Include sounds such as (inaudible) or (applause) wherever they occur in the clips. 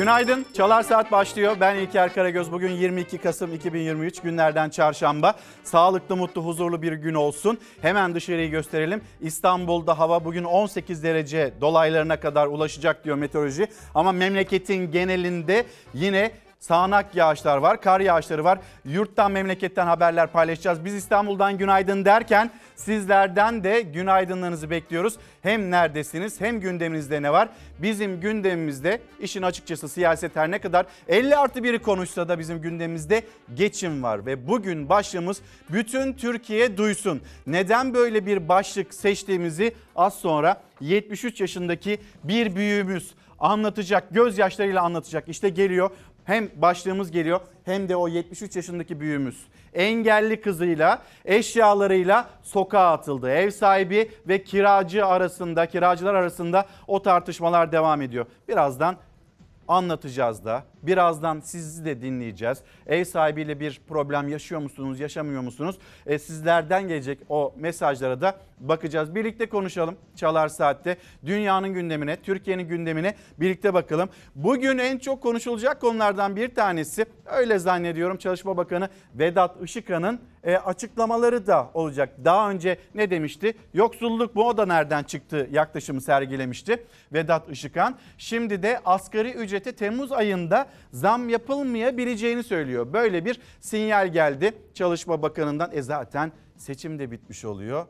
Günaydın. Çalar Saat başlıyor. Ben İlker Karagöz. Bugün 22 Kasım 2023 günlerden çarşamba. Sağlıklı, mutlu, huzurlu bir gün olsun. Hemen dışarıyı gösterelim. İstanbul'da hava bugün 18 derece dolaylarına kadar ulaşacak diyor meteoroloji. Ama memleketin genelinde yine sağanak yağışlar var, kar yağışları var. Yurttan memleketten haberler paylaşacağız. Biz İstanbul'dan günaydın derken sizlerden de günaydınlarınızı bekliyoruz. Hem neredesiniz hem gündeminizde ne var? Bizim gündemimizde işin açıkçası siyaset her ne kadar 50 artı biri konuşsa da bizim gündemimizde geçim var. Ve bugün başlığımız bütün Türkiye duysun. Neden böyle bir başlık seçtiğimizi az sonra 73 yaşındaki bir büyüğümüz anlatacak, gözyaşlarıyla anlatacak. İşte geliyor hem başlığımız geliyor hem de o 73 yaşındaki büyüğümüz engelli kızıyla eşyalarıyla sokağa atıldı. Ev sahibi ve kiracı arasında kiracılar arasında o tartışmalar devam ediyor. Birazdan anlatacağız da. Birazdan sizi de dinleyeceğiz. Ev sahibiyle bir problem yaşıyor musunuz, yaşamıyor musunuz? E, sizlerden gelecek o mesajlara da bakacağız. Birlikte konuşalım Çalar Saat'te. Dünyanın gündemine, Türkiye'nin gündemine birlikte bakalım. Bugün en çok konuşulacak konulardan bir tanesi öyle zannediyorum Çalışma Bakanı Vedat Işıkhan'ın e, açıklamaları da olacak. Daha önce ne demişti? Yoksulluk bu o da nereden çıktı yaklaşımı sergilemişti Vedat Işıkhan. Şimdi de asgari ücrete Temmuz ayında zam yapılmayabileceğini söylüyor. Böyle bir sinyal geldi Çalışma Bakanı'ndan. E zaten seçim de bitmiş oluyor.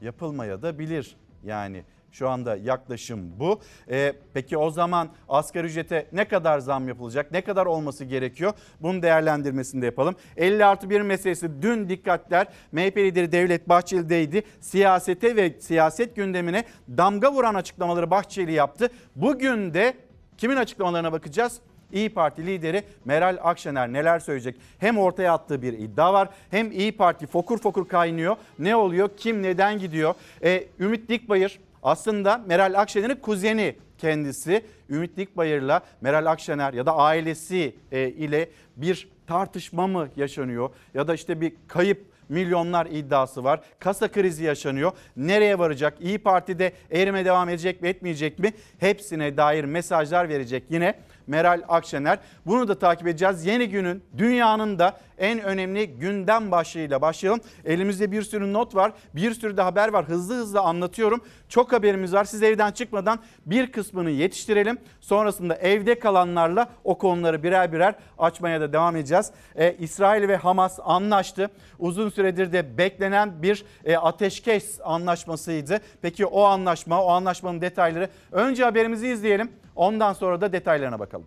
Yapılmaya da bilir yani. Şu anda yaklaşım bu. Ee, peki o zaman asgari ücrete ne kadar zam yapılacak? Ne kadar olması gerekiyor? Bunun değerlendirmesini de yapalım. 50 artı 1 meselesi dün dikkatler MHP lideri Devlet Bahçeli'deydi. Siyasete ve siyaset gündemine damga vuran açıklamaları Bahçeli yaptı. Bugün de kimin açıklamalarına bakacağız? İyi Parti lideri Meral Akşener neler söyleyecek? Hem ortaya attığı bir iddia var hem İyi Parti fokur fokur kaynıyor. Ne oluyor? Kim neden gidiyor? Ee, Ümit Dikbayır aslında Meral Akşener'in kuzeni kendisi. Ümit Dikbayır'la Meral Akşener ya da ailesi e, ile bir tartışma mı yaşanıyor? Ya da işte bir kayıp milyonlar iddiası var. Kasa krizi yaşanıyor. Nereye varacak? İyi Parti'de erime devam edecek mi etmeyecek mi? Hepsine dair mesajlar verecek yine Meral Akşener. Bunu da takip edeceğiz. Yeni günün dünyanın da en önemli gündem başlığıyla başlayalım. Elimizde bir sürü not var. Bir sürü de haber var. Hızlı hızlı anlatıyorum. Çok haberimiz var. Siz evden çıkmadan bir kısmını yetiştirelim. Sonrasında evde kalanlarla o konuları birer birer açmaya da devam edeceğiz. Ee, İsrail ve Hamas anlaştı. Uzun süredir de beklenen bir e, ateşkes anlaşmasıydı. Peki o anlaşma, o anlaşmanın detayları. Önce haberimizi izleyelim. Ondan sonra da detaylarına bakalım.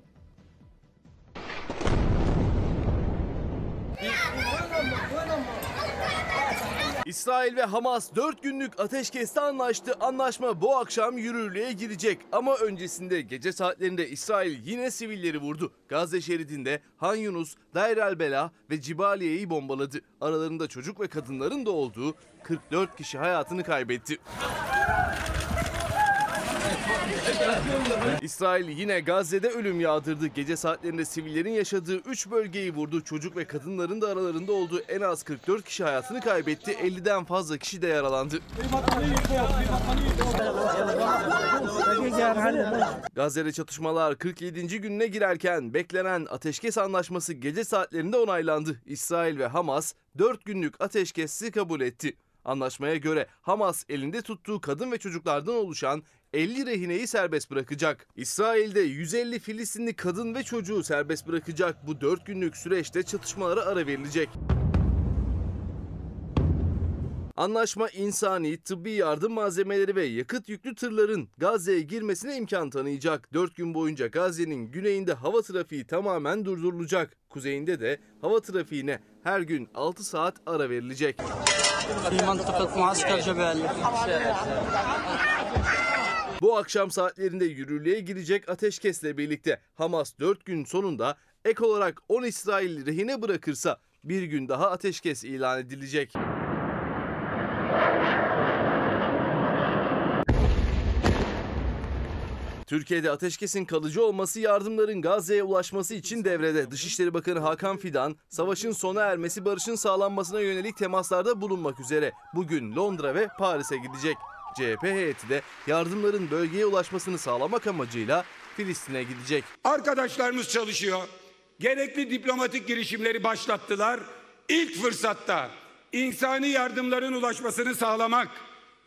İsrail ve Hamas 4 günlük ateşkeste anlaştı. Anlaşma bu akşam yürürlüğe girecek. Ama öncesinde gece saatlerinde İsrail yine sivilleri vurdu. Gazze şeridinde Han Yunus, Deir el Bela ve Cibaliye'yi bombaladı. Aralarında çocuk ve kadınların da olduğu 44 kişi hayatını kaybetti. İsrail yine Gazze'de ölüm yağdırdı. Gece saatlerinde sivillerin yaşadığı 3 bölgeyi vurdu. Çocuk ve kadınların da aralarında olduğu en az 44 kişi hayatını kaybetti. 50'den fazla kişi de yaralandı. Gazze'de çatışmalar 47. gününe girerken beklenen ateşkes anlaşması gece saatlerinde onaylandı. İsrail ve Hamas 4 günlük ateşkesi kabul etti. Anlaşmaya göre Hamas elinde tuttuğu kadın ve çocuklardan oluşan 50 rehineyi serbest bırakacak. İsrail'de 150 Filistinli kadın ve çocuğu serbest bırakacak. Bu 4 günlük süreçte çatışmalara ara verilecek. Anlaşma insani, tıbbi yardım malzemeleri ve yakıt yüklü tırların Gazze'ye girmesine imkan tanıyacak. 4 gün boyunca Gazze'nin güneyinde hava trafiği tamamen durdurulacak. Kuzeyinde de hava trafiğine her gün 6 saat ara verilecek. Bu akşam saatlerinde yürürlüğe girecek ateşkesle birlikte Hamas 4 gün sonunda ek olarak 10 İsrail rehine bırakırsa bir gün daha ateşkes ilan edilecek. Türkiye'de ateşkesin kalıcı olması yardımların Gazze'ye ulaşması için devrede. Dışişleri Bakanı Hakan Fidan, savaşın sona ermesi barışın sağlanmasına yönelik temaslarda bulunmak üzere bugün Londra ve Paris'e gidecek. CHP heyeti de yardımların bölgeye ulaşmasını sağlamak amacıyla Filistin'e gidecek. Arkadaşlarımız çalışıyor. Gerekli diplomatik girişimleri başlattılar. İlk fırsatta insani yardımların ulaşmasını sağlamak,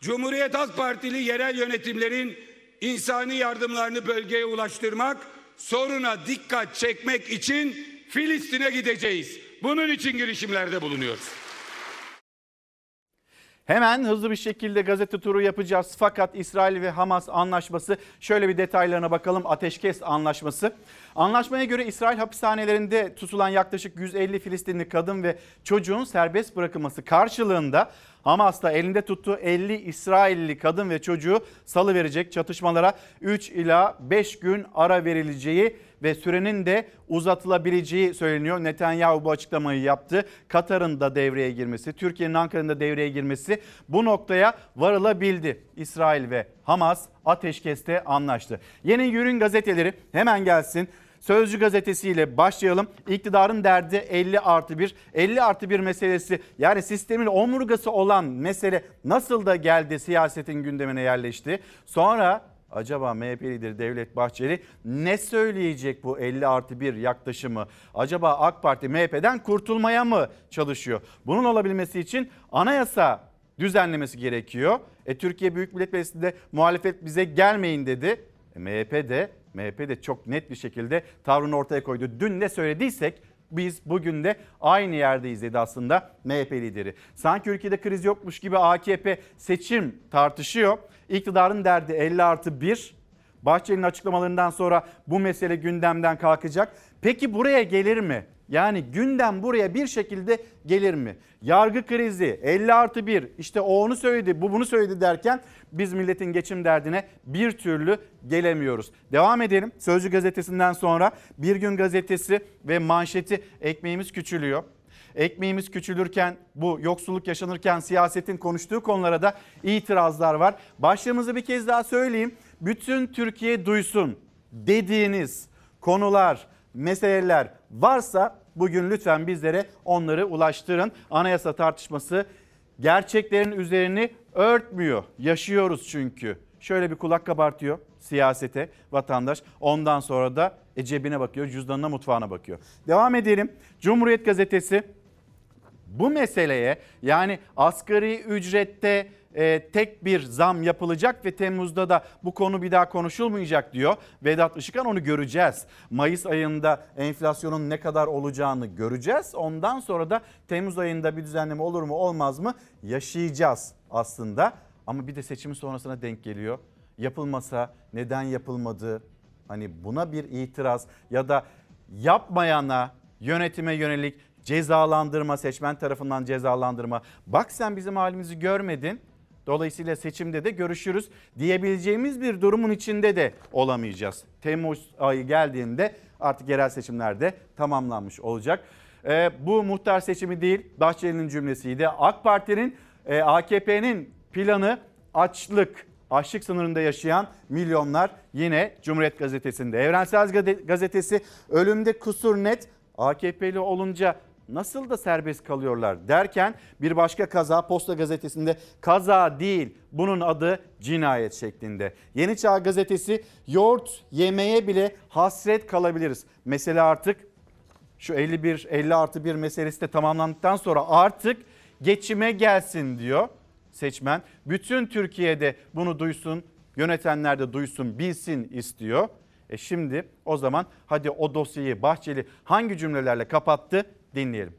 Cumhuriyet Halk Partili yerel yönetimlerin insani yardımlarını bölgeye ulaştırmak, soruna dikkat çekmek için Filistin'e gideceğiz. Bunun için girişimlerde bulunuyoruz. Hemen hızlı bir şekilde gazete turu yapacağız. Fakat İsrail ve Hamas anlaşması şöyle bir detaylarına bakalım. Ateşkes anlaşması. Anlaşmaya göre İsrail hapishanelerinde tutulan yaklaşık 150 Filistinli kadın ve çocuğun serbest bırakılması karşılığında Hamas da elinde tuttuğu 50 İsrailli kadın ve çocuğu salı verecek. Çatışmalara 3 ila 5 gün ara verileceği ve sürenin de uzatılabileceği söyleniyor. Netanyahu bu açıklamayı yaptı. Katar'ın da devreye girmesi, Türkiye'nin Ankara'nın da devreye girmesi bu noktaya varılabildi. İsrail ve Hamas ateşkeste anlaştı. Yeni Yürün gazeteleri hemen gelsin. Sözcü gazetesiyle başlayalım. İktidarın derdi 50 artı 1. 50 artı 1 meselesi yani sistemin omurgası olan mesele nasıl da geldi siyasetin gündemine yerleşti. Sonra acaba MHP lideri Devlet Bahçeli ne söyleyecek bu 50 artı 1 yaklaşımı? Acaba AK Parti MHP'den kurtulmaya mı çalışıyor? Bunun olabilmesi için anayasa düzenlemesi gerekiyor. E, Türkiye Büyük Millet Meclisi'nde muhalefet bize gelmeyin dedi. E, MHP de MHP de çok net bir şekilde tavrını ortaya koydu. Dün ne söylediysek biz bugün de aynı yerdeyiz dedi aslında MHP lideri. Sanki ülkede kriz yokmuş gibi AKP seçim tartışıyor. İktidarın derdi 50 artı 1. Bahçeli'nin açıklamalarından sonra bu mesele gündemden kalkacak. Peki buraya gelir mi? Yani gündem buraya bir şekilde gelir mi? Yargı krizi 50 artı 1 işte o onu söyledi bu bunu söyledi derken biz milletin geçim derdine bir türlü gelemiyoruz. Devam edelim Sözcü gazetesinden sonra Bir Gün gazetesi ve manşeti ekmeğimiz küçülüyor. Ekmeğimiz küçülürken bu yoksulluk yaşanırken siyasetin konuştuğu konulara da itirazlar var. Başlığımızı bir kez daha söyleyeyim. Bütün Türkiye duysun dediğiniz konular, meseleler varsa bugün lütfen bizlere onları ulaştırın. Anayasa tartışması gerçeklerin üzerini örtmüyor. Yaşıyoruz çünkü. Şöyle bir kulak kabartıyor siyasete vatandaş. Ondan sonra da e, cebine bakıyor, cüzdanına, mutfağına bakıyor. Devam edelim. Cumhuriyet Gazetesi bu meseleye yani asgari ücrette e, tek bir zam yapılacak ve Temmuz'da da bu konu bir daha konuşulmayacak diyor. Vedat Işıkhan onu göreceğiz. Mayıs ayında enflasyonun ne kadar olacağını göreceğiz. Ondan sonra da Temmuz ayında bir düzenleme olur mu olmaz mı yaşayacağız aslında. Ama bir de seçimin sonrasına denk geliyor. Yapılmasa neden yapılmadı? Hani buna bir itiraz ya da yapmayana yönetime yönelik cezalandırma, seçmen tarafından cezalandırma. Bak sen bizim halimizi görmedin. Dolayısıyla seçimde de görüşürüz diyebileceğimiz bir durumun içinde de olamayacağız. Temmuz ayı geldiğinde artık yerel seçimlerde tamamlanmış olacak. Ee, bu muhtar seçimi değil Bahçeli'nin cümlesiydi. AK Parti'nin, e, AKP'nin planı açlık. Açlık sınırında yaşayan milyonlar yine Cumhuriyet Gazetesi'nde. Evrensel Gazetesi ölümde kusur net AKP'li olunca nasıl da serbest kalıyorlar derken bir başka kaza Posta Gazetesi'nde kaza değil bunun adı cinayet şeklinde. Yeni Çağ Gazetesi yoğurt yemeye bile hasret kalabiliriz. Mesela artık şu 51 50 artı 1 meselesi de tamamlandıktan sonra artık geçime gelsin diyor seçmen. Bütün Türkiye'de bunu duysun, yönetenler de duysun, bilsin istiyor. E şimdi o zaman hadi o dosyayı Bahçeli hangi cümlelerle kapattı dinleyelim.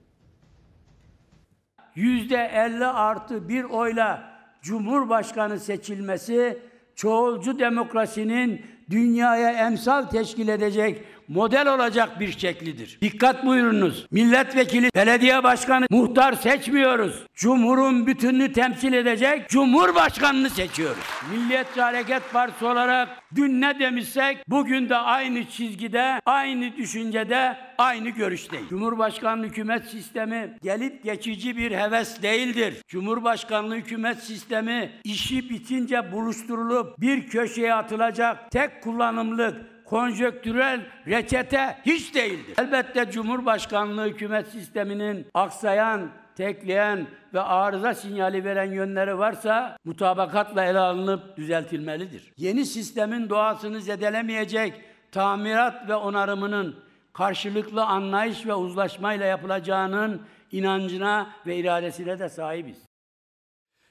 %50 artı bir oyla Cumhurbaşkanı seçilmesi çoğulcu demokrasinin dünyaya emsal teşkil edecek model olacak bir şeklidir. Dikkat buyurunuz. Milletvekili, belediye başkanı, muhtar seçmiyoruz. Cumhurun bütününü temsil edecek Cumhurbaşkanını seçiyoruz. Milliyetçi Hareket Partisi olarak dün ne demişsek bugün de aynı çizgide, aynı düşüncede, aynı görüşteyiz. Cumhurbaşkanlığı hükümet sistemi gelip geçici bir heves değildir. Cumhurbaşkanlığı hükümet sistemi işi bitince buluşturulup bir köşeye atılacak tek kullanımlık konjöktürel reçete hiç değildir. Elbette Cumhurbaşkanlığı hükümet sisteminin aksayan, tekleyen ve arıza sinyali veren yönleri varsa mutabakatla ele alınıp düzeltilmelidir. Yeni sistemin doğasını zedelemeyecek tamirat ve onarımının karşılıklı anlayış ve uzlaşmayla yapılacağının inancına ve iradesine de sahibiz.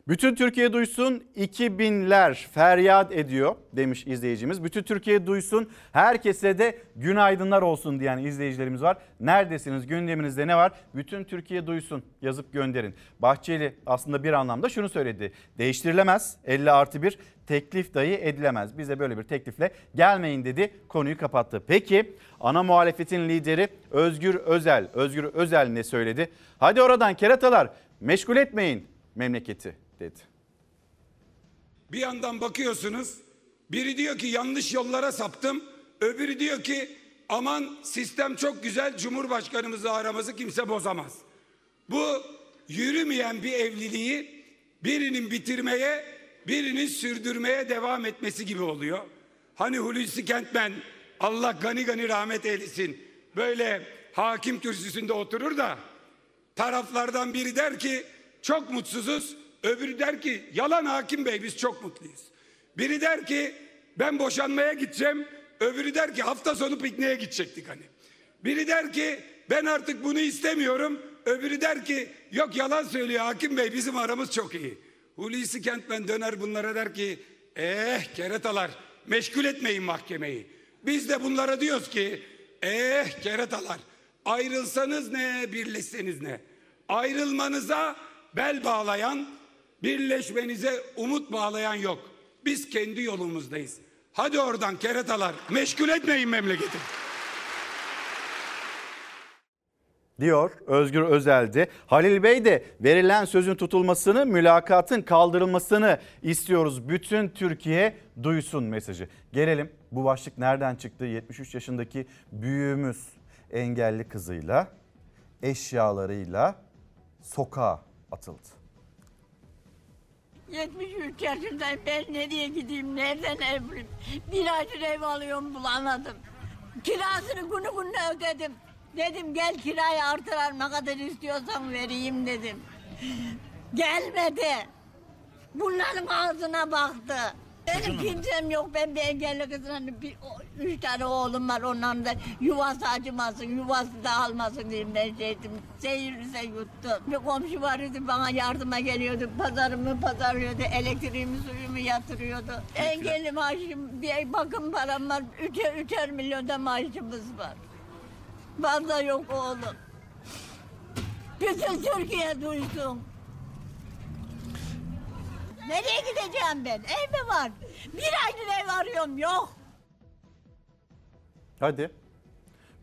Bütün Türkiye duysun 2000'ler feryat ediyor demiş izleyicimiz. Bütün Türkiye duysun herkese de günaydınlar olsun diyen izleyicilerimiz var. Neredesiniz gündeminizde ne var? Bütün Türkiye duysun yazıp gönderin. Bahçeli aslında bir anlamda şunu söyledi. Değiştirilemez 50 artı 1 teklif dahi edilemez. Bize böyle bir teklifle gelmeyin dedi konuyu kapattı. Peki ana muhalefetin lideri Özgür Özel. Özgür Özel ne söyledi? Hadi oradan keratalar meşgul etmeyin memleketi dedi. Bir yandan bakıyorsunuz biri diyor ki yanlış yollara saptım. Öbürü diyor ki aman sistem çok güzel Cumhurbaşkanımızı aramızı kimse bozamaz. Bu yürümeyen bir evliliği birinin bitirmeye birinin sürdürmeye devam etmesi gibi oluyor. Hani Hulusi Kentmen Allah gani gani rahmet eylesin böyle hakim kürsüsünde oturur da taraflardan biri der ki çok mutsuzuz. Öbürü der ki yalan hakim bey biz çok mutluyuz. Biri der ki ben boşanmaya gideceğim. Öbürü der ki hafta sonu pikniğe gidecektik hani. Biri der ki ben artık bunu istemiyorum. Öbürü der ki yok yalan söylüyor hakim bey bizim aramız çok iyi. Hulusi Kentmen döner bunlara der ki eh keretalar meşgul etmeyin mahkemeyi. Biz de bunlara diyoruz ki eh keretalar ayrılsanız ne birleşseniz ne. Ayrılmanıza bel bağlayan, birleşmenize umut bağlayan yok. Biz kendi yolumuzdayız. Hadi oradan keratalar meşgul etmeyin memleketi. diyor Özgür Özel'di. Halil Bey de verilen sözün tutulmasını, mülakatın kaldırılmasını istiyoruz. Bütün Türkiye duysun mesajı. Gelelim bu başlık nereden çıktı? 73 yaşındaki büyüğümüz engelli kızıyla, eşyalarıyla sokağa atıldı. 73 yaşındayım. Ben nereye gideyim? Nereden ev bulayım? Bir aydır ev alıyorum bulamadım. Kirasını günü gününe ödedim. Dedim gel kirayı artırar ne kadar istiyorsan vereyim dedim. Gelmedi. Bunların ağzına baktı. Benim kimsem yok. Ben bir engelli kızım. Hani bir, o- üç tane oğlum var. Onların da yuvası acımasın, yuvası dağılmasın diye ben şeydim. Seyirse yuttu. Bir komşu vardı bana yardıma geliyordu. Pazarımı pazarlıyordu. Elektriğimi suyumu yatırıyordu. Engelli maaşım, bir bakım param var. Üçer, üçer milyonda maaşımız var. Fazla yok oğlum. Bütün Türkiye duysun. Nereye gideceğim ben? Ev mi var? Bir aydır ev arıyorum yok. Hadi.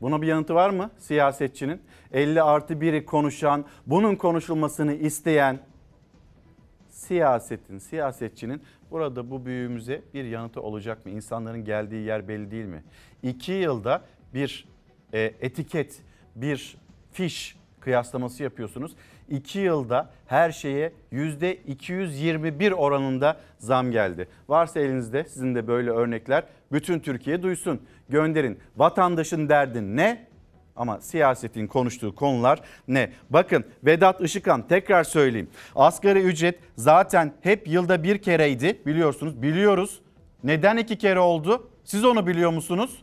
Buna bir yanıtı var mı siyasetçinin? 50 artı 1'i konuşan, bunun konuşulmasını isteyen siyasetin, siyasetçinin burada bu büyüğümüze bir yanıtı olacak mı? İnsanların geldiği yer belli değil mi? İki yılda bir e, etiket, bir fiş kıyaslaması yapıyorsunuz. İki yılda her şeye yüzde 221 oranında zam geldi. Varsa elinizde sizin de böyle örnekler bütün Türkiye duysun. Gönderin. Vatandaşın derdi ne? Ama siyasetin konuştuğu konular ne? Bakın Vedat Işıkhan tekrar söyleyeyim. Asgari ücret zaten hep yılda bir kereydi biliyorsunuz. Biliyoruz. Neden iki kere oldu? Siz onu biliyor musunuz?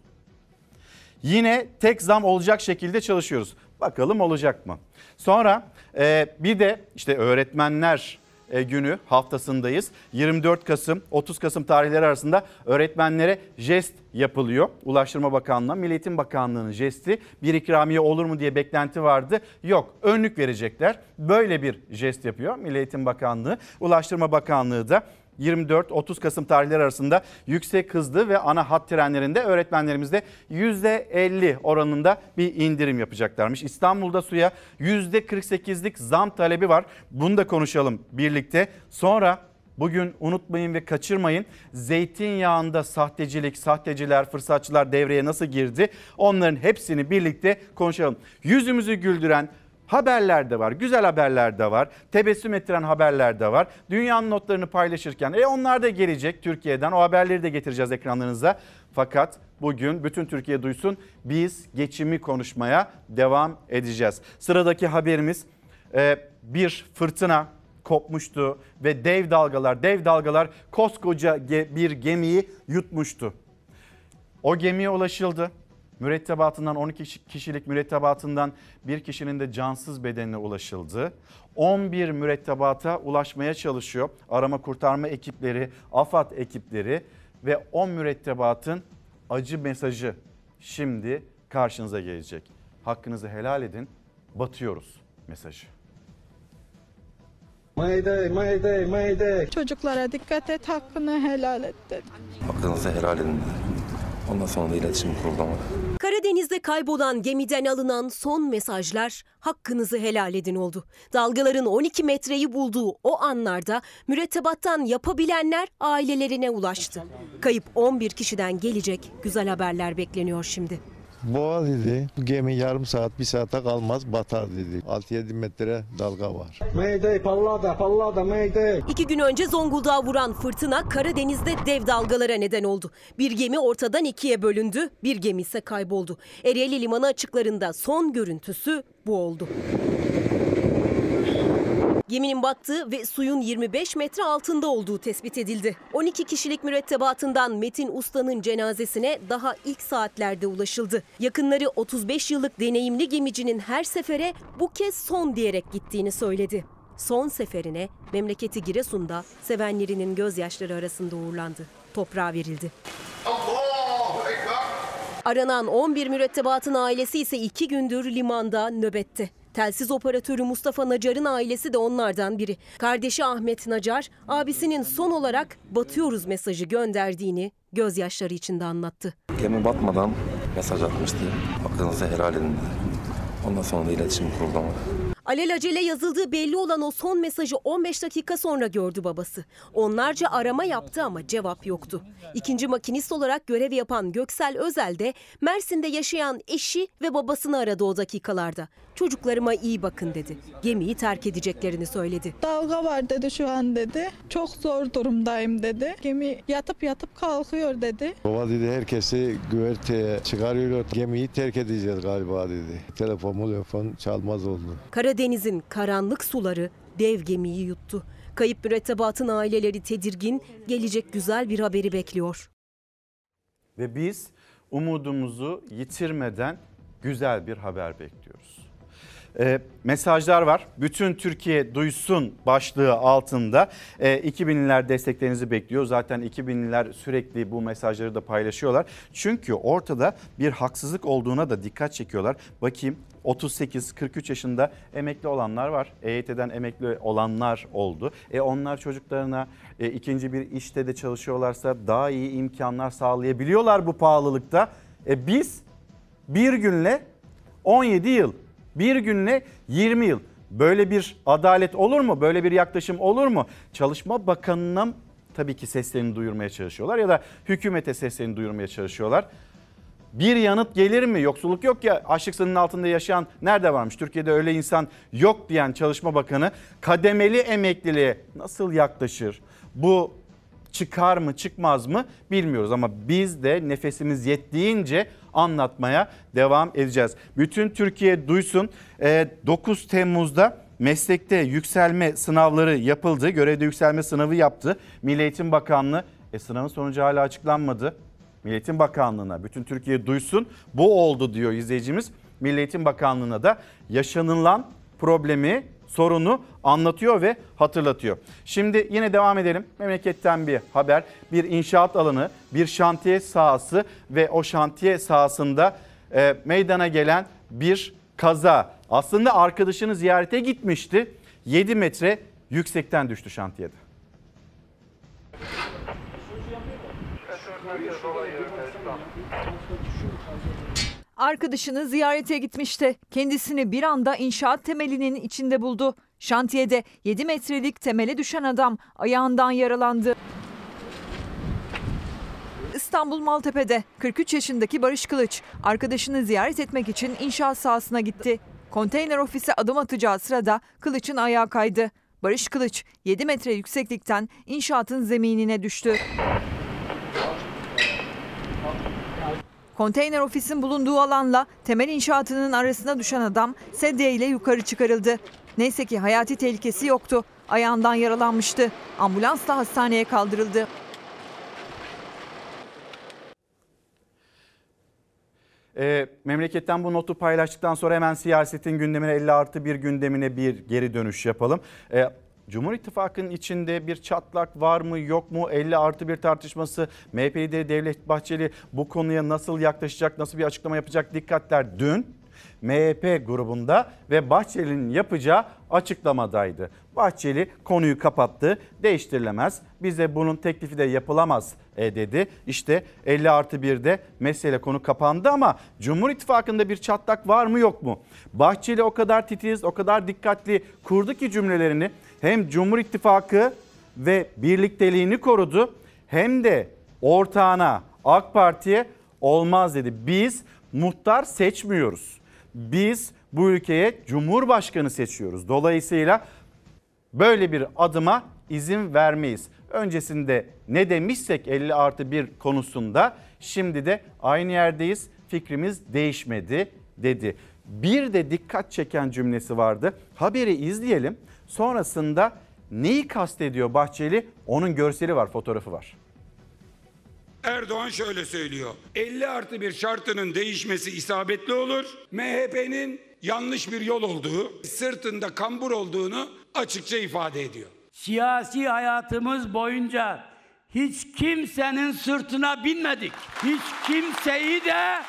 Yine tek zam olacak şekilde çalışıyoruz. Bakalım olacak mı? Sonra e, bir de işte öğretmenler e, günü haftasındayız. 24 Kasım 30 Kasım tarihleri arasında öğretmenlere jest yapılıyor. Ulaştırma Bakanlığı, Milli Eğitim Bakanlığı'nın jesti bir ikramiye olur mu diye beklenti vardı. Yok önlük verecekler. Böyle bir jest yapıyor Milli Eğitim Bakanlığı. Ulaştırma Bakanlığı da 24-30 Kasım tarihleri arasında yüksek hızlı ve ana hat trenlerinde öğretmenlerimizde %50 oranında bir indirim yapacaklarmış. İstanbul'da suya %48'lik zam talebi var. Bunu da konuşalım birlikte. Sonra Bugün unutmayın ve kaçırmayın zeytinyağında sahtecilik, sahteciler, fırsatçılar devreye nasıl girdi? Onların hepsini birlikte konuşalım. Yüzümüzü güldüren, Haberler de var, güzel haberler de var, tebessüm ettiren haberler de var. Dünyanın notlarını paylaşırken e onlar da gelecek Türkiye'den. O haberleri de getireceğiz ekranlarınıza. Fakat bugün bütün Türkiye duysun biz geçimi konuşmaya devam edeceğiz. Sıradaki haberimiz e, bir fırtına kopmuştu ve dev dalgalar, dev dalgalar koskoca bir gemiyi yutmuştu. O gemiye ulaşıldı. Mürettebatından 12 kişi- kişilik mürettebatından bir kişinin de cansız bedenine ulaşıldı. 11 mürettebata ulaşmaya çalışıyor. Arama kurtarma ekipleri, AFAD ekipleri ve 10 mürettebatın acı mesajı şimdi karşınıza gelecek. Hakkınızı helal edin. Batıyoruz mesajı. Mayday, mayday, mayday. Çocuklara dikkat et, hakkını helal et dedi. Hakkınızı helal edin dedi. Ondan sonra da iletişim kurulamadı. Karadeniz'de kaybolan gemiden alınan son mesajlar hakkınızı helal edin oldu. Dalgaların 12 metreyi bulduğu o anlarda mürettebattan yapabilenler ailelerine ulaştı. Kayıp 11 kişiden gelecek güzel haberler bekleniyor şimdi. Boğa dedi. Bu gemi yarım saat, bir saate kalmaz batar dedi. 6-7 metre dalga var. Mayday, pallada, pallada, mayday. İki gün önce Zonguldak'a vuran fırtına Karadeniz'de dev dalgalara neden oldu. Bir gemi ortadan ikiye bölündü, bir gemi ise kayboldu. Ereğli Limanı açıklarında son görüntüsü bu oldu. Geminin battığı ve suyun 25 metre altında olduğu tespit edildi. 12 kişilik mürettebatından Metin Usta'nın cenazesine daha ilk saatlerde ulaşıldı. Yakınları 35 yıllık deneyimli gemicinin her sefere bu kez son diyerek gittiğini söyledi. Son seferine memleketi Giresun'da sevenlerinin gözyaşları arasında uğurlandı. Toprağa verildi. Aranan 11 mürettebatın ailesi ise iki gündür limanda nöbette. Telsiz operatörü Mustafa Nacar'ın ailesi de onlardan biri. Kardeşi Ahmet Nacar, abisinin son olarak batıyoruz mesajı gönderdiğini gözyaşları içinde anlattı. Gemi batmadan mesaj atmıştı. Hakkınızı helal edin. Ondan sonra da iletişim kurulamadı. Alelacele yazıldığı belli olan o son mesajı 15 dakika sonra gördü babası. Onlarca arama yaptı ama cevap yoktu. İkinci makinist olarak görev yapan Göksel Özel de Mersin'de yaşayan eşi ve babasını aradı o dakikalarda. Çocuklarıma iyi bakın dedi. Gemiyi terk edeceklerini söyledi. Dalga var dedi şu an dedi. Çok zor durumdayım dedi. Gemi yatıp yatıp kalkıyor dedi. Boğa dedi herkesi güverteye çıkarıyor. Gemiyi terk edeceğiz galiba dedi. Telefon telefon çalmaz oldu. Karadeniz'in karanlık suları dev gemiyi yuttu. Kayıp mürettebatın aileleri tedirgin, gelecek güzel bir haberi bekliyor. Ve biz umudumuzu yitirmeden güzel bir haber bekliyoruz. Ee, mesajlar var. Bütün Türkiye duysun başlığı altında ee, 2000'liler desteklerinizi bekliyor. Zaten 2000'liler sürekli bu mesajları da paylaşıyorlar. Çünkü ortada bir haksızlık olduğuna da dikkat çekiyorlar. Bakayım 38-43 yaşında emekli olanlar var. EYT'den emekli olanlar oldu. E onlar çocuklarına e, ikinci bir işte de çalışıyorlarsa daha iyi imkanlar sağlayabiliyorlar bu pahalılıkta. E biz bir günle 17 yıl, bir günle 20 yıl. Böyle bir adalet olur mu? Böyle bir yaklaşım olur mu? Çalışma Bakanı'na tabii ki seslerini duyurmaya çalışıyorlar ya da hükümete seslerini duyurmaya çalışıyorlar. Bir yanıt gelir mi? Yoksulluk yok ya açlık sınırının altında yaşayan nerede varmış? Türkiye'de öyle insan yok diyen Çalışma Bakanı kademeli emekliliğe nasıl yaklaşır? Bu çıkar mı çıkmaz mı bilmiyoruz ama biz de nefesimiz yettiğince anlatmaya devam edeceğiz. Bütün Türkiye duysun. Ee, 9 Temmuz'da meslekte yükselme sınavları yapıldı. Görevde yükselme sınavı yaptı. Milli Eğitim Bakanlığı e, sınavın sonucu hala açıklanmadı. Milli Eğitim Bakanlığı'na bütün Türkiye duysun bu oldu diyor izleyicimiz. Milli Eğitim Bakanlığı'na da yaşanılan problemi sorunu anlatıyor ve hatırlatıyor. Şimdi yine devam edelim. Memleketten bir haber. Bir inşaat alanı, bir şantiye sahası ve o şantiye sahasında e, meydana gelen bir kaza. Aslında arkadaşını ziyarete gitmişti. 7 metre yüksekten düştü şantiyede. Arkadaşını ziyarete gitmişti. Kendisini bir anda inşaat temelinin içinde buldu. Şantiyede 7 metrelik temele düşen adam ayağından yaralandı. İstanbul Maltepe'de 43 yaşındaki Barış Kılıç arkadaşını ziyaret etmek için inşaat sahasına gitti. Konteyner ofise adım atacağı sırada Kılıç'ın ayağı kaydı. Barış Kılıç 7 metre yükseklikten inşaatın zeminine düştü. Konteyner ofisin bulunduğu alanla temel inşaatının arasına düşen adam sedye ile yukarı çıkarıldı. Neyse ki hayati tehlikesi yoktu. Ayağından yaralanmıştı. Ambulansla hastaneye kaldırıldı. e, memleketten bu notu paylaştıktan sonra hemen siyasetin gündemine 50 artı bir gündemine bir geri dönüş yapalım. E, Cumhur İttifakı'nın içinde bir çatlak var mı yok mu 50 artı bir tartışması MHP lideri Devlet Bahçeli bu konuya nasıl yaklaşacak nasıl bir açıklama yapacak dikkatler dün MHP grubunda ve Bahçeli'nin yapacağı açıklamadaydı. Bahçeli konuyu kapattı değiştirilemez bize bunun teklifi de yapılamaz e, dedi. İşte 50 artı 1'de mesele konu kapandı ama Cumhur İttifakı'nda bir çatlak var mı yok mu? Bahçeli o kadar titiz o kadar dikkatli kurdu ki cümlelerini hem Cumhur İttifakı ve birlikteliğini korudu hem de ortağına AK Parti'ye olmaz dedi. Biz muhtar seçmiyoruz. Biz bu ülkeye cumhurbaşkanı seçiyoruz. Dolayısıyla böyle bir adıma izin vermeyiz. Öncesinde ne demişsek 50 artı 1 konusunda şimdi de aynı yerdeyiz. Fikrimiz değişmedi dedi. Bir de dikkat çeken cümlesi vardı. Haberi izleyelim. Sonrasında neyi kastediyor Bahçeli? Onun görseli var, fotoğrafı var. Erdoğan şöyle söylüyor. 50 artı bir şartının değişmesi isabetli olur. MHP'nin yanlış bir yol olduğu, sırtında kambur olduğunu açıkça ifade ediyor. Siyasi hayatımız boyunca hiç kimsenin sırtına binmedik. Hiç kimseyi de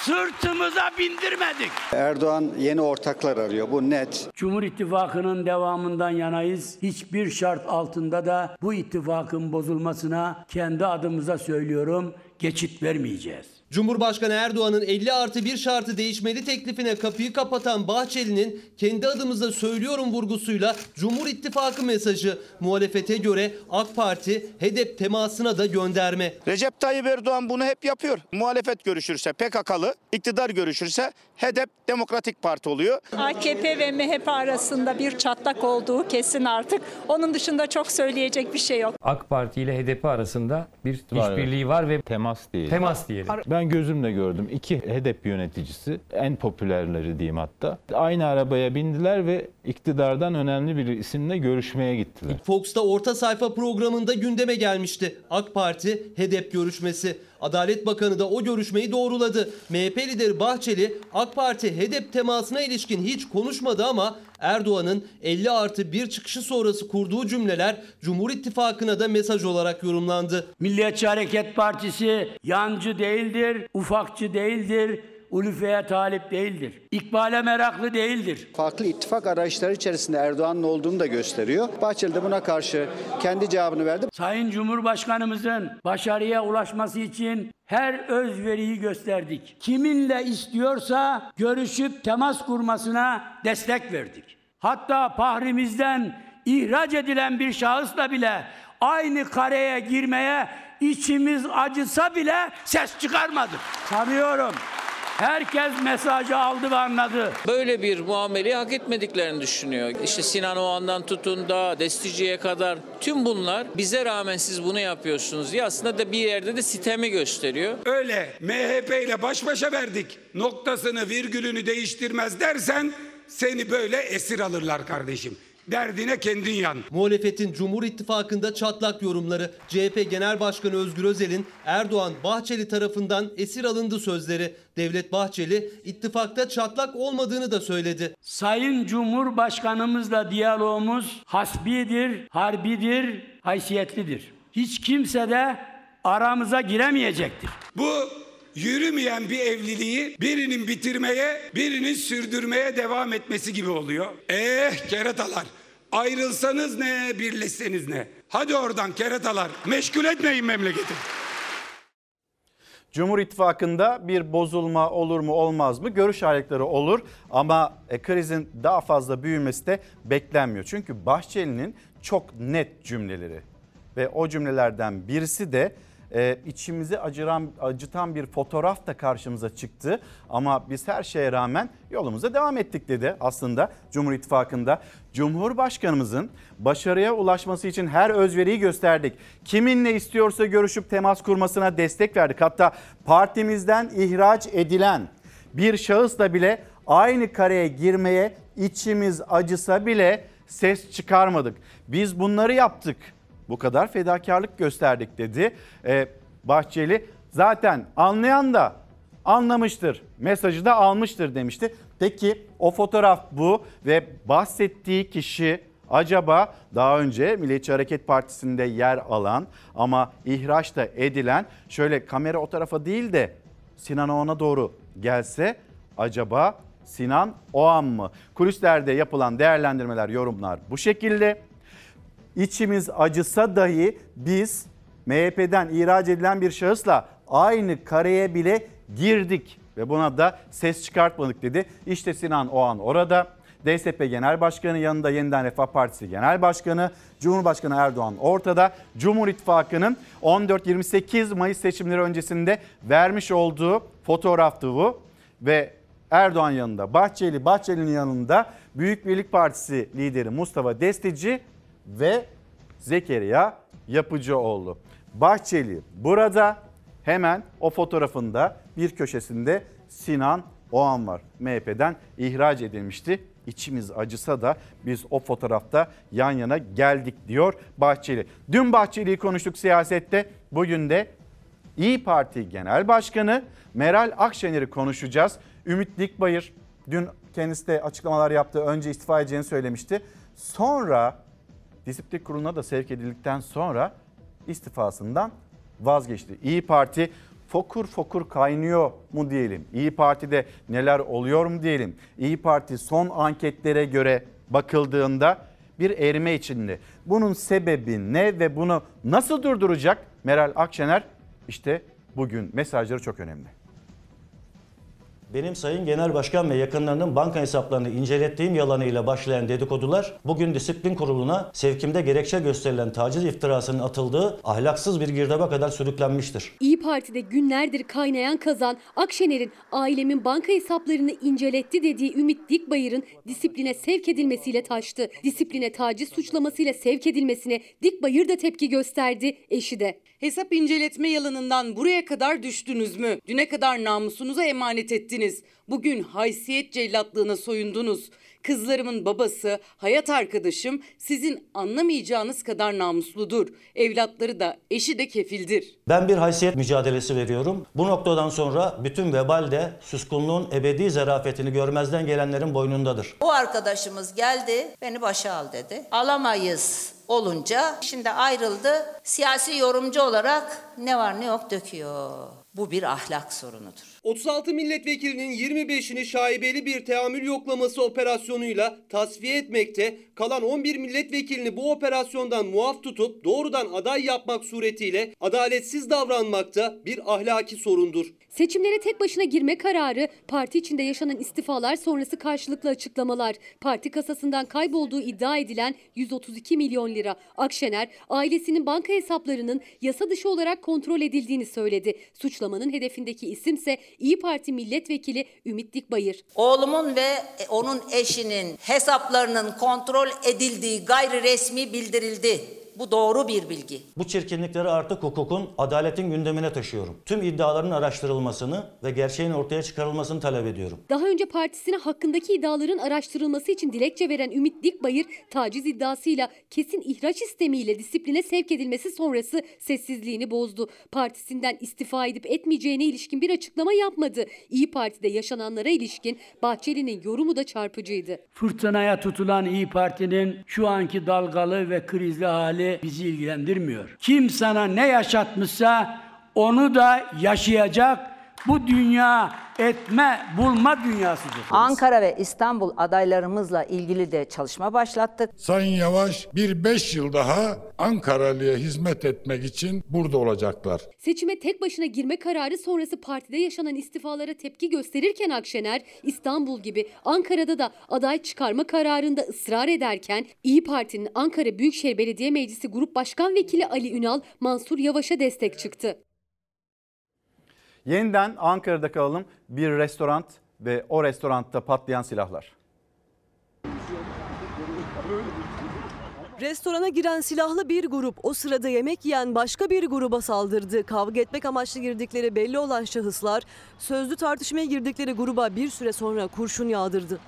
sırtımıza bindirmedik. Erdoğan yeni ortaklar arıyor bu net. Cumhur İttifakı'nın devamından yanayız. Hiçbir şart altında da bu ittifakın bozulmasına kendi adımıza söylüyorum geçit vermeyeceğiz. Cumhurbaşkanı Erdoğan'ın 50 artı bir şartı değişmeli teklifine kapıyı kapatan Bahçeli'nin kendi adımıza söylüyorum vurgusuyla Cumhur İttifakı mesajı muhalefete göre AK Parti HEDEP temasına da gönderme. Recep Tayyip Erdoğan bunu hep yapıyor. Muhalefet görüşürse PKK'lı, iktidar görüşürse HEDEP Demokratik Parti oluyor. AKP ve MHP arasında bir çatlak olduğu kesin artık. Onun dışında çok söyleyecek bir şey yok. AK Parti ile HDP arasında bir işbirliği var ve temas değil. temas diyelim. Ben gözümle gördüm. İki HDP yöneticisi, en popülerleri diyeyim hatta. Aynı arabaya bindiler ve iktidardan önemli bir isimle görüşmeye gittiler. Fox'ta orta sayfa programında gündeme gelmişti. AK Parti HEDEP görüşmesi. Adalet Bakanı da o görüşmeyi doğruladı. MHP lideri Bahçeli AK Parti HEDEP temasına ilişkin hiç konuşmadı ama Erdoğan'ın 50 artı bir çıkışı sonrası kurduğu cümleler Cumhur İttifakı'na da mesaj olarak yorumlandı. Milliyetçi Hareket Partisi yancı değildir, ufakçı değildir, ulufeye talip değildir. İkbale meraklı değildir. Farklı ittifak arayışları içerisinde Erdoğan'ın olduğunu da gösteriyor. Bahçeli de buna karşı kendi cevabını verdi. Sayın Cumhurbaşkanımızın başarıya ulaşması için her özveriyi gösterdik. Kiminle istiyorsa görüşüp temas kurmasına destek verdik. Hatta pahrimizden ihraç edilen bir şahısla bile aynı kareye girmeye içimiz acısa bile ses çıkarmadık. Sanıyorum herkes mesajı aldı ve anladı. Böyle bir muameleyi hak etmediklerini düşünüyor. İşte Sinan Oğan'dan tutun da Destici'ye kadar tüm bunlar bize rağmen siz bunu yapıyorsunuz diye aslında da bir yerde de sitemi gösteriyor. Öyle MHP ile baş başa verdik. Noktasını virgülünü değiştirmez dersen seni böyle esir alırlar kardeşim. Derdine kendin yan. Muhalefetin Cumhur İttifakı'nda çatlak yorumları. CHP Genel Başkanı Özgür Özel'in Erdoğan Bahçeli tarafından esir alındı sözleri. Devlet Bahçeli ittifakta çatlak olmadığını da söyledi. Sayın Cumhurbaşkanımızla diyalogumuz hasbidir, harbidir, haysiyetlidir. Hiç kimse de aramıza giremeyecektir. Bu yürümeyen bir evliliği birinin bitirmeye, birinin sürdürmeye devam etmesi gibi oluyor. Eh keratalar. Ayrılsanız ne, birleşseniz ne? Hadi oradan keratalar. Meşgul etmeyin memleketi. Cumhur İttifakı'nda bir bozulma olur mu olmaz mı? Görüş ayrılıkları olur ama e, krizin daha fazla büyümesi de beklenmiyor. Çünkü Bahçeli'nin çok net cümleleri ve o cümlelerden birisi de e, içimizi acıran, acıtan bir fotoğraf da karşımıza çıktı. Ama biz her şeye rağmen yolumuza devam ettik dedi aslında Cumhur İttifakı'nda. Cumhurbaşkanımızın başarıya ulaşması için her özveriyi gösterdik. Kiminle istiyorsa görüşüp temas kurmasına destek verdik. Hatta partimizden ihraç edilen bir şahısla bile aynı kareye girmeye içimiz acısa bile ses çıkarmadık. Biz bunları yaptık bu kadar fedakarlık gösterdik dedi. Ee, Bahçeli zaten anlayan da anlamıştır. Mesajı da almıştır demişti. Peki o fotoğraf bu ve bahsettiği kişi acaba daha önce Milliyetçi Hareket Partisi'nde yer alan ama ihraç da edilen şöyle kamera o tarafa değil de Sinan Oğan'a doğru gelse acaba Sinan Oğan mı? Kulislerde yapılan değerlendirmeler, yorumlar bu şekilde. İçimiz acısa dahi biz MHP'den ihraç edilen bir şahısla aynı kareye bile girdik ve buna da ses çıkartmadık dedi. İşte Sinan Oğan orada. DSP Genel Başkanı yanında Yeniden Refah Partisi Genel Başkanı, Cumhurbaşkanı Erdoğan ortada. Cumhur İttifakı'nın 14-28 Mayıs seçimleri öncesinde vermiş olduğu fotoğraftı bu ve Erdoğan yanında Bahçeli, Bahçeli'nin yanında Büyük Birlik Partisi lideri Mustafa Destici ve Zekeriya Yapıcıoğlu. Bahçeli burada hemen o fotoğrafında bir köşesinde Sinan Oğan var. MHP'den ihraç edilmişti. İçimiz acısa da biz o fotoğrafta yan yana geldik diyor Bahçeli. Dün Bahçeli'yi konuştuk siyasette. Bugün de İyi Parti Genel Başkanı Meral Akşener'i konuşacağız. Ümit Dikbayır dün kendisi de açıklamalar yaptı. Önce istifa edeceğini söylemişti. Sonra disiplin kuruluna da sevk edildikten sonra istifasından vazgeçti. İyi Parti fokur fokur kaynıyor mu diyelim? İyi Parti'de neler oluyor mu diyelim? İyi Parti son anketlere göre bakıldığında bir erime içinde. Bunun sebebi ne ve bunu nasıl durduracak Meral Akşener? İşte bugün mesajları çok önemli. Benim Sayın Genel Başkan ve yakınlarının banka hesaplarını incelettiğim yalanıyla başlayan dedikodular bugün disiplin kuruluna sevkimde gerekçe gösterilen taciz iftirasının atıldığı ahlaksız bir girdaba kadar sürüklenmiştir. İyi Parti'de günlerdir kaynayan kazan Akşener'in ailemin banka hesaplarını inceletti dediği Ümit Dikbayır'ın disipline sevk edilmesiyle taştı. Disipline taciz suçlamasıyla sevk edilmesine Dikbayır da tepki gösterdi, eşi de. Hesap inceletme yalanından buraya kadar düştünüz mü? Düne kadar namusunuza emanet ettiniz. Bugün haysiyet cellatlığına soyundunuz. Kızlarımın babası, hayat arkadaşım sizin anlamayacağınız kadar namusludur. Evlatları da, eşi de kefildir. Ben bir haysiyet mücadelesi veriyorum. Bu noktadan sonra bütün vebal de suskunluğun ebedi zarafetini görmezden gelenlerin boynundadır. O arkadaşımız geldi, beni başa al dedi. Alamayız olunca şimdi ayrıldı. Siyasi yorumcu olarak ne var ne yok döküyor. Bu bir ahlak sorunudur. 36 milletvekilinin 25'ini şaibeli bir teamül yoklaması operasyonuyla tasfiye etmekte, kalan 11 milletvekilini bu operasyondan muaf tutup doğrudan aday yapmak suretiyle adaletsiz davranmakta bir ahlaki sorundur. Seçimlere tek başına girme kararı, parti içinde yaşanan istifalar sonrası karşılıklı açıklamalar, parti kasasından kaybolduğu iddia edilen 132 milyon lira. Akşener, ailesinin banka hesaplarının yasa dışı olarak kontrol edildiğini söyledi. Suçlamanın hedefindeki isimse İyi Parti milletvekili Ümit Dikbayır. Oğlumun ve onun eşinin hesaplarının kontrol edildiği gayri resmi bildirildi. Bu doğru bir bilgi. Bu çirkinlikleri artık hukukun, adaletin gündemine taşıyorum. Tüm iddiaların araştırılmasını ve gerçeğin ortaya çıkarılmasını talep ediyorum. Daha önce partisine hakkındaki iddiaların araştırılması için dilekçe veren Ümit Dikbayır, taciz iddiasıyla kesin ihraç istemiyle disipline sevk edilmesi sonrası sessizliğini bozdu. Partisinden istifa edip etmeyeceğine ilişkin bir açıklama yapmadı. İyi Parti'de yaşananlara ilişkin Bahçeli'nin yorumu da çarpıcıydı. Fırtınaya tutulan İyi Parti'nin şu anki dalgalı ve krizli hali bizi ilgilendirmiyor. Kim sana ne yaşatmışsa onu da yaşayacak. Bu dünya etme, bulma dünyasıdır. Ankara ve İstanbul adaylarımızla ilgili de çalışma başlattık. Sayın Yavaş bir beş yıl daha Ankaralı'ya hizmet etmek için burada olacaklar. Seçime tek başına girme kararı sonrası partide yaşanan istifalara tepki gösterirken Akşener, İstanbul gibi Ankara'da da aday çıkarma kararında ısrar ederken İyi Parti'nin Ankara Büyükşehir Belediye Meclisi Grup Başkan Vekili Ali Ünal, Mansur Yavaş'a destek çıktı. Yeniden Ankara'da kalalım. Bir restoran ve o restoranda patlayan silahlar. Restorana giren silahlı bir grup o sırada yemek yiyen başka bir gruba saldırdı. Kavga etmek amaçlı girdikleri belli olan şahıslar sözlü tartışmaya girdikleri gruba bir süre sonra kurşun yağdırdı.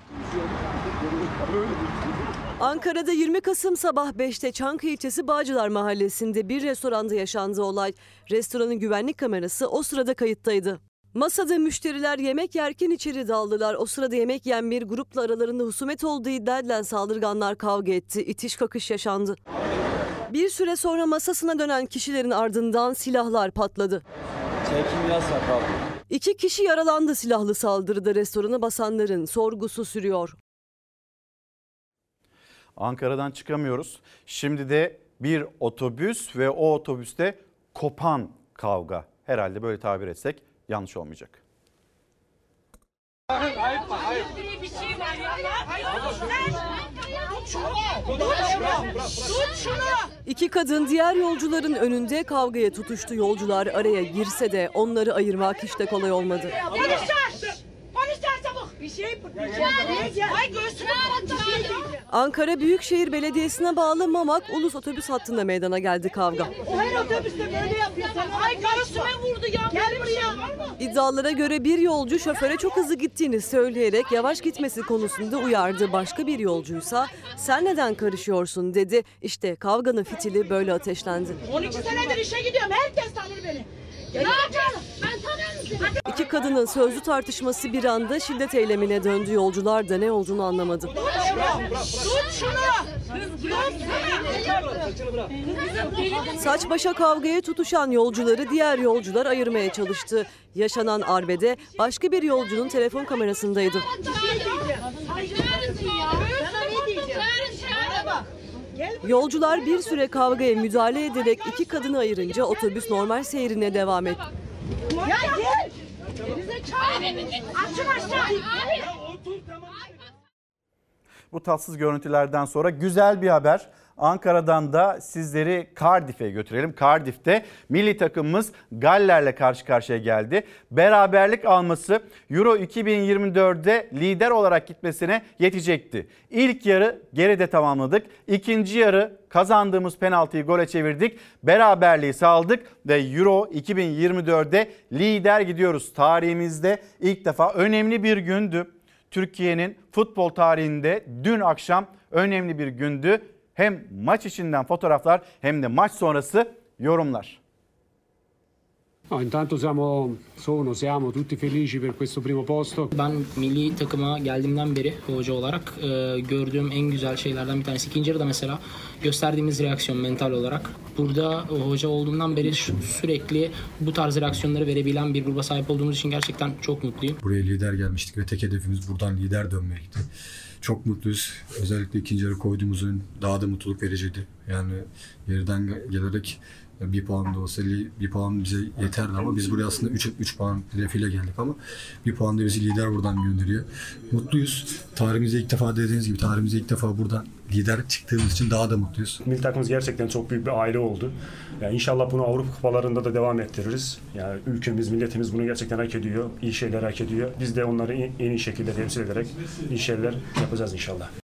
Ankara'da 20 Kasım sabah 5'te Çankaya ilçesi Bağcılar mahallesinde bir restoranda yaşandı olay. Restoranın güvenlik kamerası o sırada kayıttaydı. Masada müşteriler yemek yerken içeri daldılar. O sırada yemek yiyen bir grupla aralarında husumet olduğu iddia edilen saldırganlar kavga etti. İtiş kakış yaşandı. Bir süre sonra masasına dönen kişilerin ardından silahlar patladı. İki kişi yaralandı silahlı saldırıda restorana basanların sorgusu sürüyor. Ankara'dan çıkamıyoruz. Şimdi de bir otobüs ve o otobüste kopan kavga. Herhalde böyle tabir etsek yanlış olmayacak. İki kadın diğer yolcuların önünde kavgaya tutuştu. Yolcular araya girse de onları ayırmak hiç de kolay olmadı. Bir şey Ay göğsüne Ankara Büyükşehir Belediyesi'ne bağlı Mamak Ulus Otobüs hattında meydana geldi kavga. O her otobüste böyle yapıyor. Ay göğsüme vurdu ya. Gel buraya. İddialara göre bir yolcu şoföre çok hızlı gittiğini söyleyerek yavaş gitmesi konusunda uyardı. Başka bir yolcuysa sen neden karışıyorsun dedi. İşte kavganın fitili böyle ateşlendi. 12 senedir işe gidiyorum. Herkes tanır beni. İki kadının sözlü tartışması bir anda şiddet eylemine döndü. Yolcular da ne olduğunu anlamadı. Saç başa kavgaya tutuşan yolcuları diğer yolcular ayırmaya çalıştı. Yaşanan arbede başka bir yolcunun telefon kamerasındaydı. Yolcular bir süre kavgaya müdahale ederek iki kadını ayırınca otobüs normal seyrine devam etti. Ya gel. Bu tatsız görüntülerden sonra güzel bir haber. Ankara'dan da sizleri Cardiff'e götürelim. Cardiff'te milli takımımız Galler'le karşı karşıya geldi. Beraberlik alması Euro 2024'de lider olarak gitmesine yetecekti. İlk yarı geride tamamladık. İkinci yarı kazandığımız penaltıyı gole çevirdik. Beraberliği sağladık ve Euro 2024'de lider gidiyoruz. Tarihimizde ilk defa önemli bir gündü. Türkiye'nin futbol tarihinde dün akşam önemli bir gündü. Hem maç içinden fotoğraflar hem de maç sonrası yorumlar. No, intanto siamo, sono, siamo tutti felici per questo primo posto. Ben milli takıma geldiğimden beri hoca olarak e, gördüğüm en güzel şeylerden bir tanesi. İkinci yarıda mesela gösterdiğimiz reaksiyon mental olarak. Burada hoca olduğumdan beri sürekli bu tarz reaksiyonları verebilen bir gruba sahip olduğumuz için gerçekten çok mutluyum. Buraya lider gelmiştik ve tek hedefimiz buradan lider dönmekti. Çok mutluyuz. Özellikle ikinci yarı koyduğumuz oyun daha da mutluluk vericiydi. Yani geriden gelerek bir puan da olsa bir puan bize yeterdi ama biz buraya aslında 3 3 puan hedefiyle geldik ama bir puan da bizi lider buradan gönderiyor. Mutluyuz. Tarihimizde ilk defa dediğiniz gibi tarihimizde ilk defa buradan lider çıktığımız için daha da mutluyuz. Milli takımımız gerçekten çok büyük bir aile oldu. Yani inşallah bunu Avrupa kupalarında da devam ettiririz. Yani ülkemiz, milletimiz bunu gerçekten hak ediyor. İyi şeyler hak ediyor. Biz de onları en iyi şekilde temsil ederek iyi şeyler yapacağız inşallah.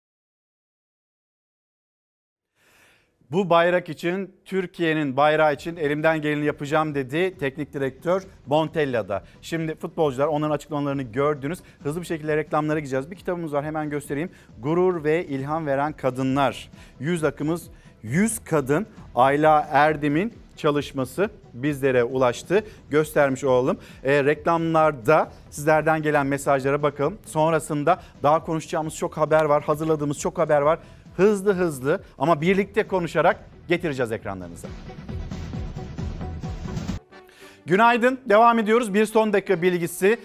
Bu bayrak için, Türkiye'nin bayrağı için elimden geleni yapacağım dedi teknik direktör Montella'da. Şimdi futbolcular onların açıklamalarını gördünüz. Hızlı bir şekilde reklamlara gideceğiz. Bir kitabımız var hemen göstereyim. Gurur ve ilham veren kadınlar. 100 akımız 100 kadın Ayla Erdem'in çalışması bizlere ulaştı. Göstermiş olalım. E, reklamlarda sizlerden gelen mesajlara bakalım. Sonrasında daha konuşacağımız çok haber var. Hazırladığımız çok haber var hızlı hızlı ama birlikte konuşarak getireceğiz ekranlarınıza. Günaydın. Devam ediyoruz. Bir son dakika bilgisi.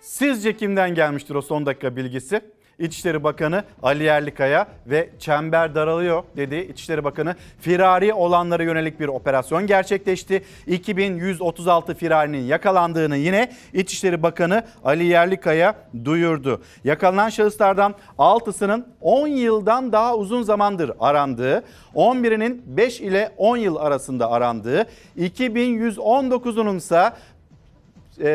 Sizce kimden gelmiştir o son dakika bilgisi? İçişleri Bakanı Ali Yerlikaya ve çember daralıyor dedi. İçişleri Bakanı firari olanlara yönelik bir operasyon gerçekleşti. 2136 firarinin yakalandığını yine İçişleri Bakanı Ali Yerlikaya duyurdu. Yakalanan şahıslardan 6'sının 10 yıldan daha uzun zamandır arandığı, 11'inin 5 ile 10 yıl arasında arandığı, 2119'unun ise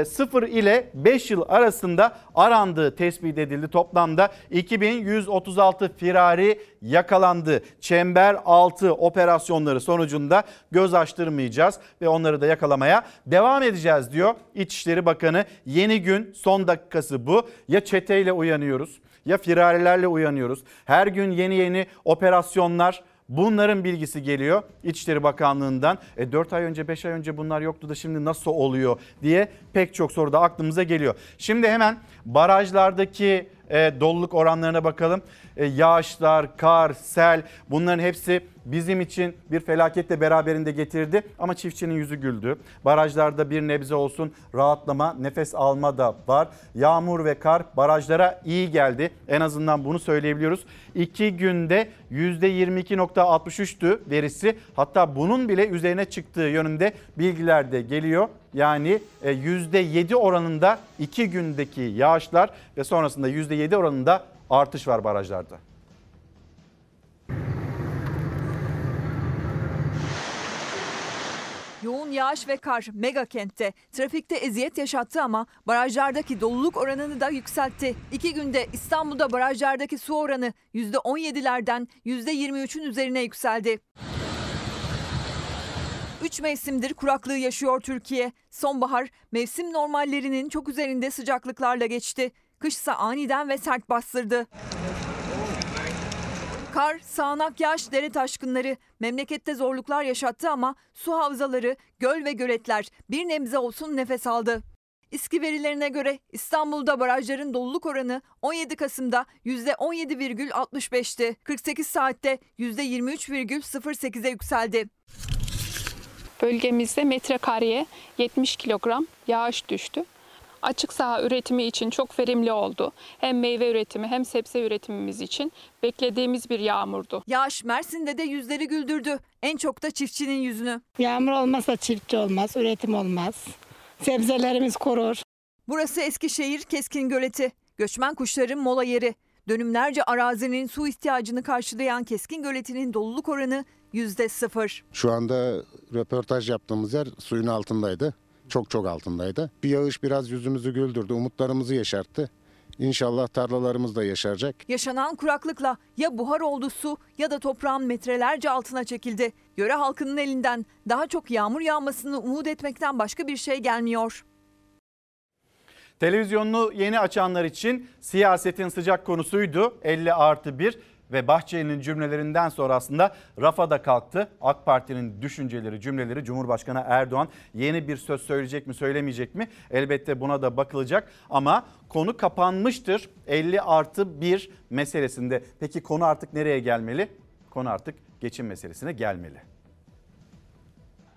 0 e, ile 5 yıl arasında arandığı tespit edildi. Toplamda 2136 firari yakalandı. Çember altı operasyonları sonucunda göz açtırmayacağız ve onları da yakalamaya devam edeceğiz diyor İçişleri Bakanı. Yeni gün son dakikası bu. Ya çeteyle uyanıyoruz ya firarilerle uyanıyoruz. Her gün yeni yeni operasyonlar Bunların bilgisi geliyor İçişleri Bakanlığı'ndan. E 4 ay önce 5 ay önce bunlar yoktu da şimdi nasıl oluyor diye pek çok soru da aklımıza geliyor. Şimdi hemen barajlardaki e, doluluk oranlarına bakalım. E, yağışlar, kar, sel bunların hepsi bizim için bir felaketle beraberinde getirdi. Ama çiftçinin yüzü güldü. Barajlarda bir nebze olsun rahatlama, nefes alma da var. Yağmur ve kar barajlara iyi geldi. En azından bunu söyleyebiliyoruz. İki günde %22.63'tü verisi. Hatta bunun bile üzerine çıktığı yönünde bilgiler de geliyor. Yani e, %7 oranında 2 gündeki yağışlar ve sonrasında %7 oranında artış var barajlarda. Yoğun yağış ve kar mega kentte trafikte eziyet yaşattı ama barajlardaki doluluk oranını da yükseltti. İki günde İstanbul'da barajlardaki su oranı %17'lerden %23'ün üzerine yükseldi. Üç mevsimdir kuraklığı yaşıyor Türkiye. Sonbahar mevsim normallerinin çok üzerinde sıcaklıklarla geçti. Kışsa aniden ve sert bastırdı. Kar, sağanak yağış, dere taşkınları memlekette zorluklar yaşattı ama su havzaları, göl ve göletler bir nebze olsun nefes aldı. İSKİ verilerine göre İstanbul'da barajların doluluk oranı 17 Kasım'da %17,65'ti. 48 saatte %23,08'e yükseldi. Bölgemizde metrekareye 70 kilogram yağış düştü. Açık saha üretimi için çok verimli oldu. Hem meyve üretimi hem sebze üretimimiz için beklediğimiz bir yağmurdu. Yağış Mersin'de de yüzleri güldürdü. En çok da çiftçinin yüzünü. Yağmur olmazsa çiftçi olmaz, üretim olmaz. Sebzelerimiz korur. Burası Eskişehir Keskin Göleti. Göçmen kuşların mola yeri. Dönümlerce arazinin su ihtiyacını karşılayan Keskin Göleti'nin doluluk oranı yüzde sıfır. Şu anda röportaj yaptığımız yer suyun altındaydı. Çok çok altındaydı. Bir yağış biraz yüzümüzü güldürdü, umutlarımızı yeşertti. İnşallah tarlalarımız da yeşerecek. Yaşanan kuraklıkla ya buhar oldu su ya da toprağın metrelerce altına çekildi. Yöre halkının elinden daha çok yağmur yağmasını umut etmekten başka bir şey gelmiyor. Televizyonunu yeni açanlar için siyasetin sıcak konusuydu 50 artı 1 ve Bahçeli'nin cümlelerinden sonra aslında rafa da kalktı. AK Parti'nin düşünceleri, cümleleri Cumhurbaşkanı Erdoğan yeni bir söz söyleyecek mi söylemeyecek mi? Elbette buna da bakılacak ama konu kapanmıştır 50 artı 1 meselesinde. Peki konu artık nereye gelmeli? Konu artık geçim meselesine gelmeli.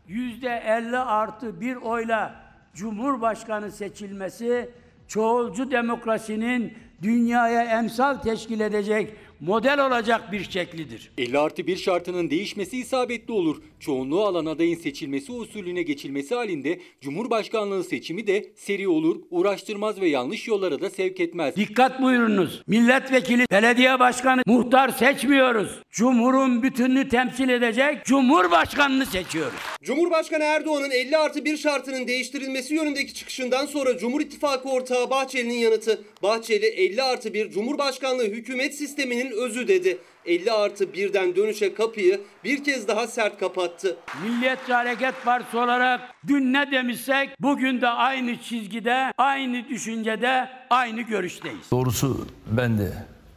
%50 artı bir oyla Cumhurbaşkanı seçilmesi çoğulcu demokrasinin dünyaya emsal teşkil edecek model olacak bir şeklidir. 50 artı 1 şartının değişmesi isabetli olur. Çoğunluğu alan adayın seçilmesi usulüne geçilmesi halinde Cumhurbaşkanlığı seçimi de seri olur, uğraştırmaz ve yanlış yollara da sevk etmez. Dikkat buyurunuz. Milletvekili, belediye başkanı, muhtar seçmiyoruz. Cumhurun bütününü temsil edecek Cumhurbaşkanını seçiyoruz. Cumhurbaşkanı Erdoğan'ın 50 artı 1 şartının değiştirilmesi yönündeki çıkışından sonra Cumhur İttifakı ortağı Bahçeli'nin yanıtı. Bahçeli 50 artı 1 Cumhurbaşkanlığı hükümet sisteminin özü dedi. 50 artı 1'den dönüşe kapıyı bir kez daha sert kapattı. Milliyetçi Hareket Partisi olarak dün ne demişsek bugün de aynı çizgide, aynı düşüncede, aynı görüşteyiz. Doğrusu ben de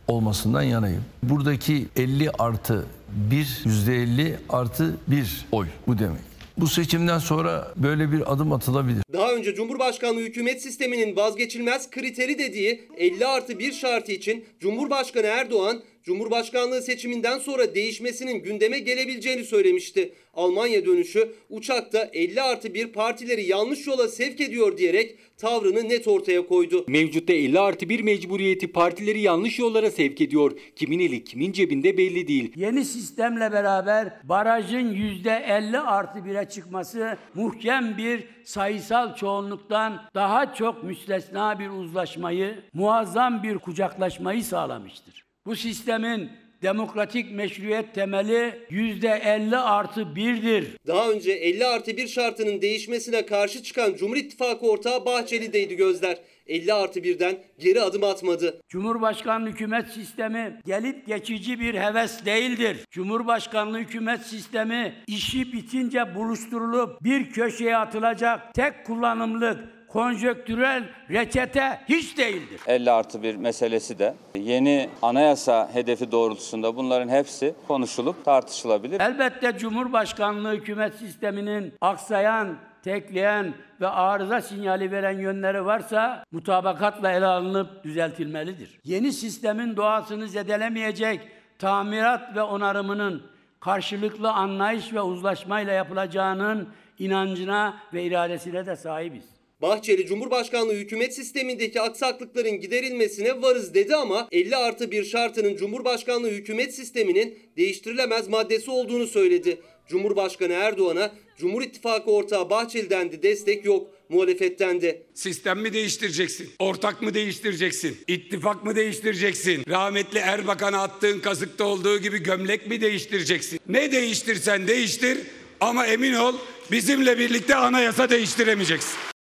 olmasından yanayım. Buradaki 50 artı 1, %50 artı 1 oy bu demek. Bu seçimden sonra böyle bir adım atılabilir. Daha önce Cumhurbaşkanlığı hükümet sisteminin vazgeçilmez kriteri dediği 50 artı 1 şartı için Cumhurbaşkanı Erdoğan Cumhurbaşkanlığı seçiminden sonra değişmesinin gündeme gelebileceğini söylemişti. Almanya dönüşü uçakta 50 artı 1 partileri yanlış yola sevk ediyor diyerek tavrını net ortaya koydu. Mevcutta 50 artı 1 mecburiyeti partileri yanlış yollara sevk ediyor. Kimin eli kimin cebinde belli değil. Yeni sistemle beraber barajın %50 artı 1'e çıkması muhkem bir sayısal çoğunluktan daha çok müstesna bir uzlaşmayı, muazzam bir kucaklaşmayı sağlamıştır. Bu sistemin demokratik meşruiyet temeli %50 artı 1'dir. Daha önce 50 artı 1 şartının değişmesine karşı çıkan Cumhur İttifakı ortağı Bahçeli'deydi gözler. 50 artı 1'den geri adım atmadı. Cumhurbaşkanlığı hükümet sistemi gelip geçici bir heves değildir. Cumhurbaşkanlığı hükümet sistemi işi bitince buluşturulup bir köşeye atılacak tek kullanımlık konjöktürel reçete hiç değildir. 50 artı bir meselesi de yeni anayasa hedefi doğrultusunda bunların hepsi konuşulup tartışılabilir. Elbette Cumhurbaşkanlığı hükümet sisteminin aksayan, tekleyen ve arıza sinyali veren yönleri varsa mutabakatla ele alınıp düzeltilmelidir. Yeni sistemin doğasını zedelemeyecek tamirat ve onarımının karşılıklı anlayış ve uzlaşmayla yapılacağının inancına ve iradesine de sahibiz. Bahçeli Cumhurbaşkanlığı hükümet sistemindeki aksaklıkların giderilmesine varız dedi ama 50 artı bir şartının Cumhurbaşkanlığı hükümet sisteminin değiştirilemez maddesi olduğunu söyledi. Cumhurbaşkanı Erdoğan'a Cumhur İttifakı ortağı Bahçeli'den de destek yok, muhalefetten de. Sistem mi değiştireceksin? Ortak mı değiştireceksin? İttifak mı değiştireceksin? Rahmetli Erbakan'a attığın kazıkta olduğu gibi gömlek mi değiştireceksin? Ne değiştirsen değiştir ama emin ol bizimle birlikte anayasa değiştiremeyeceksin.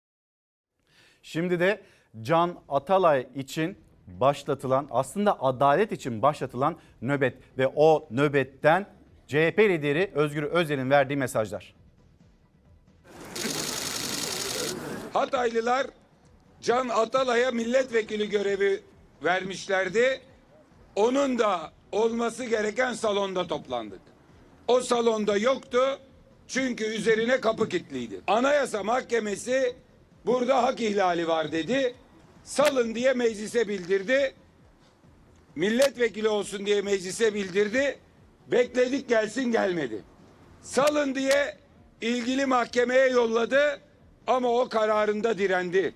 Şimdi de Can Atalay için başlatılan aslında adalet için başlatılan nöbet ve o nöbetten CHP lideri Özgür Özel'in verdiği mesajlar. Hataylılar Can Atalay'a milletvekili görevi vermişlerdi. Onun da olması gereken salonda toplandık. O salonda yoktu çünkü üzerine kapı kilitliydi. Anayasa Mahkemesi burada hak ihlali var dedi. Salın diye meclise bildirdi. Milletvekili olsun diye meclise bildirdi. Bekledik gelsin gelmedi. Salın diye ilgili mahkemeye yolladı ama o kararında direndi.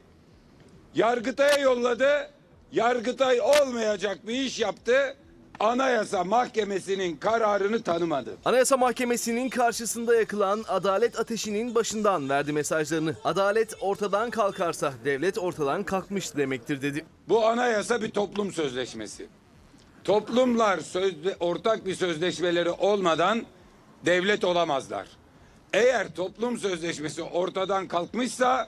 Yargıtay'a yolladı. Yargıtay olmayacak bir iş yaptı. Anayasa Mahkemesi'nin kararını tanımadı. Anayasa Mahkemesi'nin karşısında yakılan adalet ateşinin başından verdi mesajlarını. Adalet ortadan kalkarsa devlet ortadan kalkmış demektir dedi. Bu anayasa bir toplum sözleşmesi. Toplumlar sözde, ortak bir sözleşmeleri olmadan devlet olamazlar. Eğer toplum sözleşmesi ortadan kalkmışsa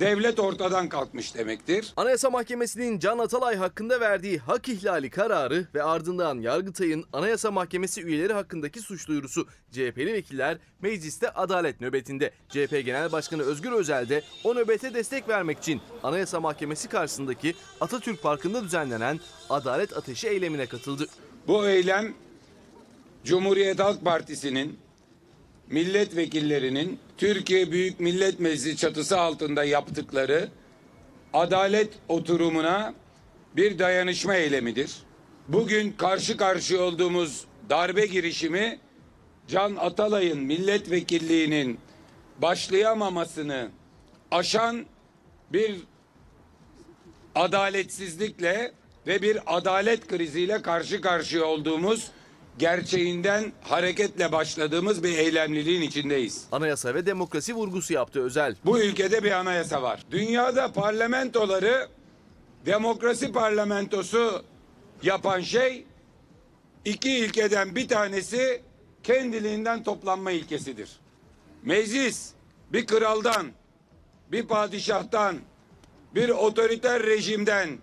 devlet ortadan kalkmış demektir. Anayasa Mahkemesi'nin Can Atalay hakkında verdiği hak ihlali kararı ve ardından Yargıtay'ın Anayasa Mahkemesi üyeleri hakkındaki suç duyurusu CHP'li vekiller mecliste adalet nöbetinde. CHP Genel Başkanı Özgür Özel de o nöbete destek vermek için Anayasa Mahkemesi karşısındaki Atatürk Parkı'nda düzenlenen Adalet Ateşi eylemine katıldı. Bu eylem Cumhuriyet Halk Partisi'nin milletvekillerinin Türkiye Büyük Millet Meclisi çatısı altında yaptıkları adalet oturumuna bir dayanışma eylemidir. Bugün karşı karşıya olduğumuz darbe girişimi Can Atalay'ın milletvekilliğinin başlayamamasını aşan bir adaletsizlikle ve bir adalet kriziyle karşı karşıya olduğumuz gerçeğinden hareketle başladığımız bir eylemliliğin içindeyiz. Anayasa ve demokrasi vurgusu yaptı Özel. Bu ülkede bir anayasa var. Dünyada parlamentoları demokrasi parlamentosu yapan şey iki ilkeden bir tanesi kendiliğinden toplanma ilkesidir. Meclis bir kraldan, bir padişahtan, bir otoriter rejimden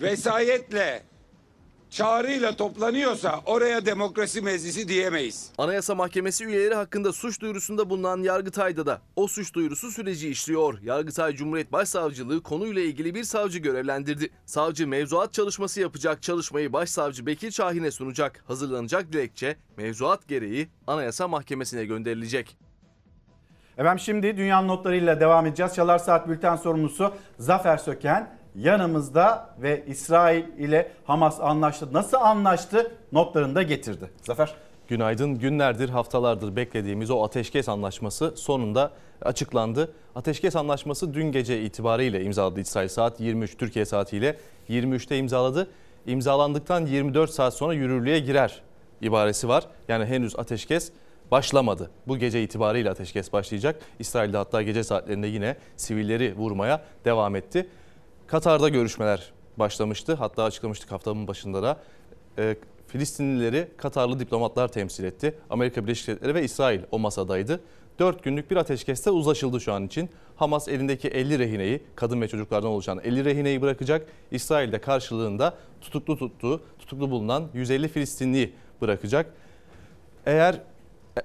vesayetle çağrıyla toplanıyorsa oraya demokrasi meclisi diyemeyiz. Anayasa Mahkemesi üyeleri hakkında suç duyurusunda bulunan Yargıtay'da da o suç duyurusu süreci işliyor. Yargıtay Cumhuriyet Başsavcılığı konuyla ilgili bir savcı görevlendirdi. Savcı mevzuat çalışması yapacak çalışmayı Başsavcı Bekir Şahin'e sunacak. Hazırlanacak dilekçe mevzuat gereği Anayasa Mahkemesi'ne gönderilecek. Efendim şimdi dünyanın notlarıyla devam edeceğiz. Çalar Saat Bülten sorumlusu Zafer Söken yanımızda ve İsrail ile Hamas anlaştı. Nasıl anlaştı? Notlarını da getirdi. Zafer. Günaydın. Günlerdir, haftalardır beklediğimiz o ateşkes anlaşması sonunda açıklandı. Ateşkes anlaşması dün gece itibariyle imzaladı İsrail saat 23 Türkiye saatiyle 23'te imzaladı. İmzalandıktan 24 saat sonra yürürlüğe girer ibaresi var. Yani henüz ateşkes başlamadı. Bu gece itibariyle ateşkes başlayacak. İsrail'de hatta gece saatlerinde yine sivilleri vurmaya devam etti. Katar'da görüşmeler başlamıştı. Hatta açıklamıştık haftanın başında da. E, Filistinlileri Katarlı diplomatlar temsil etti. Amerika Birleşik Devletleri ve İsrail o masadaydı. 4 günlük bir ateşkeste uzlaşıldı şu an için. Hamas elindeki 50 rehineyi, kadın ve çocuklardan oluşan 50 rehineyi bırakacak. İsrail de karşılığında tutuklu tuttuğu, tutuklu bulunan 150 Filistinliyi bırakacak. Eğer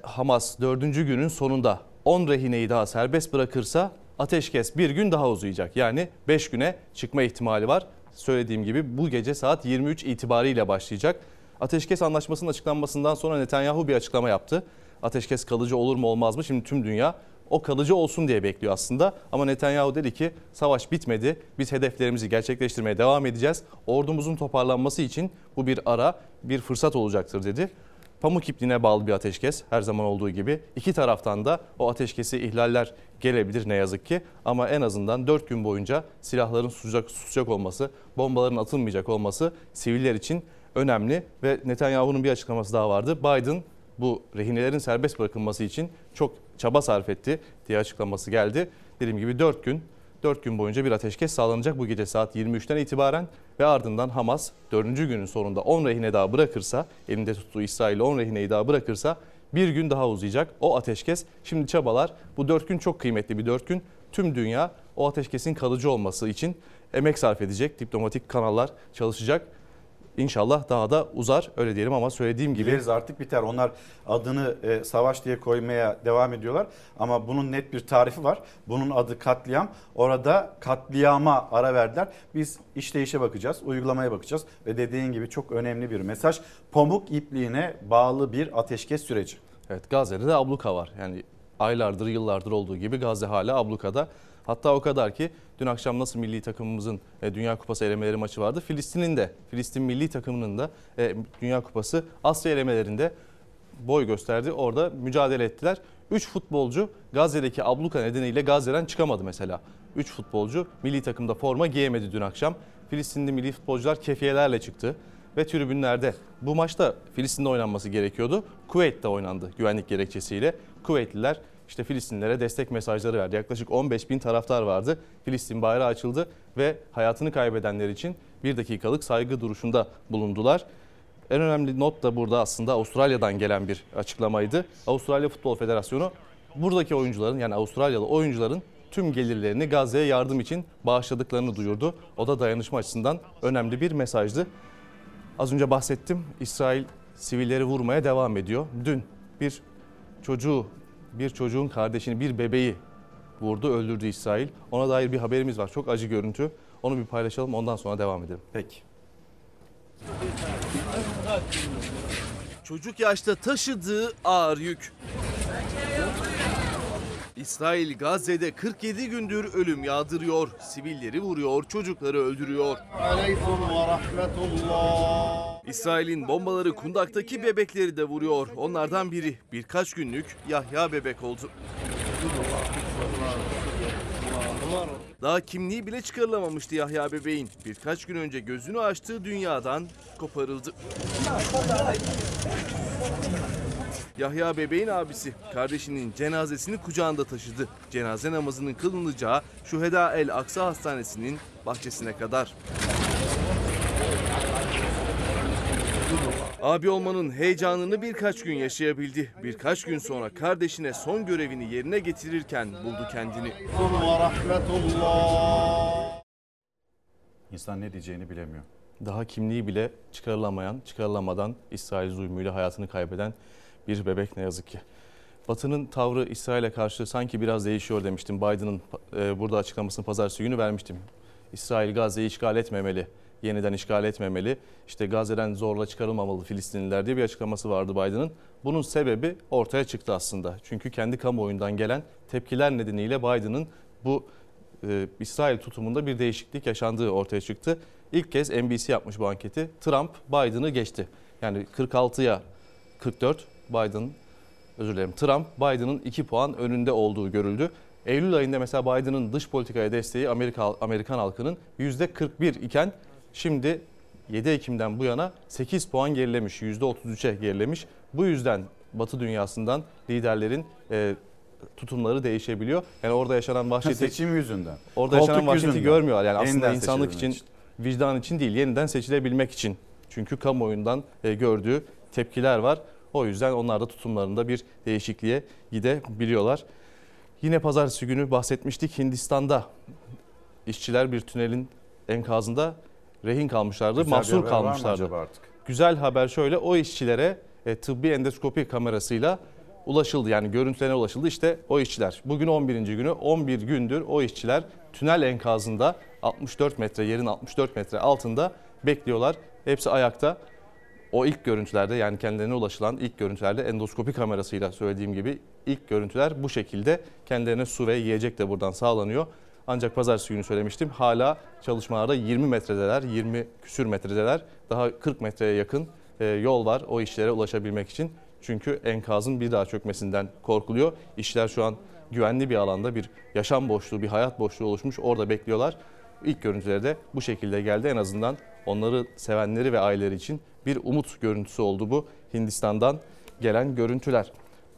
Hamas 4. günün sonunda 10 rehineyi daha serbest bırakırsa ateşkes bir gün daha uzayacak. Yani 5 güne çıkma ihtimali var. Söylediğim gibi bu gece saat 23 itibariyle başlayacak. Ateşkes anlaşmasının açıklanmasından sonra Netanyahu bir açıklama yaptı. Ateşkes kalıcı olur mu olmaz mı? Şimdi tüm dünya o kalıcı olsun diye bekliyor aslında. Ama Netanyahu dedi ki savaş bitmedi. Biz hedeflerimizi gerçekleştirmeye devam edeceğiz. Ordumuzun toparlanması için bu bir ara, bir fırsat olacaktır dedi. Pamuk ipliğine bağlı bir ateşkes her zaman olduğu gibi. iki taraftan da o ateşkesi ihlaller gelebilir ne yazık ki. Ama en azından 4 gün boyunca silahların susacak, susacak olması, bombaların atılmayacak olması siviller için önemli. Ve Netanyahu'nun bir açıklaması daha vardı. Biden bu rehinelerin serbest bırakılması için çok çaba sarf etti diye açıklaması geldi. Dediğim gibi 4 gün 4 gün boyunca bir ateşkes sağlanacak bu gece saat 23'ten itibaren ve ardından Hamas 4. günün sonunda 10 rehine daha bırakırsa, elinde tuttuğu İsrail'i 10 rehineyi daha bırakırsa bir gün daha uzayacak o ateşkes. Şimdi çabalar bu 4 gün çok kıymetli bir 4 gün. Tüm dünya o ateşkesin kalıcı olması için emek sarf edecek. Diplomatik kanallar çalışacak. İnşallah daha da uzar öyle diyelim ama söylediğim gibi Biliriz artık biter. Onlar adını e, savaş diye koymaya devam ediyorlar. Ama bunun net bir tarifi var. Bunun adı katliam. Orada katliama ara verdiler. Biz işleyişe bakacağız, uygulamaya bakacağız. Ve dediğin gibi çok önemli bir mesaj. Pamuk ipliğine bağlı bir ateşkes süreci. Evet Gazze'de de abluka var. Yani aylardır yıllardır olduğu gibi Gazze hala ablukada. Hatta o kadar ki dün akşam nasıl milli takımımızın e, Dünya Kupası elemeleri maçı vardı. Filistin'in de Filistin milli takımının da e, Dünya Kupası Asya elemelerinde boy gösterdi. Orada mücadele ettiler. 3 futbolcu Gazze'deki abluka nedeniyle Gazze'den çıkamadı mesela. 3 futbolcu milli takımda forma giyemedi dün akşam. Filistinli milli futbolcular kefiyelerle çıktı ve tribünlerde bu maçta Filistin'de oynanması gerekiyordu. Kuveyt'te oynandı güvenlik gerekçesiyle. Kuveytliler işte Filistinlilere destek mesajları verdi. Yaklaşık 15 bin taraftar vardı. Filistin bayrağı açıldı ve hayatını kaybedenler için bir dakikalık saygı duruşunda bulundular. En önemli not da burada aslında Avustralya'dan gelen bir açıklamaydı. Avustralya Futbol Federasyonu buradaki oyuncuların yani Avustralyalı oyuncuların tüm gelirlerini Gazze'ye yardım için bağışladıklarını duyurdu. O da dayanışma açısından önemli bir mesajdı. Az önce bahsettim. İsrail sivilleri vurmaya devam ediyor. Dün bir çocuğu, bir çocuğun kardeşini, bir bebeği vurdu, öldürdü İsrail. Ona dair bir haberimiz var. Çok acı görüntü. Onu bir paylaşalım ondan sonra devam edelim. Peki. Çocuk yaşta taşıdığı ağır yük. İsrail Gazze'de 47 gündür ölüm yağdırıyor. Sivilleri vuruyor, çocukları öldürüyor. İsrail'in bombaları kundaktaki bebekleri de vuruyor. Onlardan biri birkaç günlük Yahya bebek oldu. Daha kimliği bile çıkarılamamıştı Yahya bebeğin. Birkaç gün önce gözünü açtığı dünyadan koparıldı. Yahya bebeğin abisi kardeşinin cenazesini kucağında taşıdı. Cenaze namazının kılınacağı Şuheda El Aksa Hastanesi'nin bahçesine kadar. Abi olmanın heyecanını birkaç gün yaşayabildi. Birkaç gün sonra kardeşine son görevini yerine getirirken buldu kendini. İnsan ne diyeceğini bilemiyor. Daha kimliği bile çıkarılamayan, çıkarılamadan İsrail zulmüyle hayatını kaybeden bir bebek ne yazık ki. Batı'nın tavrı İsrail'e karşı sanki biraz değişiyor demiştim. Biden'ın e, burada açıklamasını pazartesi günü vermiştim. İsrail Gazze'yi işgal etmemeli, yeniden işgal etmemeli. İşte Gazze'den zorla çıkarılmamalı Filistinliler diye bir açıklaması vardı Biden'ın. Bunun sebebi ortaya çıktı aslında. Çünkü kendi kamuoyundan gelen tepkiler nedeniyle Biden'ın bu e, İsrail tutumunda bir değişiklik yaşandığı ortaya çıktı. İlk kez NBC yapmış bu anketi. Trump Biden'ı geçti. Yani 46'ya 44 Biden özür dilerim Trump Biden'ın 2 puan önünde olduğu görüldü. Eylül ayında mesela Biden'ın dış politikaya desteği Amerika Amerikan halkının %41 iken şimdi 7 Ekim'den bu yana 8 puan gerilemiş, %33'e gerilemiş. Bu yüzden Batı dünyasından liderlerin e, tutumları değişebiliyor. Yani orada yaşanan vahşeti seçim yüzünden. Orada Koltuk yaşanan vahşeti yüzünden. görmüyorlar. Yani aslında insanlık için, seçilebilmek vicdan için değil, yeniden seçilebilmek için. Çünkü kamuoyundan e, gördüğü tepkiler var. O yüzden onlar da tutumlarında bir değişikliğe gidebiliyorlar. Yine pazartesi günü bahsetmiştik Hindistan'da işçiler bir tünelin enkazında rehin kalmışlardı, Güzel mahsur kalmışlardı. Güzel haber şöyle o işçilere e, tıbbi endoskopi kamerasıyla ulaşıldı. Yani görüntülerine ulaşıldı. İşte o işçiler. Bugün 11. günü 11 gündür o işçiler tünel enkazında 64 metre yerin 64 metre altında bekliyorlar. Hepsi ayakta. O ilk görüntülerde yani kendilerine ulaşılan ilk görüntülerde endoskopi kamerasıyla söylediğim gibi ilk görüntüler bu şekilde kendilerine su ve yiyecek de buradan sağlanıyor. Ancak pazartesi günü söylemiştim hala çalışmalarda 20 metredeler, 20 küsür metredeler. Daha 40 metreye yakın e, yol var o işlere ulaşabilmek için. Çünkü enkazın bir daha çökmesinden korkuluyor. İşler şu an güvenli bir alanda bir yaşam boşluğu, bir hayat boşluğu oluşmuş. Orada bekliyorlar. İlk görüntüleri de bu şekilde geldi. En azından onları sevenleri ve aileleri için bir umut görüntüsü oldu bu Hindistan'dan gelen görüntüler.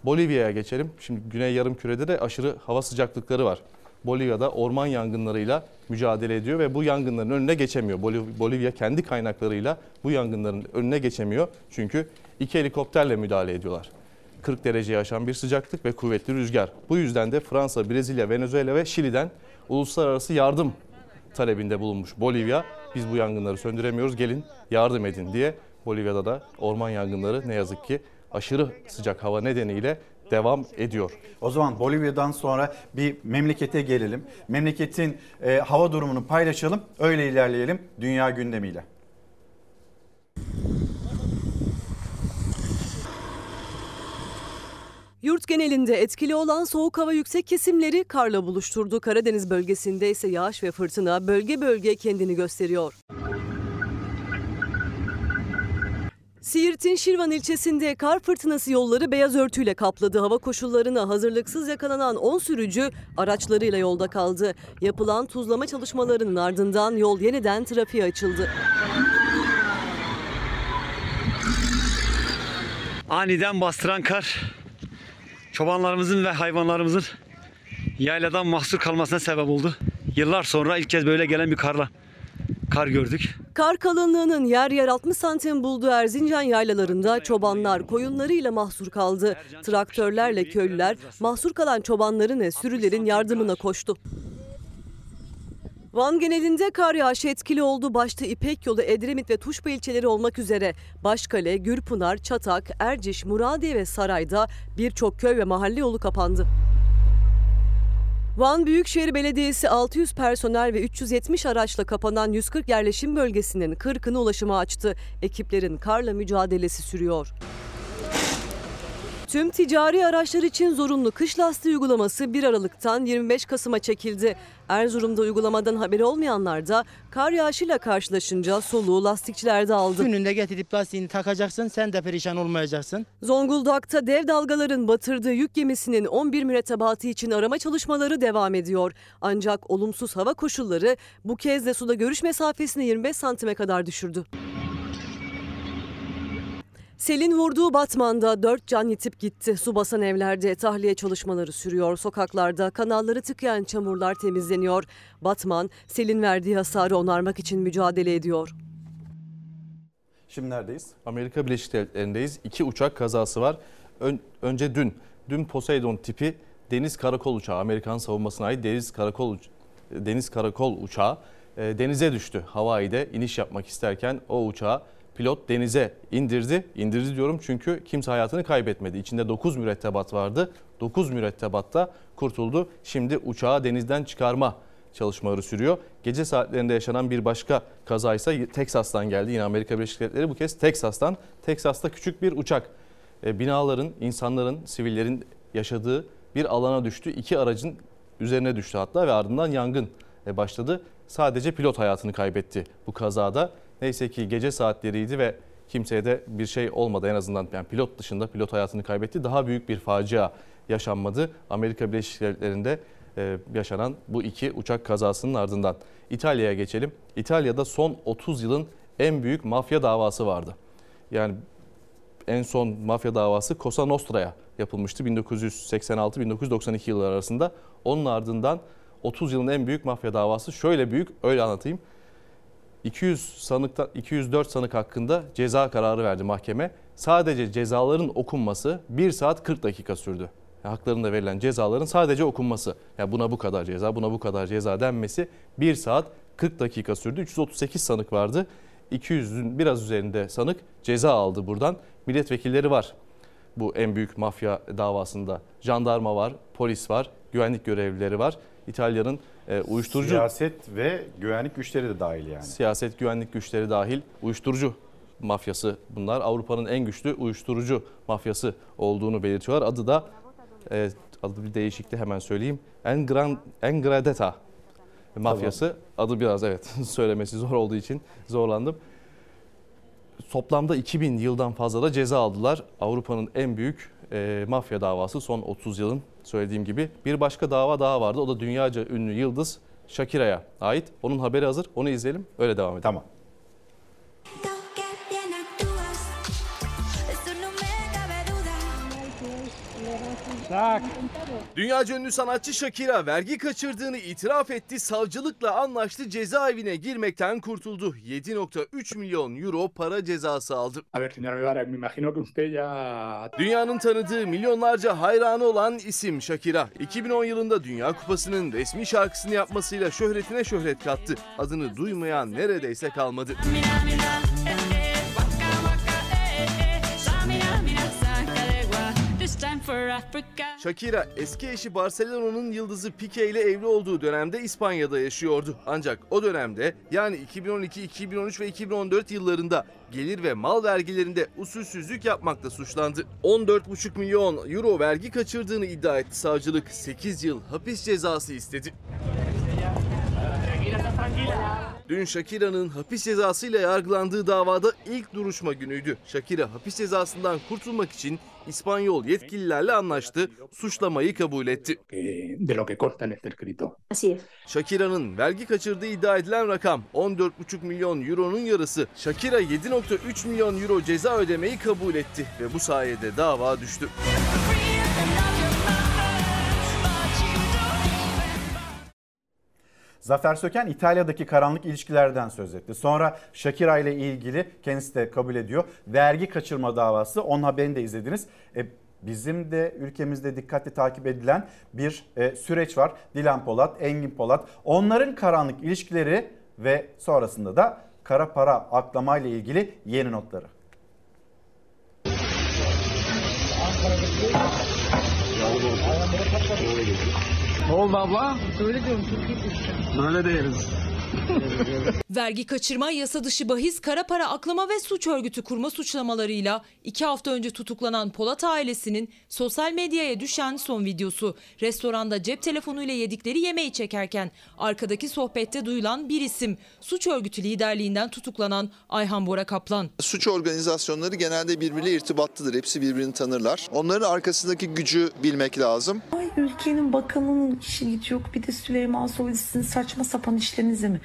Bolivya'ya geçelim. Şimdi Güney Yarımküre'de de aşırı hava sıcaklıkları var. Bolivya'da orman yangınlarıyla mücadele ediyor ve bu yangınların önüne geçemiyor. Bolivya kendi kaynaklarıyla bu yangınların önüne geçemiyor. Çünkü iki helikopterle müdahale ediyorlar. 40 dereceye aşan bir sıcaklık ve kuvvetli rüzgar. Bu yüzden de Fransa, Brezilya, Venezuela ve Şili'den uluslararası yardım talebinde bulunmuş Bolivya. Biz bu yangınları söndüremiyoruz gelin yardım edin diye Bolivya'da da orman yangınları ne yazık ki aşırı sıcak hava nedeniyle devam ediyor. O zaman Bolivya'dan sonra bir memlekete gelelim. Memleketin e, hava durumunu paylaşalım. Öyle ilerleyelim dünya gündemiyle. Yurt genelinde etkili olan soğuk hava yüksek kesimleri karla buluşturdu. Karadeniz bölgesinde ise yağış ve fırtına bölge bölge kendini gösteriyor. Siirt'in Şirvan ilçesinde kar fırtınası yolları beyaz örtüyle kapladı. Hava koşullarına hazırlıksız yakalanan 10 sürücü araçlarıyla yolda kaldı. Yapılan tuzlama çalışmalarının ardından yol yeniden trafiğe açıldı. Aniden bastıran kar çobanlarımızın ve hayvanlarımızın yayladan mahsur kalmasına sebep oldu. Yıllar sonra ilk kez böyle gelen bir karla kar gördük. Kar kalınlığının yer yer 60 santim bulduğu Erzincan yaylalarında çobanlar koyunlarıyla mahsur kaldı. Traktörlerle köylüler mahsur kalan çobanların ve sürülerin yardımına koştu. Van genelinde kar yağışı etkili oldu. Başta İpek yolu, Edremit ve Tuşba ilçeleri olmak üzere Başkale, Gürpınar, Çatak, Erciş, Muradiye ve Saray'da birçok köy ve mahalle yolu kapandı. Van Büyükşehir Belediyesi 600 personel ve 370 araçla kapanan 140 yerleşim bölgesinin 40'ını ulaşıma açtı. Ekiplerin karla mücadelesi sürüyor. Tüm ticari araçlar için zorunlu kış lastiği uygulaması 1 Aralık'tan 25 Kasım'a çekildi. Erzurum'da uygulamadan haberi olmayanlar da kar yağışıyla karşılaşınca soluğu lastikçilerde aldı. Gününde getirip lastiğini takacaksın sen de perişan olmayacaksın. Zonguldak'ta dev dalgaların batırdığı yük gemisinin 11 mürettebatı için arama çalışmaları devam ediyor. Ancak olumsuz hava koşulları bu kez de suda görüş mesafesini 25 santime kadar düşürdü. Selin vurduğu Batman'da 4 can yitip gitti. Su basan evlerde tahliye çalışmaları sürüyor. Sokaklarda kanalları tıkayan çamurlar temizleniyor. Batman, selin verdiği hasarı onarmak için mücadele ediyor. Şimdi neredeyiz? Amerika Birleşik Devletleri'ndeyiz. İki uçak kazası var. Ön, önce dün, dün Poseidon tipi deniz karakol uçağı, Amerikan savunmasına ait deniz karakol deniz karakol uçağı e, denize düştü. Hawaii'de iniş yapmak isterken o uçağı pilot denize indirdi. İndirdi diyorum çünkü kimse hayatını kaybetmedi. İçinde 9 mürettebat vardı. 9 mürettebatta kurtuldu. Şimdi uçağı denizden çıkarma çalışmaları sürüyor. Gece saatlerinde yaşanan bir başka kaza ise Teksas'tan geldi. Yine Amerika Birleşik Devletleri bu kez Teksas'tan. Teksas'ta küçük bir uçak e, binaların, insanların, sivillerin yaşadığı bir alana düştü. İki aracın üzerine düştü hatta ve ardından yangın e, başladı. Sadece pilot hayatını kaybetti bu kazada. Neyse ki gece saatleriydi ve kimseye de bir şey olmadı en azından yani pilot dışında pilot hayatını kaybetti. Daha büyük bir facia yaşanmadı. Amerika Birleşik Devletleri'nde e, yaşanan bu iki uçak kazasının ardından. İtalya'ya geçelim. İtalya'da son 30 yılın en büyük mafya davası vardı. Yani en son mafya davası Cosa Nostra'ya yapılmıştı 1986-1992 yılları arasında. Onun ardından 30 yılın en büyük mafya davası şöyle büyük öyle anlatayım. 200 sanıkta 204 sanık hakkında ceza kararı verdi mahkeme. Sadece cezaların okunması 1 saat 40 dakika sürdü. Haklarında verilen cezaların sadece okunması. Yani buna bu kadar ceza, buna bu kadar ceza denmesi 1 saat 40 dakika sürdü. 338 sanık vardı. 200'ün biraz üzerinde sanık ceza aldı buradan. Milletvekilleri var. bu en büyük mafya davasında. Jandarma var, polis var, güvenlik görevlileri var. İtalya'nın e, uyuşturucu Siyaset ve güvenlik güçleri de dahil yani. siyaset güvenlik güçleri dahil uyuşturucu mafyası bunlar. Avrupa'nın en güçlü uyuşturucu mafyası olduğunu belirtiyorlar. Adı da e, adı bir değişikti hemen söyleyeyim. Engran, Engradeta mafyası. Adı biraz evet (laughs) söylemesi zor olduğu için zorlandım. Toplamda 2000 yıldan fazla da ceza aldılar. Avrupa'nın en büyük e, mafya davası son 30 yılın söylediğim gibi. Bir başka dava daha vardı. O da dünyaca ünlü yıldız Shakira'ya ait. Onun haberi hazır. Onu izleyelim. Öyle devam edelim. Tamam. Dünyaca ünlü sanatçı Shakira vergi kaçırdığını itiraf etti, savcılıkla anlaştı, cezaevine girmekten kurtuldu. 7.3 milyon euro para cezası aldı. Dünyanın tanıdığı milyonlarca hayranı olan isim Shakira. 2010 yılında Dünya Kupası'nın resmi şarkısını yapmasıyla şöhretine şöhret kattı. Adını duymayan neredeyse kalmadı. Shakira eski eşi Barcelona'nın yıldızı Pique ile evli olduğu dönemde İspanya'da yaşıyordu. Ancak o dönemde yani 2012, 2013 ve 2014 yıllarında gelir ve mal vergilerinde usulsüzlük yapmakla suçlandı. 14,5 milyon euro vergi kaçırdığını iddia etti savcılık. 8 yıl hapis cezası istedi. Dün Shakira'nın hapis cezasıyla yargılandığı davada ilk duruşma günüydü. Shakira hapis cezasından kurtulmak için İspanyol yetkililerle anlaştı, suçlamayı kabul etti. De lo que consta en este escrito. Shakira'nın vergi kaçırdığı iddia edilen rakam 14,5 milyon euronun yarısı. Shakira 7,3 milyon euro ceza ödemeyi kabul etti ve bu sayede dava düştü. Zafer Söken İtalya'daki karanlık ilişkilerden söz etti. Sonra Shakira ile ilgili kendisi de kabul ediyor. Vergi kaçırma davası onun haberini de izlediniz. E, bizim de ülkemizde dikkatli takip edilen bir e, süreç var. Dilan Polat, Engin Polat. Onların karanlık ilişkileri ve sonrasında da kara para aklama ile ilgili yeni notları. Ne oldu abla? Öyle diyorum çok Böyle değiliz. Vergi kaçırma, yasa dışı bahis, kara para aklama ve suç örgütü kurma suçlamalarıyla iki hafta önce tutuklanan Polat ailesinin sosyal medyaya düşen son videosu. Restoranda cep telefonuyla yedikleri yemeği çekerken arkadaki sohbette duyulan bir isim. Suç örgütü liderliğinden tutuklanan Ayhan Bora Kaplan. Suç organizasyonları genelde birbiriyle irtibatlıdır. Hepsi birbirini tanırlar. Onların arkasındaki gücü bilmek lazım. Ay ülkenin bakanının işi yok bir de Süleyman Soylu sizin saçma sapan işlerinize mi?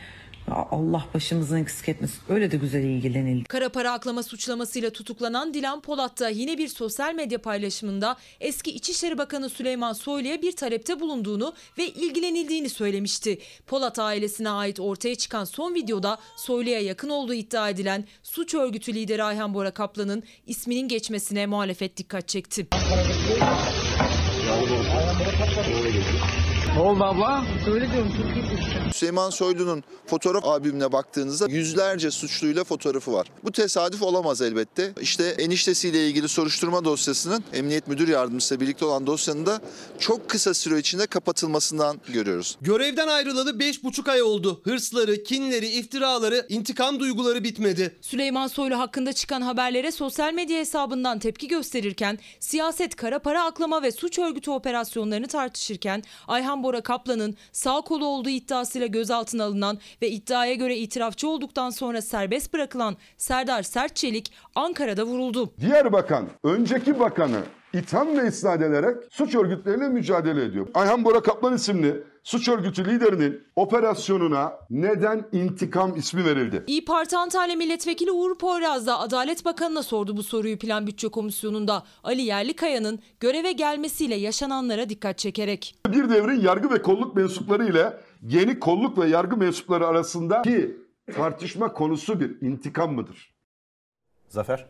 Allah başımızdan eksik etmesin. Öyle de güzel ilgilenildi. Kara para aklama suçlamasıyla tutuklanan Dilan Polat da yine bir sosyal medya paylaşımında eski İçişleri Bakanı Süleyman Soylu'ya bir talepte bulunduğunu ve ilgilenildiğini söylemişti. Polat ailesine ait ortaya çıkan son videoda Soylu'ya yakın olduğu iddia edilen suç örgütü lideri Ayhan Bora Kaplan'ın isminin geçmesine muhalefet dikkat çekti. Ne oldu abla? Öyle diyorum çok iyi Süleyman Soylu'nun fotoğraf albümüne baktığınızda yüzlerce suçluyla fotoğrafı var. Bu tesadüf olamaz elbette. İşte eniştesiyle ilgili soruşturma dosyasının Emniyet Müdür Yardımcısıyla birlikte olan dosyanın da çok kısa süre içinde kapatılmasından görüyoruz. Görevden ayrılalı 5,5 ay oldu. Hırsları, kinleri, iftiraları, intikam duyguları bitmedi. Süleyman Soylu hakkında çıkan haberlere sosyal medya hesabından tepki gösterirken, siyaset, kara para aklama ve suç örgütü operasyonlarını tartışırken Ayhan Bora Kaplan'ın sağ kolu olduğu iddiasıyla gözaltına alınan ve iddiaya göre itirafçı olduktan sonra serbest bırakılan Serdar Sertçelik Ankara'da vuruldu. Diğer bakan, önceki bakanı itham ve isnat ederek suç örgütleriyle mücadele ediyor. Ayhan Bora Kaplan isimli suç örgütü liderinin operasyonuna neden intikam ismi verildi? İyi Parti Antalya Milletvekili Uğur Poyraz da Adalet Bakanı'na sordu bu soruyu Plan Bütçe Komisyonu'nda. Ali Yerlikaya'nın göreve gelmesiyle yaşananlara dikkat çekerek. Bir devrin yargı ve kolluk mensupları ile yeni kolluk ve yargı mensupları arasındaki tartışma konusu bir intikam mıdır? Zafer.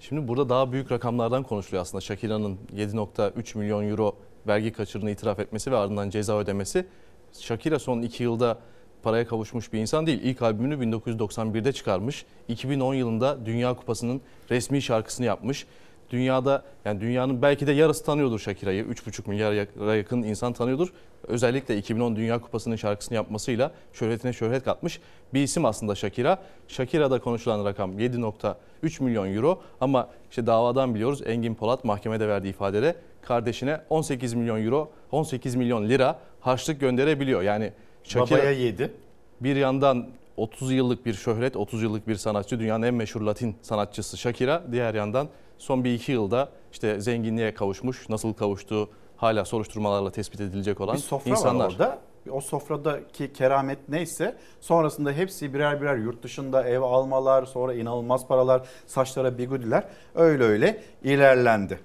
Şimdi burada daha büyük rakamlardan konuşuluyor aslında. Shakira'nın 7.3 milyon euro vergi kaçırdığını itiraf etmesi ve ardından ceza ödemesi. Shakira son 2 yılda paraya kavuşmuş bir insan değil. İlk albümünü 1991'de çıkarmış. 2010 yılında Dünya Kupası'nın resmi şarkısını yapmış. dünyada yani dünyanın belki de yarısı tanıyordur Shakira'yı. 3,5 milyara yakın insan tanıyordur. Özellikle 2010 Dünya Kupası'nın şarkısını yapmasıyla şöhretine şöhret katmış bir isim aslında Shakira. Shakira'da konuşulan rakam 7.3 milyon euro ama işte davadan biliyoruz Engin Polat mahkemede verdiği ifadede kardeşine 18 milyon euro, 18 milyon lira harçlık gönderebiliyor. Yani Shakira Babaya 7. bir yandan 30 yıllık bir şöhret, 30 yıllık bir sanatçı, dünyanın en meşhur Latin sanatçısı Shakira. Diğer yandan son bir iki yılda işte zenginliğe kavuşmuş, nasıl kavuştuğu hala soruşturmalarla tespit edilecek olan Bir sofra insanlar. var orada. O sofradaki keramet neyse sonrasında hepsi birer birer yurt dışında ev almalar, sonra inanılmaz paralar, saçlara bigudiler öyle öyle ilerlendi.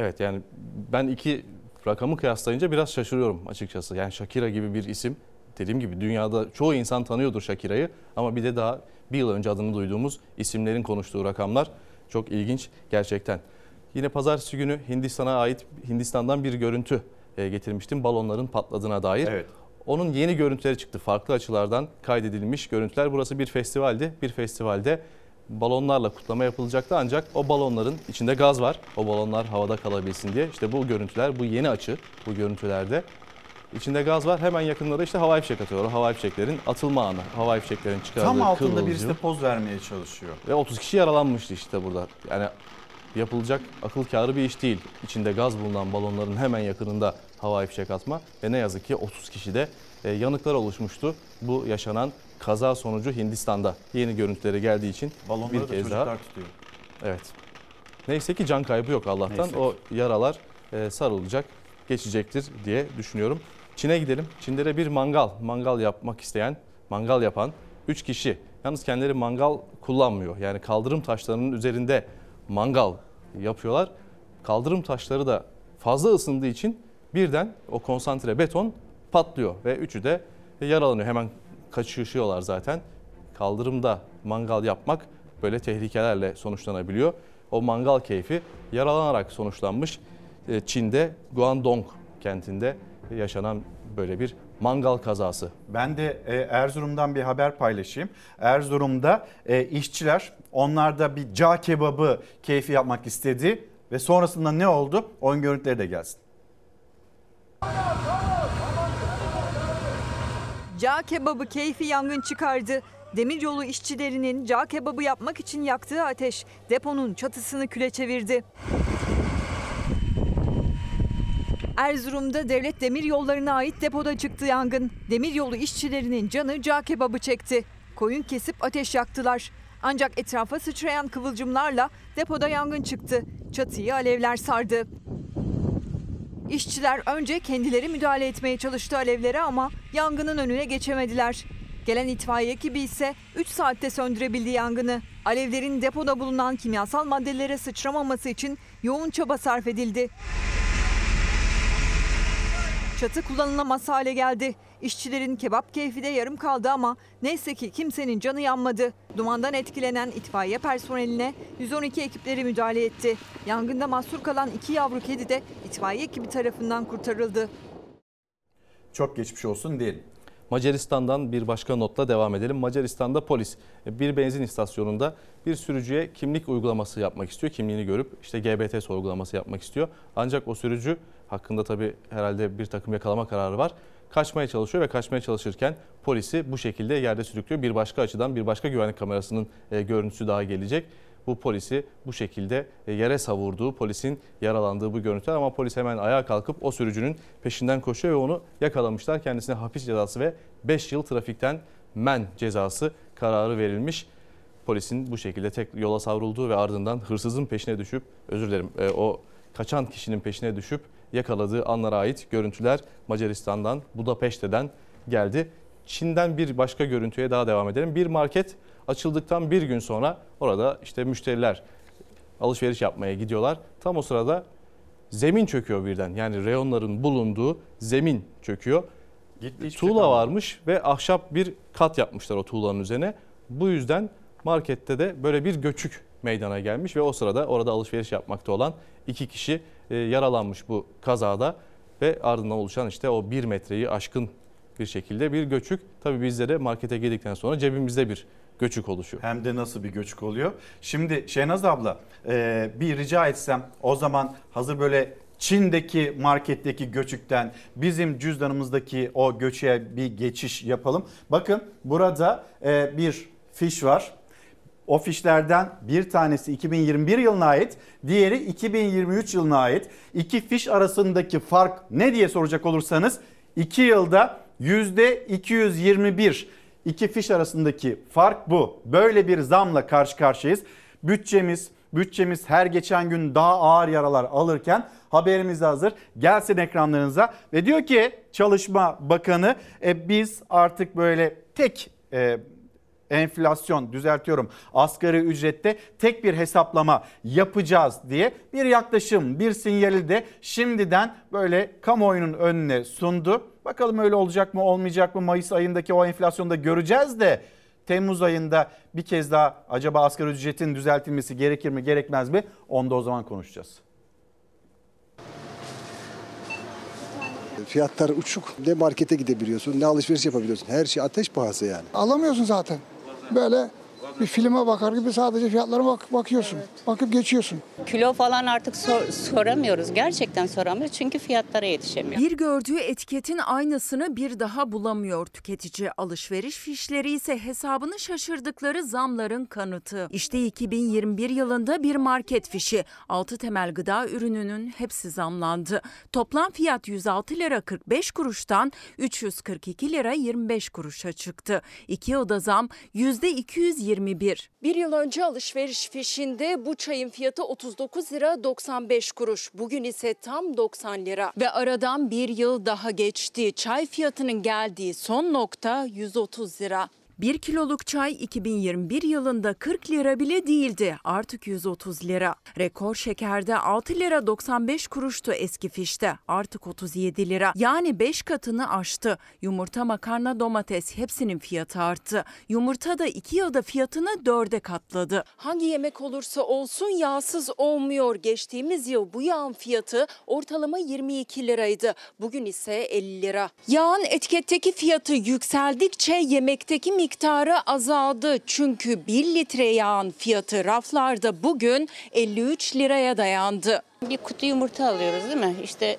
Evet yani ben iki rakamı kıyaslayınca biraz şaşırıyorum açıkçası. Yani Shakira gibi bir isim dediğim gibi dünyada çoğu insan tanıyordur Shakira'yı ama bir de daha bir yıl önce adını duyduğumuz isimlerin konuştuğu rakamlar çok ilginç gerçekten. Yine pazartesi günü Hindistan'a ait Hindistan'dan bir görüntü e, getirmiştim balonların patladığına dair. Evet. Onun yeni görüntüleri çıktı. Farklı açılardan kaydedilmiş görüntüler. Burası bir festivaldi. Bir festivalde balonlarla kutlama yapılacaktı ancak o balonların içinde gaz var. O balonlar havada kalabilsin diye. İşte bu görüntüler, bu yeni açı bu görüntülerde. içinde gaz var. Hemen yakınında da işte havai fişek atıyor. O havai fişeklerin atılma anı. Havai fişeklerin çıkardığı Tam altında kıvılcım. birisi de poz vermeye çalışıyor. Ve 30 kişi yaralanmıştı işte burada. Yani yapılacak akıl kârı bir iş değil. İçinde gaz bulunan balonların hemen yakınında havai fişek atma. Ve ne yazık ki 30 kişi de yanıklar oluşmuştu. Bu yaşanan kaza sonucu Hindistan'da yeni görüntüleri geldiği için Balonları bir kez daha. tutuyor. Evet. Neyse ki can kaybı yok Allah'tan. Neyse. O yaralar e, sarılacak, geçecektir diye düşünüyorum. Çin'e gidelim. Çin'de de bir mangal, mangal yapmak isteyen, mangal yapan 3 kişi. Yalnız kendileri mangal kullanmıyor. Yani kaldırım taşlarının üzerinde mangal yapıyorlar. Kaldırım taşları da fazla ısındığı için birden o konsantre beton patlıyor ve üçü de yaralanıyor. Hemen kaçışıyorlar zaten. Kaldırımda mangal yapmak böyle tehlikelerle sonuçlanabiliyor. O mangal keyfi yaralanarak sonuçlanmış. E, Çin'de Guangdong kentinde yaşanan böyle bir mangal kazası. Ben de e, Erzurum'dan bir haber paylaşayım. Erzurum'da e, işçiler onlar da bir cağ kebabı keyfi yapmak istedi ve sonrasında ne oldu? Onun görüntüleri de gelsin. Cağ kebabı keyfi yangın çıkardı. Demiryolu işçilerinin cağ kebabı yapmak için yaktığı ateş deponun çatısını küle çevirdi. Erzurum'da devlet demir yollarına ait depoda çıktı yangın. Demiryolu işçilerinin canı cağ kebabı çekti. Koyun kesip ateş yaktılar. Ancak etrafa sıçrayan kıvılcımlarla depoda yangın çıktı. Çatıyı alevler sardı. İşçiler önce kendileri müdahale etmeye çalıştı alevlere ama yangının önüne geçemediler. Gelen itfaiye ekibi ise 3 saatte söndürebildi yangını. Alevlerin depoda bulunan kimyasal maddelere sıçramaması için yoğun çaba sarf edildi. Çatı kullanılamaz hale geldi. İşçilerin kebap keyfi de yarım kaldı ama neyse ki kimsenin canı yanmadı. Dumandan etkilenen itfaiye personeline 112 ekipleri müdahale etti. Yangında mahsur kalan iki yavru kedi de itfaiye ekibi tarafından kurtarıldı. Çok geçmiş olsun diyelim. Macaristan'dan bir başka notla devam edelim. Macaristan'da polis bir benzin istasyonunda bir sürücüye kimlik uygulaması yapmak istiyor. Kimliğini görüp işte GBT sorgulaması yapmak istiyor. Ancak o sürücü hakkında tabii herhalde bir takım yakalama kararı var. Kaçmaya çalışıyor ve kaçmaya çalışırken polisi bu şekilde yerde sürüklüyor. Bir başka açıdan bir başka güvenlik kamerasının e, görüntüsü daha gelecek. Bu polisi bu şekilde e, yere savurduğu, polisin yaralandığı bu görüntüler ama polis hemen ayağa kalkıp o sürücünün peşinden koşuyor ve onu yakalamışlar. Kendisine hapis cezası ve 5 yıl trafikten men cezası kararı verilmiş. Polisin bu şekilde tek yola savrulduğu ve ardından hırsızın peşine düşüp, özür dilerim e, o kaçan kişinin peşine düşüp yakaladığı anlara ait görüntüler Macaristan'dan, Budapeşte'den geldi. Çin'den bir başka görüntüye daha devam edelim. Bir market açıldıktan bir gün sonra orada işte müşteriler alışveriş yapmaya gidiyorlar. Tam o sırada zemin çöküyor birden. Yani reyonların bulunduğu zemin çöküyor. Gitti, şey Tuğla kalmadı. varmış ve ahşap bir kat yapmışlar o tuğlanın üzerine. Bu yüzden markette de böyle bir göçük meydana gelmiş ve o sırada orada alışveriş yapmakta olan iki kişi e, yaralanmış bu kazada ve ardından oluşan işte o bir metreyi aşkın bir şekilde bir göçük. Tabii bizde de markete girdikten sonra cebimizde bir göçük oluşuyor. Hem de nasıl bir göçük oluyor. Şimdi Şehnaz abla e, bir rica etsem o zaman hazır böyle Çin'deki marketteki göçükten bizim cüzdanımızdaki o göçüğe bir geçiş yapalım. Bakın burada e, bir fiş var. O fişlerden bir tanesi 2021 yılına ait, diğeri 2023 yılına ait. İki fiş arasındaki fark ne diye soracak olursanız 2 yılda %221 iki fiş arasındaki fark bu. Böyle bir zamla karşı karşıyayız. Bütçemiz bütçemiz her geçen gün daha ağır yaralar alırken haberimiz hazır. Gelsin ekranlarınıza ve diyor ki Çalışma Bakanı e, biz artık böyle tek e, enflasyon düzeltiyorum asgari ücrette tek bir hesaplama yapacağız diye bir yaklaşım bir sinyali de şimdiden böyle kamuoyunun önüne sundu. Bakalım öyle olacak mı olmayacak mı Mayıs ayındaki o enflasyonda göreceğiz de Temmuz ayında bir kez daha acaba asgari ücretin düzeltilmesi gerekir mi gerekmez mi onu da o zaman konuşacağız. Fiyatlar uçuk. Ne markete gidebiliyorsun ne alışveriş yapabiliyorsun. Her şey ateş pahası yani. Alamıyorsun zaten. Böyle bir filme bakar gibi sadece fiyatlara bak bakıyorsun. Bakıp geçiyorsun. Kilo falan artık sor- soramıyoruz. Gerçekten soramıyoruz çünkü fiyatlara yetişemiyor. Bir gördüğü etiketin aynısını bir daha bulamıyor tüketici. Alışveriş fişleri ise hesabını şaşırdıkları zamların kanıtı. İşte 2021 yılında bir market fişi. 6 temel gıda ürününün hepsi zamlandı. Toplam fiyat 106 lira 45 kuruştan 342 lira 25 kuruşa çıktı. İki oda zam %221. Bir yıl önce alışveriş fişinde bu çayın fiyatı 39 lira 95 kuruş. Bugün ise tam 90 lira. Ve aradan bir yıl daha geçti. Çay fiyatının geldiği son nokta 130 lira. 1 kiloluk çay 2021 yılında 40 lira bile değildi. Artık 130 lira. Rekor şekerde 6 lira 95 kuruştu eski fişte. Artık 37 lira. Yani 5 katını aştı. Yumurta, makarna, domates hepsinin fiyatı arttı. Yumurta da 2 yılda fiyatını 4'e katladı. Hangi yemek olursa olsun yağsız olmuyor. Geçtiğimiz yıl bu yağın fiyatı ortalama 22 liraydı. Bugün ise 50 lira. Yağın etiketteki fiyatı yükseldikçe yemekteki miktarı azaldı. Çünkü 1 litre yağın fiyatı raflarda bugün 53 liraya dayandı. Bir kutu yumurta alıyoruz değil mi? İşte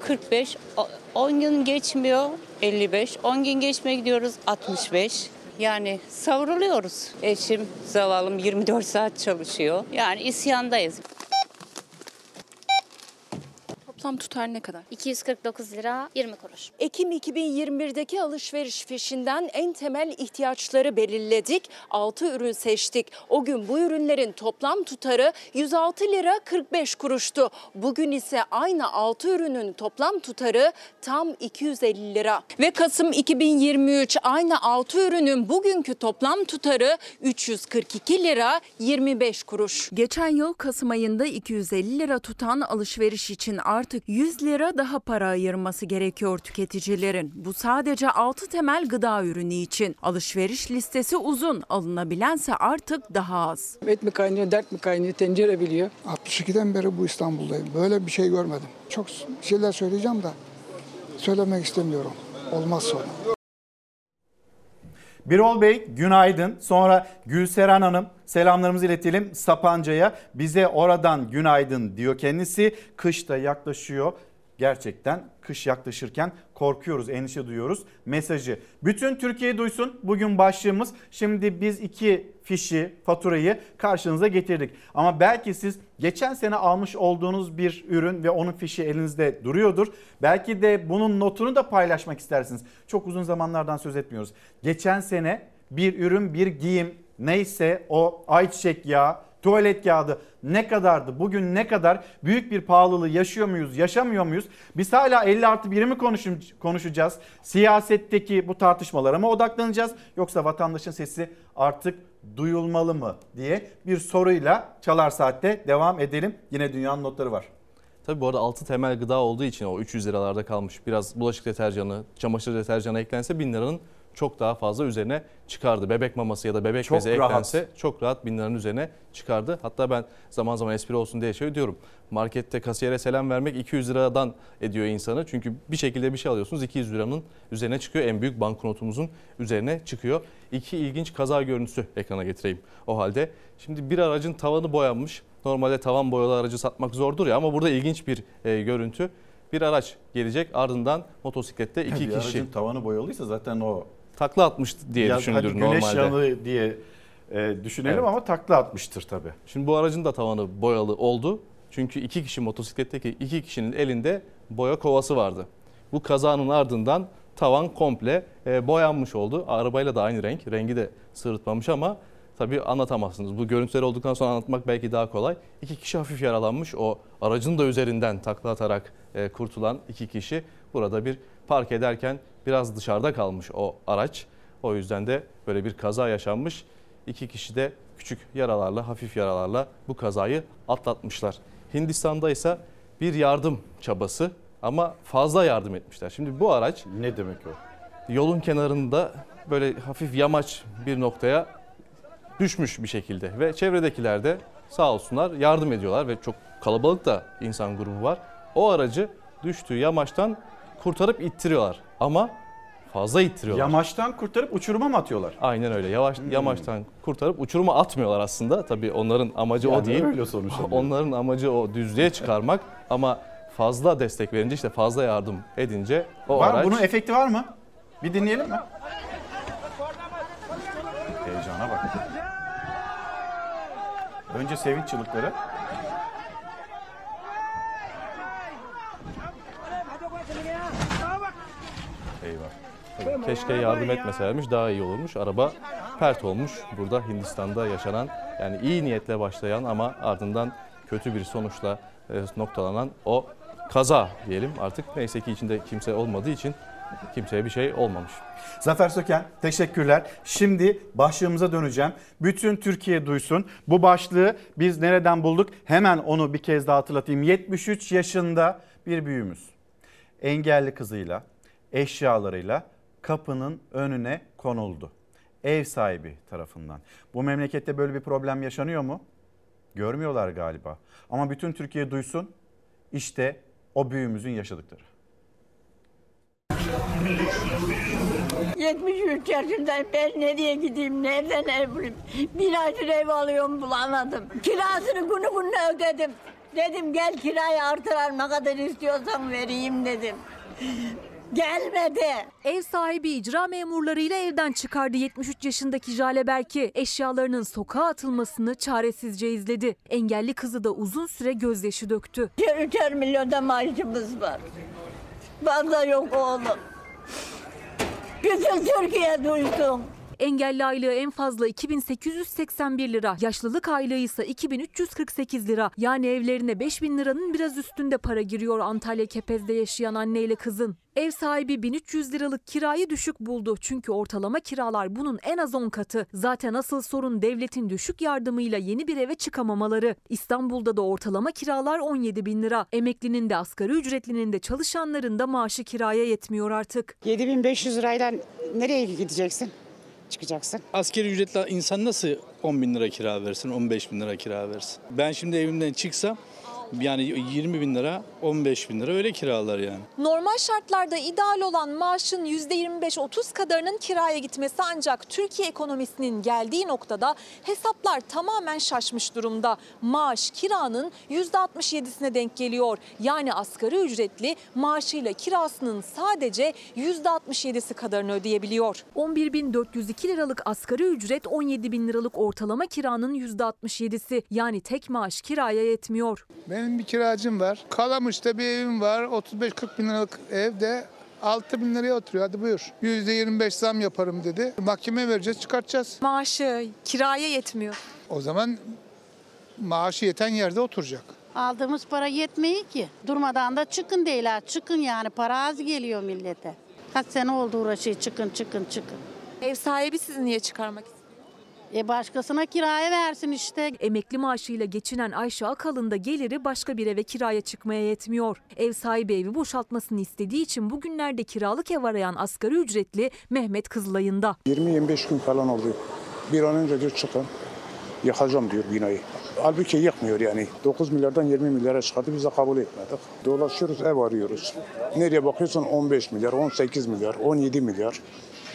45, o- 10 gün geçmiyor 55, 10 gün geçmeye gidiyoruz 65. Yani savruluyoruz. Eşim zavallım 24 saat çalışıyor. Yani isyandayız. Toplam tutar ne kadar? 249 lira 20 kuruş. Ekim 2021'deki alışveriş fişinden en temel ihtiyaçları belirledik. 6 ürün seçtik. O gün bu ürünlerin toplam tutarı 106 lira 45 kuruştu. Bugün ise aynı 6 ürünün toplam tutarı tam 250 lira. Ve Kasım 2023 aynı 6 ürünün bugünkü toplam tutarı 342 lira 25 kuruş. Geçen yıl Kasım ayında 250 lira tutan alışveriş için artık 100 lira daha para ayırması gerekiyor tüketicilerin. Bu sadece 6 temel gıda ürünü için. Alışveriş listesi uzun, alınabilense artık daha az. Et mi kaynıyor, dert mi kaynıyor, tencere biliyor. 62'den beri bu İstanbul'dayım. Böyle bir şey görmedim. Çok şeyler söyleyeceğim de söylemek istemiyorum. Olmaz sonra. Birol Bey günaydın. Sonra Gülseren Hanım selamlarımızı iletelim Sapanca'ya. Bize oradan günaydın diyor kendisi. Kış da yaklaşıyor. Gerçekten kış yaklaşırken korkuyoruz, endişe duyuyoruz mesajı. Bütün Türkiye duysun bugün başlığımız. Şimdi biz iki fişi, faturayı karşınıza getirdik. Ama belki siz geçen sene almış olduğunuz bir ürün ve onun fişi elinizde duruyordur. Belki de bunun notunu da paylaşmak istersiniz. Çok uzun zamanlardan söz etmiyoruz. Geçen sene bir ürün, bir giyim neyse o ayçiçek yağı, tuvalet kağıdı ne kadardı? Bugün ne kadar büyük bir pahalılığı yaşıyor muyuz, yaşamıyor muyuz? Biz hala 50 artı 1'i mi konuşum- konuşacağız? Siyasetteki bu tartışmalara mı odaklanacağız? Yoksa vatandaşın sesi artık duyulmalı mı diye bir soruyla Çalar Saat'te devam edelim. Yine dünyanın notları var. Tabii bu arada altı temel gıda olduğu için o 300 liralarda kalmış. Biraz bulaşık deterjanı, çamaşır deterjanı eklense 1000 liranın çok daha fazla üzerine çıkardı. Bebek maması ya da bebek Çok bezi rahat. eklense çok rahat bin liranın üzerine çıkardı. Hatta ben zaman zaman espri olsun diye şey diyorum. Markette kasiyere selam vermek 200 liradan ediyor insanı. Çünkü bir şekilde bir şey alıyorsunuz 200 liranın üzerine çıkıyor. En büyük banknotumuzun üzerine çıkıyor. İki ilginç kaza görüntüsü ekrana getireyim o halde. Şimdi bir aracın tavanı boyanmış. Normalde tavan boyalı aracı satmak zordur ya ama burada ilginç bir e, görüntü. Bir araç gelecek ardından motosiklette iki bir kişi aracın tavanı boyalıysa zaten o takla atmıştı diye Ya düşünülür hadi güneş normalde. yanı diye e, düşünelim Evet. ama takla atmıştır tabii. Şimdi bu aracın da tavanı boyalı oldu. Çünkü iki kişi motosikletteki iki kişinin elinde boya kovası vardı. Bu kazanın ardından tavan komple e, boyanmış oldu. Arabayla da aynı renk. Rengi de sırıtmamış ama tabii anlatamazsınız. Bu görüntüler olduktan sonra anlatmak belki daha kolay. İki kişi hafif yaralanmış. O aracın da üzerinden takla atarak e, kurtulan iki kişi burada bir park ederken biraz dışarıda kalmış o araç. O yüzden de böyle bir kaza yaşanmış. İki kişi de küçük yaralarla, hafif yaralarla bu kazayı atlatmışlar. Hindistan'da ise bir yardım çabası ama fazla yardım etmişler. Şimdi bu araç ne demek o? Yolun kenarında böyle hafif yamaç bir noktaya düşmüş bir şekilde ve çevredekiler de sağ olsunlar yardım ediyorlar ve çok kalabalık da insan grubu var. O aracı düştüğü yamaçtan kurtarıp ittiriyorlar ama fazla ittiriyorlar. Yamaçtan kurtarıp uçuruma mı atıyorlar? Aynen öyle. Yavaş yamaçtan kurtarıp uçuruma atmıyorlar aslında. Tabii onların amacı o Yani değil. öyle sonuç oluyor. Onların amacı o düzlüğe çıkarmak ama fazla destek verince işte fazla yardım edince o var, araç Bunun efekti var mı? Bir dinleyelim mi? Heyecana bak. Önce sevinç çığlıkları. Keşke yardım etmeselermiş daha iyi olurmuş. Araba pert olmuş. Burada Hindistan'da yaşanan yani iyi niyetle başlayan ama ardından kötü bir sonuçla e, noktalanan o kaza diyelim. Artık neyse ki içinde kimse olmadığı için kimseye bir şey olmamış. Zafer Söken teşekkürler. Şimdi başlığımıza döneceğim. Bütün Türkiye duysun. Bu başlığı biz nereden bulduk? Hemen onu bir kez daha hatırlatayım. 73 yaşında bir büyüğümüz. Engelli kızıyla, eşyalarıyla kapının önüne konuldu. Ev sahibi tarafından. Bu memlekette böyle bir problem yaşanıyor mu? Görmüyorlar galiba. Ama bütün Türkiye duysun. İşte o büyüğümüzün yaşadıkları. 73 yaşındayım. Ben nereye gideyim? Nereden ev bulayım? Bir aydır ev alıyorum bulamadım. Kirasını günü gününe ödedim. Dedim gel kirayı artırar ne kadar istiyorsan vereyim dedim. Gelmedi. Ev sahibi icra memurlarıyla evden çıkardı 73 yaşındaki Jale Berk'i. Eşyalarının sokağa atılmasını çaresizce izledi. Engelli kızı da uzun süre gözyaşı döktü. Üçer, üçer milyonda maaşımız var. Fazla yok oğlum. Bütün Türkiye duysun. Engelli aylığı en fazla 2881 lira, yaşlılık aylığı ise 2348 lira. Yani evlerine 5000 liranın biraz üstünde para giriyor Antalya Kepez'de yaşayan anneyle kızın. Ev sahibi 1300 liralık kirayı düşük buldu. Çünkü ortalama kiralar bunun en az 10 katı. Zaten asıl sorun devletin düşük yardımıyla yeni bir eve çıkamamaları. İstanbul'da da ortalama kiralar 17 bin lira. Emeklinin de asgari ücretlinin de çalışanların da maaşı kiraya yetmiyor artık. 7500 lirayla nereye gideceksin? Çıkacaksın. Askeri ücretli insan nasıl 10 bin lira kira versin, 15 bin lira kira versin? Ben şimdi evimden çıksam yani 20 bin lira, 15 bin lira öyle kiralar yani. Normal şartlarda ideal olan maaşın %25-30 kadarının kiraya gitmesi ancak Türkiye ekonomisinin geldiği noktada hesaplar tamamen şaşmış durumda. Maaş kiranın %67'sine denk geliyor. Yani asgari ücretli maaşıyla kirasının sadece %67'si kadarını ödeyebiliyor. 11.402 liralık asgari ücret 17 bin liralık ortalama kiranın %67'si. Yani tek maaş kiraya yetmiyor. Benim bir kiracım var. Kalamış'ta bir evim var. 35-40 bin liralık evde 6 bin liraya oturuyor. Hadi buyur. %25 zam yaparım dedi. Mahkeme vereceğiz çıkartacağız. Maaşı kiraya yetmiyor. O zaman maaşı yeten yerde oturacak. Aldığımız para yetmiyor ki. Durmadan da çıkın değil ha. Çıkın yani para az geliyor millete. Kaç sene oldu uğraşıyor çıkın çıkın çıkın. Ev sahibi sizi niye çıkarmak istiyor? E başkasına kiraya versin işte. Emekli maaşıyla geçinen Ayşe Akalın da geliri başka bir eve kiraya çıkmaya yetmiyor. Ev sahibi evi boşaltmasını istediği için bugünlerde kiralık ev arayan asgari ücretli Mehmet Kızılay'ın da. 20-25 gün falan oldu. Bir an önce diyor çıkın. Yıkacağım diyor binayı. Halbuki yıkmıyor yani. 9 milyardan 20 milyara çıkardı biz de kabul etmedik. Dolaşıyoruz ev arıyoruz. Nereye bakıyorsun 15 milyar, 18 milyar, 17 milyar.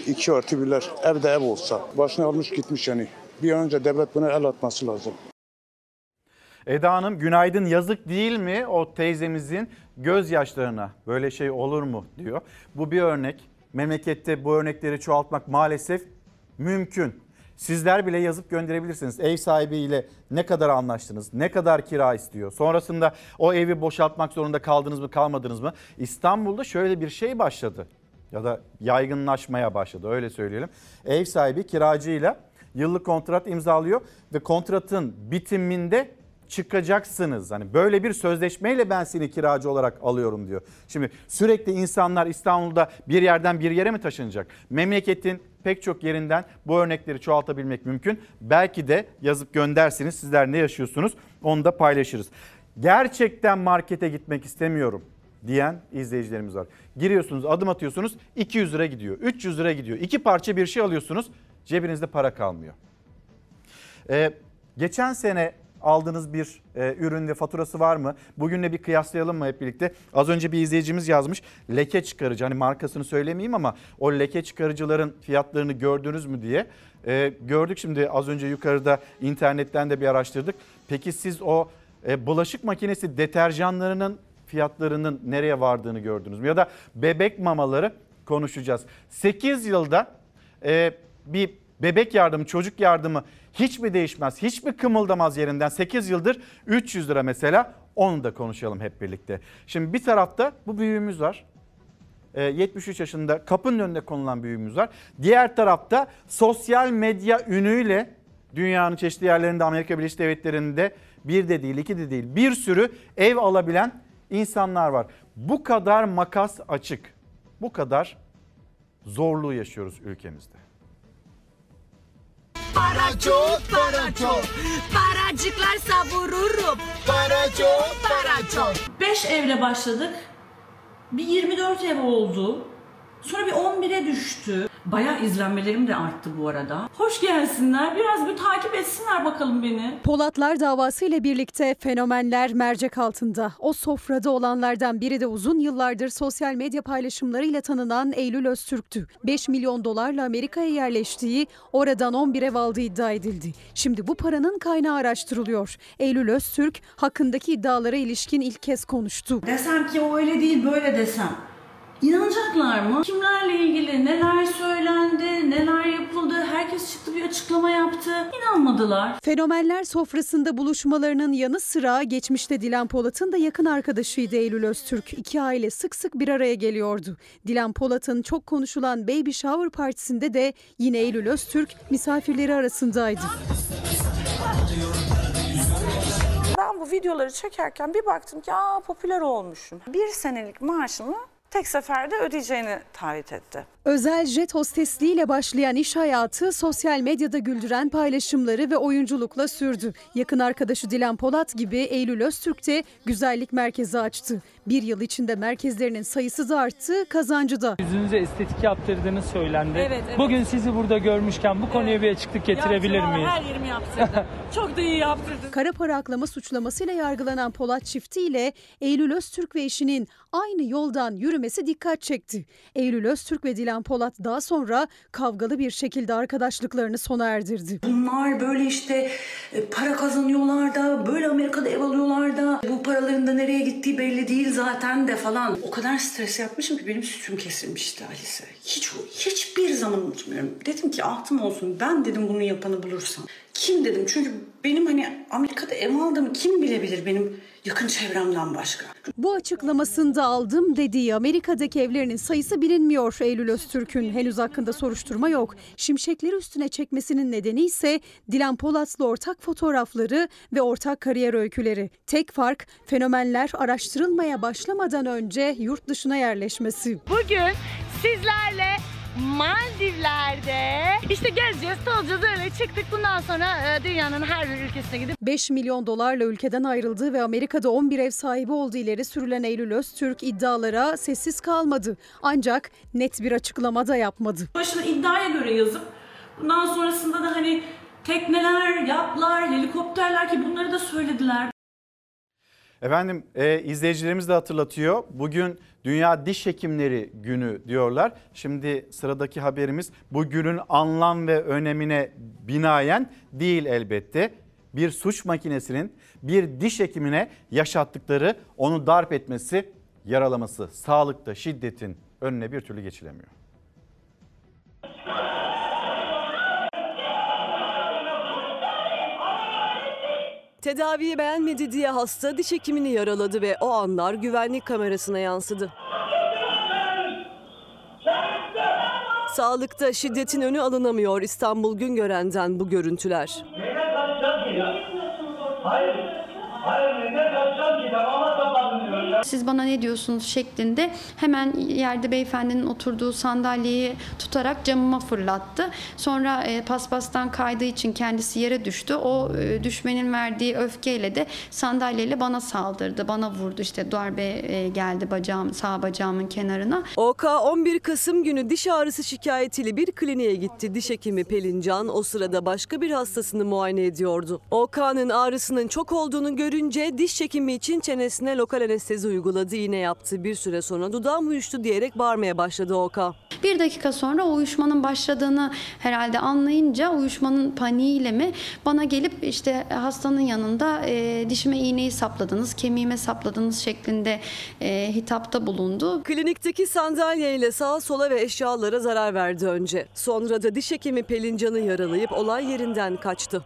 2 artı birler evde ev olsa. Başını almış gitmiş yani. Bir önce devlet buna el atması lazım. Eda Hanım günaydın yazık değil mi o teyzemizin gözyaşlarına böyle şey olur mu diyor. Bu bir örnek. Memlekette bu örnekleri çoğaltmak maalesef mümkün. Sizler bile yazıp gönderebilirsiniz. Ev sahibiyle ne kadar anlaştınız? Ne kadar kira istiyor? Sonrasında o evi boşaltmak zorunda kaldınız mı kalmadınız mı? İstanbul'da şöyle bir şey başladı. Ya da yaygınlaşmaya başladı öyle söyleyelim. Ev sahibi kiracıyla yıllık kontrat imzalıyor ve kontratın bitiminde çıkacaksınız. Hani böyle bir sözleşmeyle ben seni kiracı olarak alıyorum diyor. Şimdi sürekli insanlar İstanbul'da bir yerden bir yere mi taşınacak? Memleketin pek çok yerinden bu örnekleri çoğaltabilmek mümkün. Belki de yazıp göndersiniz. Sizler ne yaşıyorsunuz onu da paylaşırız. Gerçekten markete gitmek istemiyorum diyen izleyicilerimiz var. Giriyorsunuz adım atıyorsunuz 200 lira gidiyor 300 lira gidiyor. İki parça bir şey alıyorsunuz cebinizde para kalmıyor. Ee, geçen sene aldığınız bir e, ürün ve faturası var mı? Bugünle bir kıyaslayalım mı hep birlikte? Az önce bir izleyicimiz yazmış. Leke çıkarıcı hani markasını söylemeyeyim ama o leke çıkarıcıların fiyatlarını gördünüz mü diye. E, gördük şimdi az önce yukarıda internetten de bir araştırdık. Peki siz o e, bulaşık makinesi deterjanlarının fiyatlarının nereye vardığını gördünüz mü? Ya da bebek mamaları konuşacağız. 8 yılda e, bir bebek yardımı, çocuk yardımı hiç mi değişmez, hiç mi kımıldamaz yerinden? 8 yıldır 300 lira mesela onu da konuşalım hep birlikte. Şimdi bir tarafta bu büyüğümüz var. 73 yaşında kapının önünde konulan büyüğümüz var. Diğer tarafta sosyal medya ünüyle dünyanın çeşitli yerlerinde Amerika Birleşik Devletleri'nde bir de değil iki de değil bir sürü ev alabilen insanlar var. Bu kadar makas açık, bu kadar zorluğu yaşıyoruz ülkemizde. Para çok, para çok. Paracıklar savururum. Para çok, para çok. 5 evle başladık. Bir 24 ev oldu. Sonra bir 11'e düştü. Bayağı izlenmelerim de arttı bu arada. Hoş gelsinler. Biraz bir takip etsinler bakalım beni. Polatlar davası ile birlikte fenomenler mercek altında. O sofrada olanlardan biri de uzun yıllardır sosyal medya paylaşımlarıyla tanınan Eylül Öztürk'tü. 5 milyon dolarla Amerika'ya yerleştiği, oradan 11 ev aldığı iddia edildi. Şimdi bu paranın kaynağı araştırılıyor. Eylül Öztürk hakkındaki iddialara ilişkin ilk kez konuştu. Desem ki o öyle değil böyle desem. İnanacaklar mı? Kimlerle ilgili neler söylendi, neler yapıldı, herkes çıktı bir açıklama yaptı. İnanmadılar. Fenomenler sofrasında buluşmalarının yanı sıra geçmişte Dilan Polat'ın da yakın arkadaşıydı Eylül Öztürk. İki aile sık sık bir araya geliyordu. Dilan Polat'ın çok konuşulan Baby Shower partisinde de yine Eylül Öztürk misafirleri arasındaydı. Ben bu videoları çekerken bir baktım ki aa popüler olmuşum. Bir senelik maaşımı tek seferde ödeyeceğini taahhüt etti. Özel jet hostesliğiyle başlayan iş hayatı sosyal medyada güldüren paylaşımları ve oyunculukla sürdü. Yakın arkadaşı Dilan Polat gibi Eylül Öztürk de güzellik merkezi açtı. Bir yıl içinde merkezlerinin sayısı da arttı, kazancı da. Yüzünüze estetik yaptırdığınız söylendi. Evet, evet. Bugün sizi burada görmüşken bu konuya bir açıklık getirebilir Yaptım, miyiz? Her yerimi yaptırdım. (laughs) Çok da iyi yaptırdım. Kara para aklama suçlamasıyla yargılanan Polat çifti ile Eylül Öztürk ve eşinin aynı yoldan yürümesi dikkat çekti. Eylül Öztürk ve Dilan Polat daha sonra kavgalı bir şekilde arkadaşlıklarını sona erdirdi. Bunlar böyle işte e, para kazanıyorlar da böyle Amerika'da ev alıyorlar da bu paraların da nereye gittiği belli değil zaten de falan. O kadar stres yapmışım ki benim sütüm kesilmişti Alice. Hiç hiçbir zaman unutmuyorum. Dedim ki ahtım olsun ben dedim bunu yapanı bulursam. Kim dedim çünkü benim hani Amerika'da ev aldığımı kim bilebilir benim yakın çevremden başka. Bu açıklamasında aldım dediği Amerika'daki evlerinin sayısı bilinmiyor Eylül Öztürk'ün. Henüz hakkında soruşturma yok. Şimşekleri üstüne çekmesinin nedeni ise Dilan Polat'la ortak fotoğrafları ve ortak kariyer öyküleri. Tek fark fenomenler araştırılmaya başlamadan önce yurt dışına yerleşmesi. Bugün sizlerle Maldivler'de. İşte gezeceğiz, tozacağız öyle çıktık. Bundan sonra e, dünyanın her bir ülkesine gidip 5 milyon dolarla ülkeden ayrıldı ve Amerika'da 11 ev sahibi olduğu ileri sürülen Eylül Öztürk iddialara sessiz kalmadı. Ancak net bir açıklama da yapmadı. Başına iddiaya göre yazıp bundan sonrasında da hani tekneler, yatlar, helikopterler ki bunları da söylediler. Efendim e, izleyicilerimiz de hatırlatıyor. Bugün Dünya Diş Hekimleri Günü diyorlar. Şimdi sıradaki haberimiz bu günün anlam ve önemine binaen değil elbette. Bir suç makinesinin bir diş hekimine yaşattıkları onu darp etmesi, yaralaması, sağlıkta şiddetin önüne bir türlü geçilemiyor. Tedaviyi beğenmedi diye hasta diş hekimini yaraladı ve o anlar güvenlik kamerasına yansıdı. Sağlıkta şiddetin önü alınamıyor İstanbul Güngören'den bu görüntüler. Siz bana ne diyorsunuz şeklinde hemen yerde beyefendinin oturduğu sandalyeyi tutarak camıma fırlattı. Sonra e, paspastan kaydığı için kendisi yere düştü. O e, düşmenin verdiği öfkeyle de sandalyeyle bana saldırdı. Bana vurdu işte darbe e, geldi bacağım sağ bacağımın kenarına. OK 11 Kasım günü diş ağrısı şikayetiyle bir kliniğe gitti. Diş hekimi Pelin Can o sırada başka bir hastasını muayene ediyordu. OK'nın ağrısının çok olduğunu görünce diş çekimi için çenesine lokal anestezi uyguladı. iğne yaptı. Bir süre sonra dudağım uyuştu diyerek bağırmaya başladı OK. Bir dakika sonra o uyuşmanın başladığını herhalde anlayınca uyuşmanın paniğiyle mi bana gelip işte hastanın yanında e, dişime iğneyi sapladınız, kemiğime sapladınız şeklinde e, hitapta bulundu. Klinikteki sandalyeyle sağa sola ve eşyalara zarar verdi önce. Sonra da diş hekimi Pelin Can'ı yaralayıp olay yerinden kaçtı.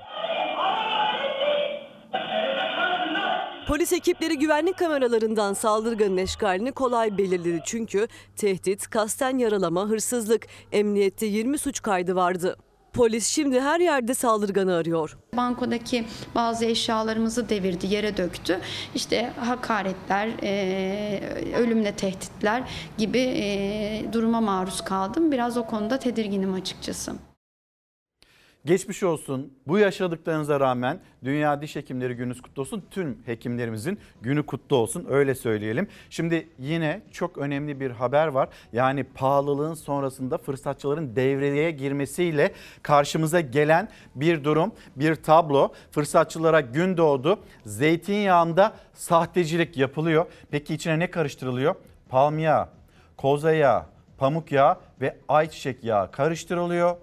Polis ekipleri güvenlik kameralarından saldırganın eşkalini kolay belirledi. Çünkü tehdit, kasten yaralama, hırsızlık, emniyette 20 suç kaydı vardı. Polis şimdi her yerde saldırganı arıyor. Bankodaki bazı eşyalarımızı devirdi, yere döktü. İşte hakaretler, e, ölümle tehditler gibi e, duruma maruz kaldım. Biraz o konuda tedirginim açıkçası. Geçmiş olsun. Bu yaşadıklarınıza rağmen Dünya Diş Hekimleri Gününüz kutlu olsun. Tüm hekimlerimizin günü kutlu olsun. Öyle söyleyelim. Şimdi yine çok önemli bir haber var. Yani pahalılığın sonrasında fırsatçıların devreye girmesiyle karşımıza gelen bir durum, bir tablo. Fırsatçılara gün doğdu. Zeytinyağında sahtecilik yapılıyor. Peki içine ne karıştırılıyor? Palm yağı, koza yağı, pamuk yağı ve ayçiçek yağı karıştırılıyor.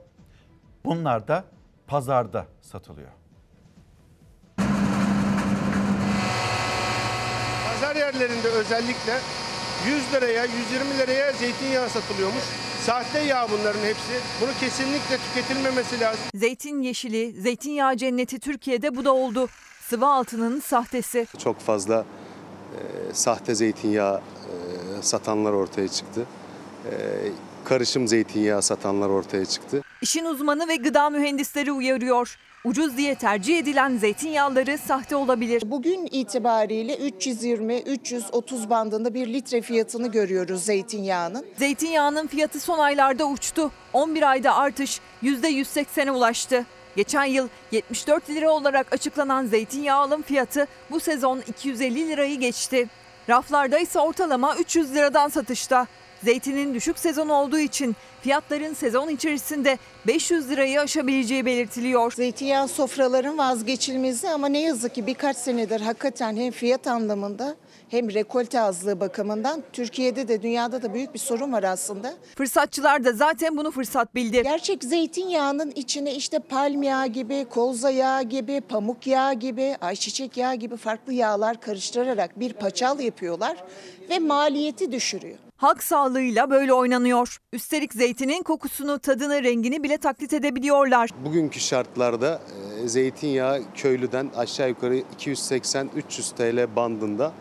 Bunlar da pazarda satılıyor. Pazar yerlerinde özellikle 100 liraya 120 liraya zeytinyağı satılıyormuş. Sahte yağ bunların hepsi. Bunu kesinlikle tüketilmemesi lazım. Zeytin yeşili, zeytinyağı cenneti Türkiye'de bu da oldu. Sıvı altının sahtesi. Çok fazla e, sahte zeytinyağı e, satanlar ortaya çıktı. E, karışım zeytinyağı satanlar ortaya çıktı. İşin uzmanı ve gıda mühendisleri uyarıyor. Ucuz diye tercih edilen zeytinyağları sahte olabilir. Bugün itibariyle 320-330 bandında bir litre fiyatını görüyoruz zeytinyağının. Zeytinyağının fiyatı son aylarda uçtu. 11 ayda artış %180'e ulaştı. Geçen yıl 74 lira olarak açıklanan zeytinyağı alım fiyatı bu sezon 250 lirayı geçti. Raflarda ise ortalama 300 liradan satışta. Zeytinin düşük sezon olduğu için fiyatların sezon içerisinde 500 lirayı aşabileceği belirtiliyor. Zeytinyağı sofraların vazgeçilmezi ama ne yazık ki birkaç senedir hakikaten hem fiyat anlamında hem rekolte azlığı bakımından Türkiye'de de dünyada da büyük bir sorun var aslında. Fırsatçılar da zaten bunu fırsat bildi. Gerçek zeytinyağının içine işte palm yağı gibi, kolza yağı gibi, pamuk yağı gibi, ayçiçek yağı gibi farklı yağlar karıştırarak bir paçal yapıyorlar ve maliyeti düşürüyor. Halk sağlığıyla böyle oynanıyor. Üstelik zeytinin kokusunu, tadını, rengini bile taklit edebiliyorlar. Bugünkü şartlarda e, zeytinyağı köylüden aşağı yukarı 280-300 TL bandında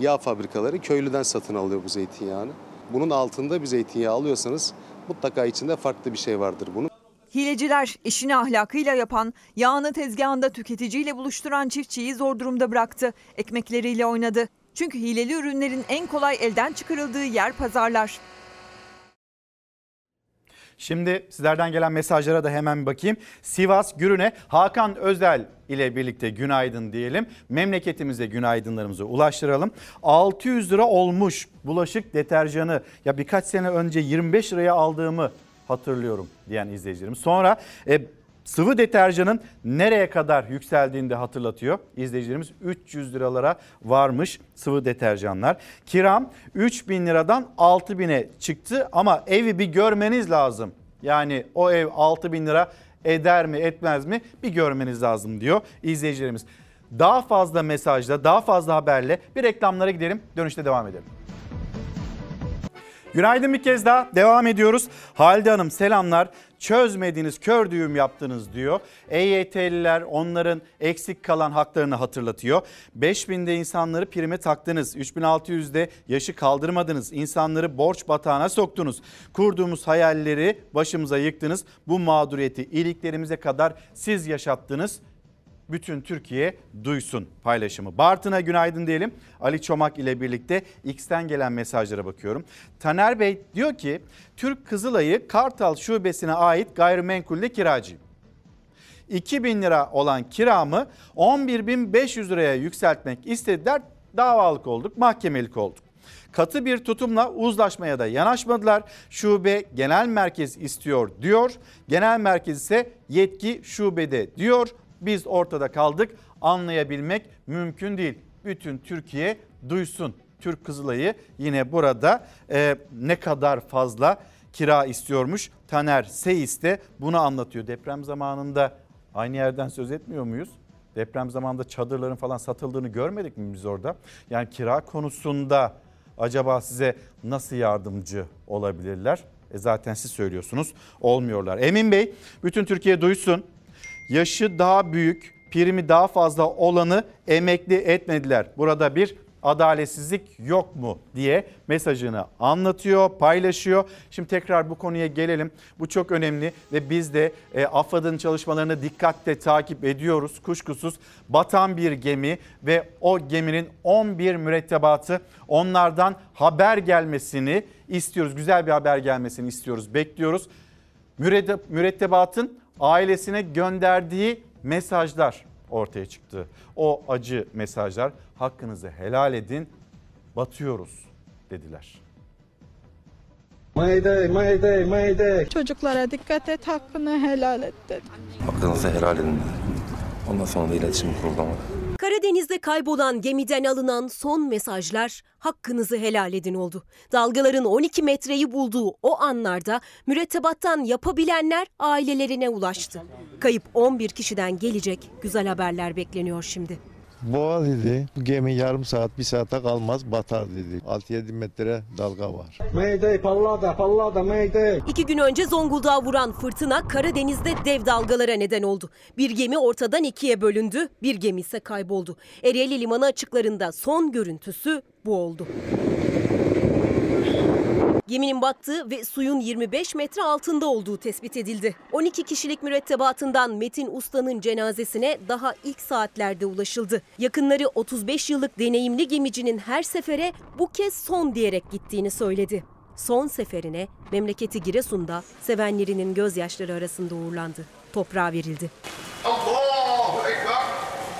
yağ fabrikaları köylüden satın alıyor bu zeytinyağını. Bunun altında bir zeytinyağı alıyorsanız mutlaka içinde farklı bir şey vardır bunun. Hileciler işini ahlakıyla yapan, yağını tezgahında tüketiciyle buluşturan çiftçiyi zor durumda bıraktı. Ekmekleriyle oynadı. Çünkü hileli ürünlerin en kolay elden çıkarıldığı yer pazarlar. Şimdi sizlerden gelen mesajlara da hemen bakayım. Sivas Gürün'e Hakan Özel ile birlikte günaydın diyelim. Memleketimize günaydınlarımızı ulaştıralım. 600 lira olmuş bulaşık deterjanı. Ya birkaç sene önce 25 liraya aldığımı hatırlıyorum diyen izleyicilerim. Sonra e, sıvı deterjanın nereye kadar yükseldiğini de hatırlatıyor. İzleyicilerimiz 300 liralara varmış sıvı deterjanlar. Kiram 3000 liradan 6000'e çıktı ama evi bir görmeniz lazım. Yani o ev 6000 lira eder mi etmez mi bir görmeniz lazım diyor izleyicilerimiz. Daha fazla mesajla daha fazla haberle bir reklamlara gidelim dönüşte devam edelim. Günaydın bir kez daha devam ediyoruz. Halide Hanım selamlar. Çözmediğiniz kör düğüm yaptınız diyor. EYT'liler onların eksik kalan haklarını hatırlatıyor. 5000'de insanları prime taktınız. 3600'de yaşı kaldırmadınız. İnsanları borç batağına soktunuz. Kurduğumuz hayalleri başımıza yıktınız. Bu mağduriyeti iliklerimize kadar siz yaşattınız bütün Türkiye duysun paylaşımı. Bartın'a günaydın diyelim. Ali Çomak ile birlikte X'ten gelen mesajlara bakıyorum. Taner Bey diyor ki Türk Kızılay'ı Kartal şubesine ait gayrimenkulde kiracıyım. 2000 lira olan kiramı 11.500 liraya yükseltmek istediler. Davalık olduk, mahkemelik olduk. Katı bir tutumla uzlaşmaya da yanaşmadılar. Şube genel merkez istiyor diyor. Genel merkez ise yetki şubede diyor. Biz ortada kaldık. Anlayabilmek mümkün değil. Bütün Türkiye duysun. Türk Kızılay'ı yine burada e, ne kadar fazla kira istiyormuş. Taner Seyis de bunu anlatıyor. Deprem zamanında aynı yerden söz etmiyor muyuz? Deprem zamanında çadırların falan satıldığını görmedik mi biz orada? Yani kira konusunda acaba size nasıl yardımcı olabilirler? E zaten siz söylüyorsunuz olmuyorlar. Emin Bey bütün Türkiye duysun yaşı daha büyük, primi daha fazla olanı emekli etmediler. Burada bir adaletsizlik yok mu diye mesajını anlatıyor, paylaşıyor. Şimdi tekrar bu konuya gelelim. Bu çok önemli ve biz de e, AFAD'ın çalışmalarını dikkatle takip ediyoruz. Kuşkusuz batan bir gemi ve o geminin 11 mürettebatı onlardan haber gelmesini istiyoruz. Güzel bir haber gelmesini istiyoruz, bekliyoruz. Mürettebatın ailesine gönderdiği mesajlar ortaya çıktı. O acı mesajlar hakkınızı helal edin batıyoruz dediler. Mayday, mayday, mayday. Çocuklara dikkat et, hakkını helal et dedi. Hakkınızı helal edin dedi. Ondan sonra da iletişim kurulamadı. Karadeniz'de kaybolan gemiden alınan son mesajlar hakkınızı helal edin oldu. Dalgaların 12 metreyi bulduğu o anlarda mürettebattan yapabilenler ailelerine ulaştı. Kayıp 11 kişiden gelecek güzel haberler bekleniyor şimdi. Boğa dedi. Bu gemi yarım saat bir saate kalmaz batar dedi. 6-7 metre dalga var. Mayday, pallada, pallada, mayday. İki gün önce Zonguldak'a vuran fırtına Karadeniz'de dev dalgalara neden oldu. Bir gemi ortadan ikiye bölündü, bir gemi ise kayboldu. Ereğli Limanı açıklarında son görüntüsü bu oldu. Geminin battığı ve suyun 25 metre altında olduğu tespit edildi. 12 kişilik mürettebatından Metin Usta'nın cenazesine daha ilk saatlerde ulaşıldı. Yakınları 35 yıllık deneyimli gemicinin her sefere bu kez son diyerek gittiğini söyledi. Son seferine memleketi Giresun'da sevenlerinin gözyaşları arasında uğurlandı. Toprağa verildi.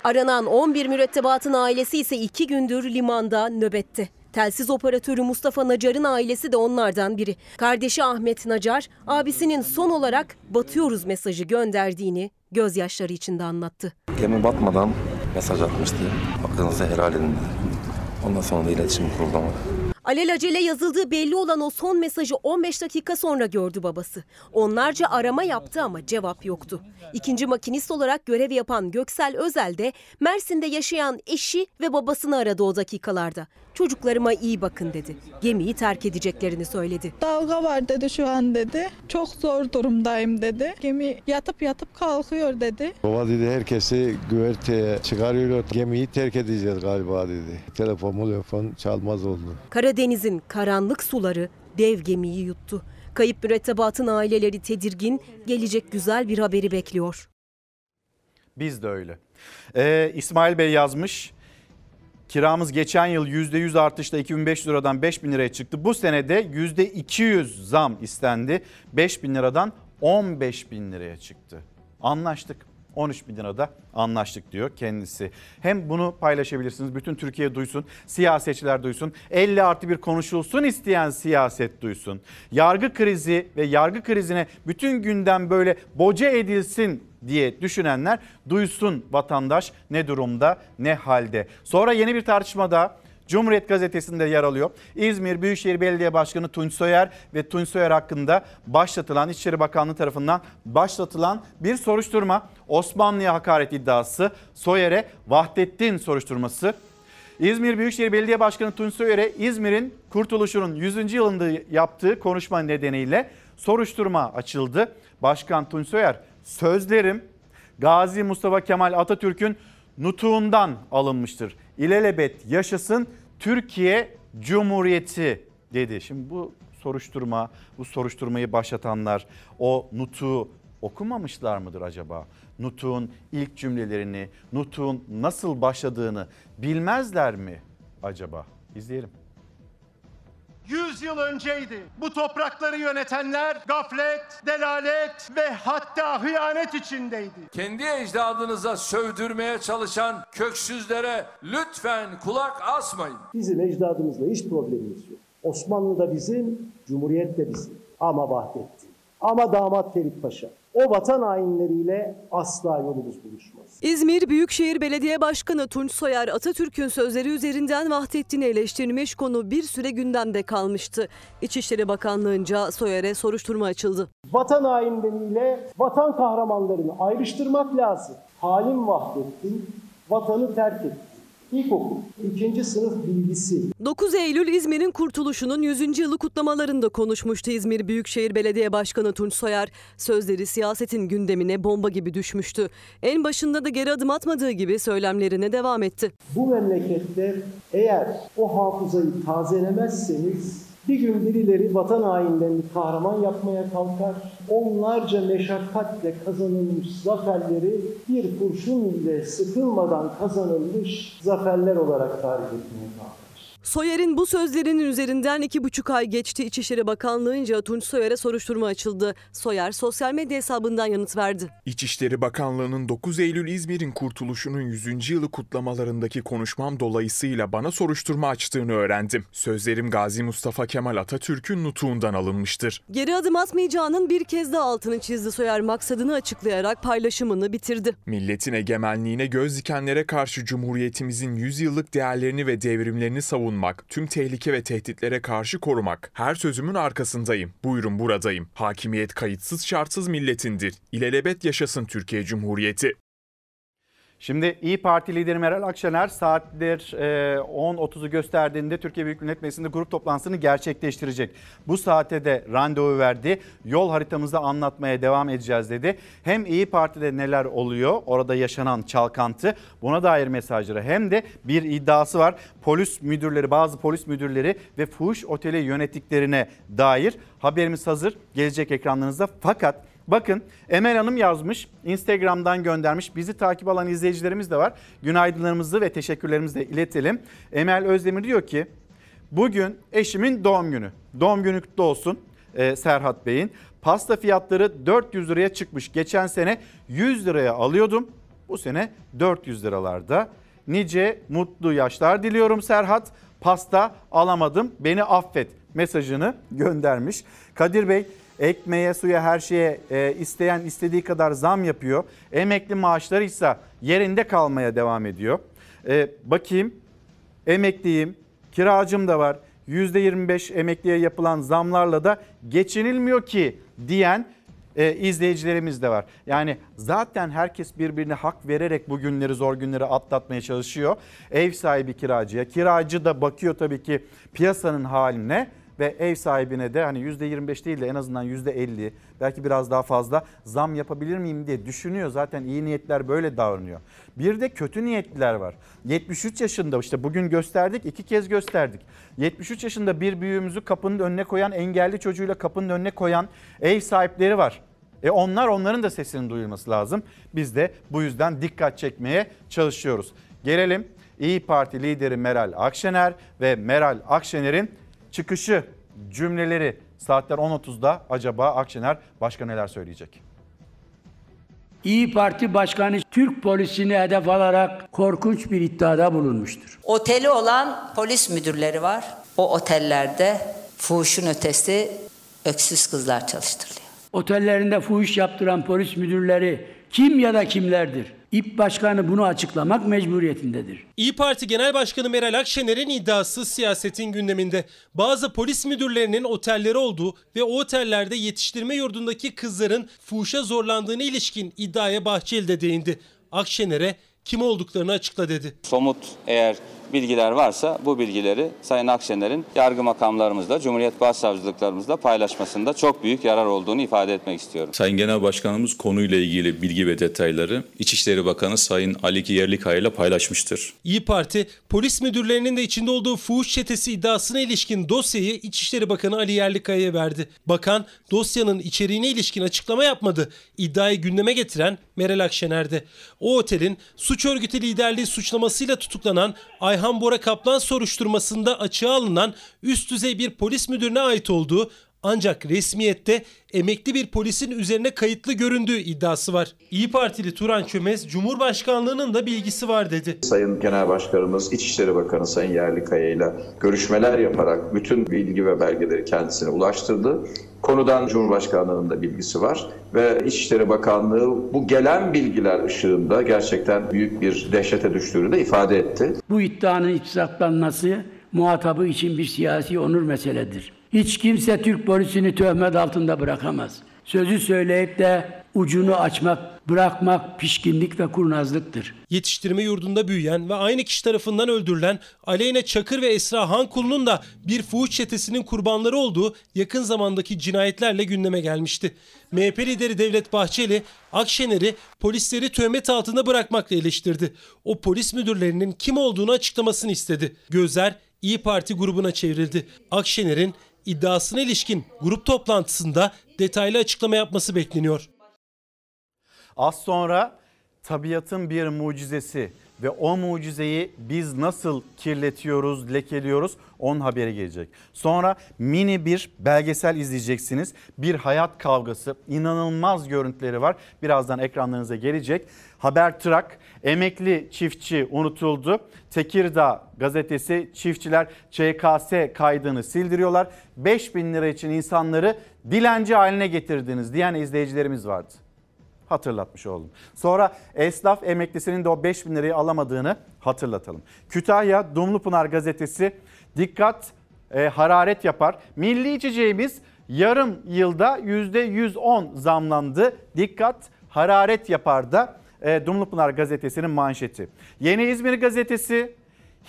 Aranan 11 mürettebatın ailesi ise iki gündür limanda nöbette. Telsiz operatörü Mustafa Nacar'ın ailesi de onlardan biri. Kardeşi Ahmet Nacar, abisinin son olarak batıyoruz mesajı gönderdiğini gözyaşları içinde anlattı. Gemi batmadan mesaj atmıştı. Hakkınızı helal edin. Ondan sonra da iletişim kurulamadı. Alelacele yazıldığı belli olan o son mesajı 15 dakika sonra gördü babası. Onlarca arama yaptı ama cevap yoktu. İkinci makinist olarak görev yapan Göksel Özel de Mersin'de yaşayan eşi ve babasını aradı o dakikalarda. Çocuklarıma iyi bakın dedi. Gemiyi terk edeceklerini söyledi. Dalga var dedi şu an dedi. Çok zor durumdayım dedi. Gemi yatıp yatıp kalkıyor dedi. Baba dedi herkesi güverteye çıkarıyor. Gemiyi terk edeceğiz galiba dedi. Telefon telefon çalmaz oldu. Karadeniz'in karanlık suları dev gemiyi yuttu. Kayıp mürettebatın aileleri tedirgin, gelecek güzel bir haberi bekliyor. Biz de öyle. Ee, İsmail Bey yazmış. Kiramız geçen yıl %100 artışla 2500 liradan 5000 liraya çıktı. Bu senede %200 zam istendi. 5000 liradan 15 bin liraya çıktı. Anlaştık. 13 bin lirada anlaştık diyor kendisi. Hem bunu paylaşabilirsiniz. Bütün Türkiye duysun. Siyasetçiler duysun. 50 artı bir konuşulsun isteyen siyaset duysun. Yargı krizi ve yargı krizine bütün gündem böyle boca edilsin diye düşünenler duysun vatandaş ne durumda ne halde. Sonra yeni bir tartışmada Cumhuriyet Gazetesi'nde yer alıyor. İzmir Büyükşehir Belediye Başkanı Tunç Soyer ve Tunç Soyer hakkında başlatılan İçişleri Bakanlığı tarafından başlatılan bir soruşturma. Osmanlı'ya hakaret iddiası, Soyer'e Vahdettin soruşturması. İzmir Büyükşehir Belediye Başkanı Tunç Soyer'e İzmir'in kurtuluşunun 100. yılında yaptığı konuşma nedeniyle soruşturma açıldı. Başkan Tunç Soyer sözlerim Gazi Mustafa Kemal Atatürk'ün nutuğundan alınmıştır. İlelebet yaşasın Türkiye Cumhuriyeti dedi. Şimdi bu soruşturma, bu soruşturmayı başlatanlar o nutuğu okumamışlar mıdır acaba? Nutuğun ilk cümlelerini, nutuğun nasıl başladığını bilmezler mi acaba? İzleyelim. 100 yıl önceydi. Bu toprakları yönetenler gaflet, delalet ve hatta hıyanet içindeydi. Kendi ecdadınıza sövdürmeye çalışan köksüzlere lütfen kulak asmayın. Bizim ecdadımızla hiç problemimiz yok. Osmanlı da bizim, Cumhuriyet de bizim. Ama Vahdettin, ama damat Ferit Paşa. O vatan hainleriyle asla yolumuz buluşmaz. İzmir Büyükşehir Belediye Başkanı Tunç Soyer Atatürk'ün sözleri üzerinden Vahdettin'i eleştirmiş konu bir süre gündemde kalmıştı. İçişleri Bakanlığı'nca Soyer'e soruşturma açıldı. Vatan hainleriyle vatan kahramanlarını ayrıştırmak lazım. Halim Vahdettin vatanı terk etti. İlkokul, ikinci sınıf bilgisi. 9 Eylül İzmir'in kurtuluşunun 100. yılı kutlamalarında konuşmuştu İzmir Büyükşehir Belediye Başkanı Tunç Soyer. Sözleri siyasetin gündemine bomba gibi düşmüştü. En başında da geri adım atmadığı gibi söylemlerine devam etti. Bu memlekette eğer o hafızayı tazelemezseniz bir gün birileri vatan hainlerini kahraman yapmaya kalkar. Onlarca meşakkatle kazanılmış zaferleri bir kurşun ile sıkılmadan kazanılmış zaferler olarak tarif etmeye kalkar. Soyer'in bu sözlerinin üzerinden iki buçuk ay geçti. İçişleri Bakanlığı'nca Tunç Soyer'e soruşturma açıldı. Soyer sosyal medya hesabından yanıt verdi. İçişleri Bakanlığı'nın 9 Eylül İzmir'in kurtuluşunun 100. yılı kutlamalarındaki konuşmam dolayısıyla bana soruşturma açtığını öğrendim. Sözlerim Gazi Mustafa Kemal Atatürk'ün nutuğundan alınmıştır. Geri adım atmayacağının bir kez daha altını çizdi Soyer maksadını açıklayarak paylaşımını bitirdi. Milletin egemenliğine göz dikenlere karşı Cumhuriyetimizin 100 yıllık değerlerini ve devrimlerini savunmak, tüm tehlike ve tehditlere karşı korumak. Her sözümün arkasındayım. Buyurun buradayım. Hakimiyet kayıtsız şartsız milletindir. İlelebet yaşasın Türkiye Cumhuriyeti. Şimdi İyi Parti lideri Meral Akşener saatler e, 10.30'u gösterdiğinde Türkiye Büyük Millet Meclisi'nde grup toplantısını gerçekleştirecek. Bu saate de randevu verdi. Yol haritamızı anlatmaya devam edeceğiz dedi. Hem İyi Parti'de neler oluyor orada yaşanan çalkantı buna dair mesajları hem de bir iddiası var. Polis müdürleri bazı polis müdürleri ve fuhuş oteli yönettiklerine dair haberimiz hazır gelecek ekranlarınızda fakat Bakın Emel Hanım yazmış, Instagram'dan göndermiş. Bizi takip alan izleyicilerimiz de var. Günaydınlarımızı ve teşekkürlerimizi de iletelim. Emel Özdemir diyor ki, bugün eşimin doğum günü. Doğum günü kutlu olsun e, Serhat Bey'in. Pasta fiyatları 400 liraya çıkmış. Geçen sene 100 liraya alıyordum. Bu sene 400 liralarda. Nice mutlu yaşlar diliyorum Serhat. Pasta alamadım beni affet mesajını göndermiş. Kadir Bey ekmeğe, suya, her şeye e, isteyen istediği kadar zam yapıyor. Emekli maaşları ise yerinde kalmaya devam ediyor. E, bakayım emekliyim, kiracım da var. %25 emekliye yapılan zamlarla da geçinilmiyor ki diyen e, izleyicilerimiz de var. Yani zaten herkes birbirine hak vererek bu günleri zor günleri atlatmaya çalışıyor. Ev sahibi kiracıya, kiracı da bakıyor tabii ki piyasanın haline ve ev sahibine de hani %25 değil de en azından %50 belki biraz daha fazla zam yapabilir miyim diye düşünüyor. Zaten iyi niyetler böyle davranıyor. Bir de kötü niyetliler var. 73 yaşında işte bugün gösterdik iki kez gösterdik. 73 yaşında bir büyüğümüzü kapının önüne koyan engelli çocuğuyla kapının önüne koyan ev sahipleri var. E onlar onların da sesinin duyulması lazım. Biz de bu yüzden dikkat çekmeye çalışıyoruz. Gelelim İyi Parti lideri Meral Akşener ve Meral Akşener'in çıkışı cümleleri saatler 10.30'da acaba Akşener başka neler söyleyecek? İyi Parti Başkanı Türk polisini hedef alarak korkunç bir iddiada bulunmuştur. Oteli olan polis müdürleri var. O otellerde fuhuşun ötesi öksüz kızlar çalıştırılıyor. Otellerinde fuhuş yaptıran polis müdürleri kim ya da kimlerdir? İP Başkanı bunu açıklamak mecburiyetindedir. İyi Parti Genel Başkanı Meral Akşener'in iddiası siyasetin gündeminde. Bazı polis müdürlerinin otelleri olduğu ve o otellerde yetiştirme yurdundaki kızların fuhuşa zorlandığına ilişkin iddiaya Bahçeli'de değindi. Akşener'e kim olduklarını açıkla dedi. Somut eğer bilgiler varsa bu bilgileri Sayın Akşener'in yargı makamlarımızla, Cumhuriyet Başsavcılıklarımızla paylaşmasında çok büyük yarar olduğunu ifade etmek istiyorum. Sayın Genel Başkanımız konuyla ilgili bilgi ve detayları İçişleri Bakanı Sayın Ali Yerlikaya ile paylaşmıştır. İyi Parti, polis müdürlerinin de içinde olduğu fuhuş çetesi iddiasına ilişkin dosyayı İçişleri Bakanı Ali Yerlikaya'ya verdi. Bakan, dosyanın içeriğine ilişkin açıklama yapmadı. İddiayı gündeme getiren Meral Akşener'de. O otelin suç örgütü liderliği suçlamasıyla tutuklanan Ayhan Bora Kaplan soruşturmasında açığa alınan üst düzey bir polis müdürüne ait olduğu ancak resmiyette emekli bir polisin üzerine kayıtlı göründüğü iddiası var. İyi Partili Turan Çömez, Cumhurbaşkanlığının da bilgisi var dedi. Sayın Genel Başkanımız İçişleri Bakanı Sayın Yerlikaya ile görüşmeler yaparak bütün bilgi ve belgeleri kendisine ulaştırdı. Konudan Cumhurbaşkanlığının da bilgisi var ve İçişleri Bakanlığı bu gelen bilgiler ışığında gerçekten büyük bir dehşete düştüğünü de ifade etti. Bu iddianın ispatlanması muhatabı için bir siyasi onur meseledir. Hiç kimse Türk polisini töhmet altında bırakamaz. Sözü söyleyip de ucunu açmak, bırakmak pişkinlik ve kurnazlıktır. Yetiştirme yurdunda büyüyen ve aynı kişi tarafından öldürülen Aleyna Çakır ve Esra Hankul'un da bir fuhuş çetesinin kurbanları olduğu yakın zamandaki cinayetlerle gündeme gelmişti. MHP lideri Devlet Bahçeli, Akşener'i polisleri töhmet altında bırakmakla eleştirdi. O polis müdürlerinin kim olduğunu açıklamasını istedi. Gözler İyi Parti grubuna çevrildi. Akşener'in iddiasına ilişkin grup toplantısında detaylı açıklama yapması bekleniyor. Az sonra tabiatın bir mucizesi ve o mucizeyi biz nasıl kirletiyoruz, lekeliyoruz onun haberi gelecek. Sonra mini bir belgesel izleyeceksiniz. Bir hayat kavgası, inanılmaz görüntüleri var. Birazdan ekranlarınıza gelecek. Habertrak emekli çiftçi unutuldu. Tekirdağ gazetesi çiftçiler ÇKS kaydını sildiriyorlar. 5000 lira için insanları dilenci haline getirdiniz diyen izleyicilerimiz vardı hatırlatmış oldum. Sonra esnaf emeklisinin de o 5 bin lirayı alamadığını hatırlatalım. Kütahya Dumlupınar gazetesi dikkat e, hararet yapar. Milli içeceğimiz yarım yılda %110 zamlandı. Dikkat hararet yapar da e, Dumlupınar gazetesinin manşeti. Yeni İzmir gazetesi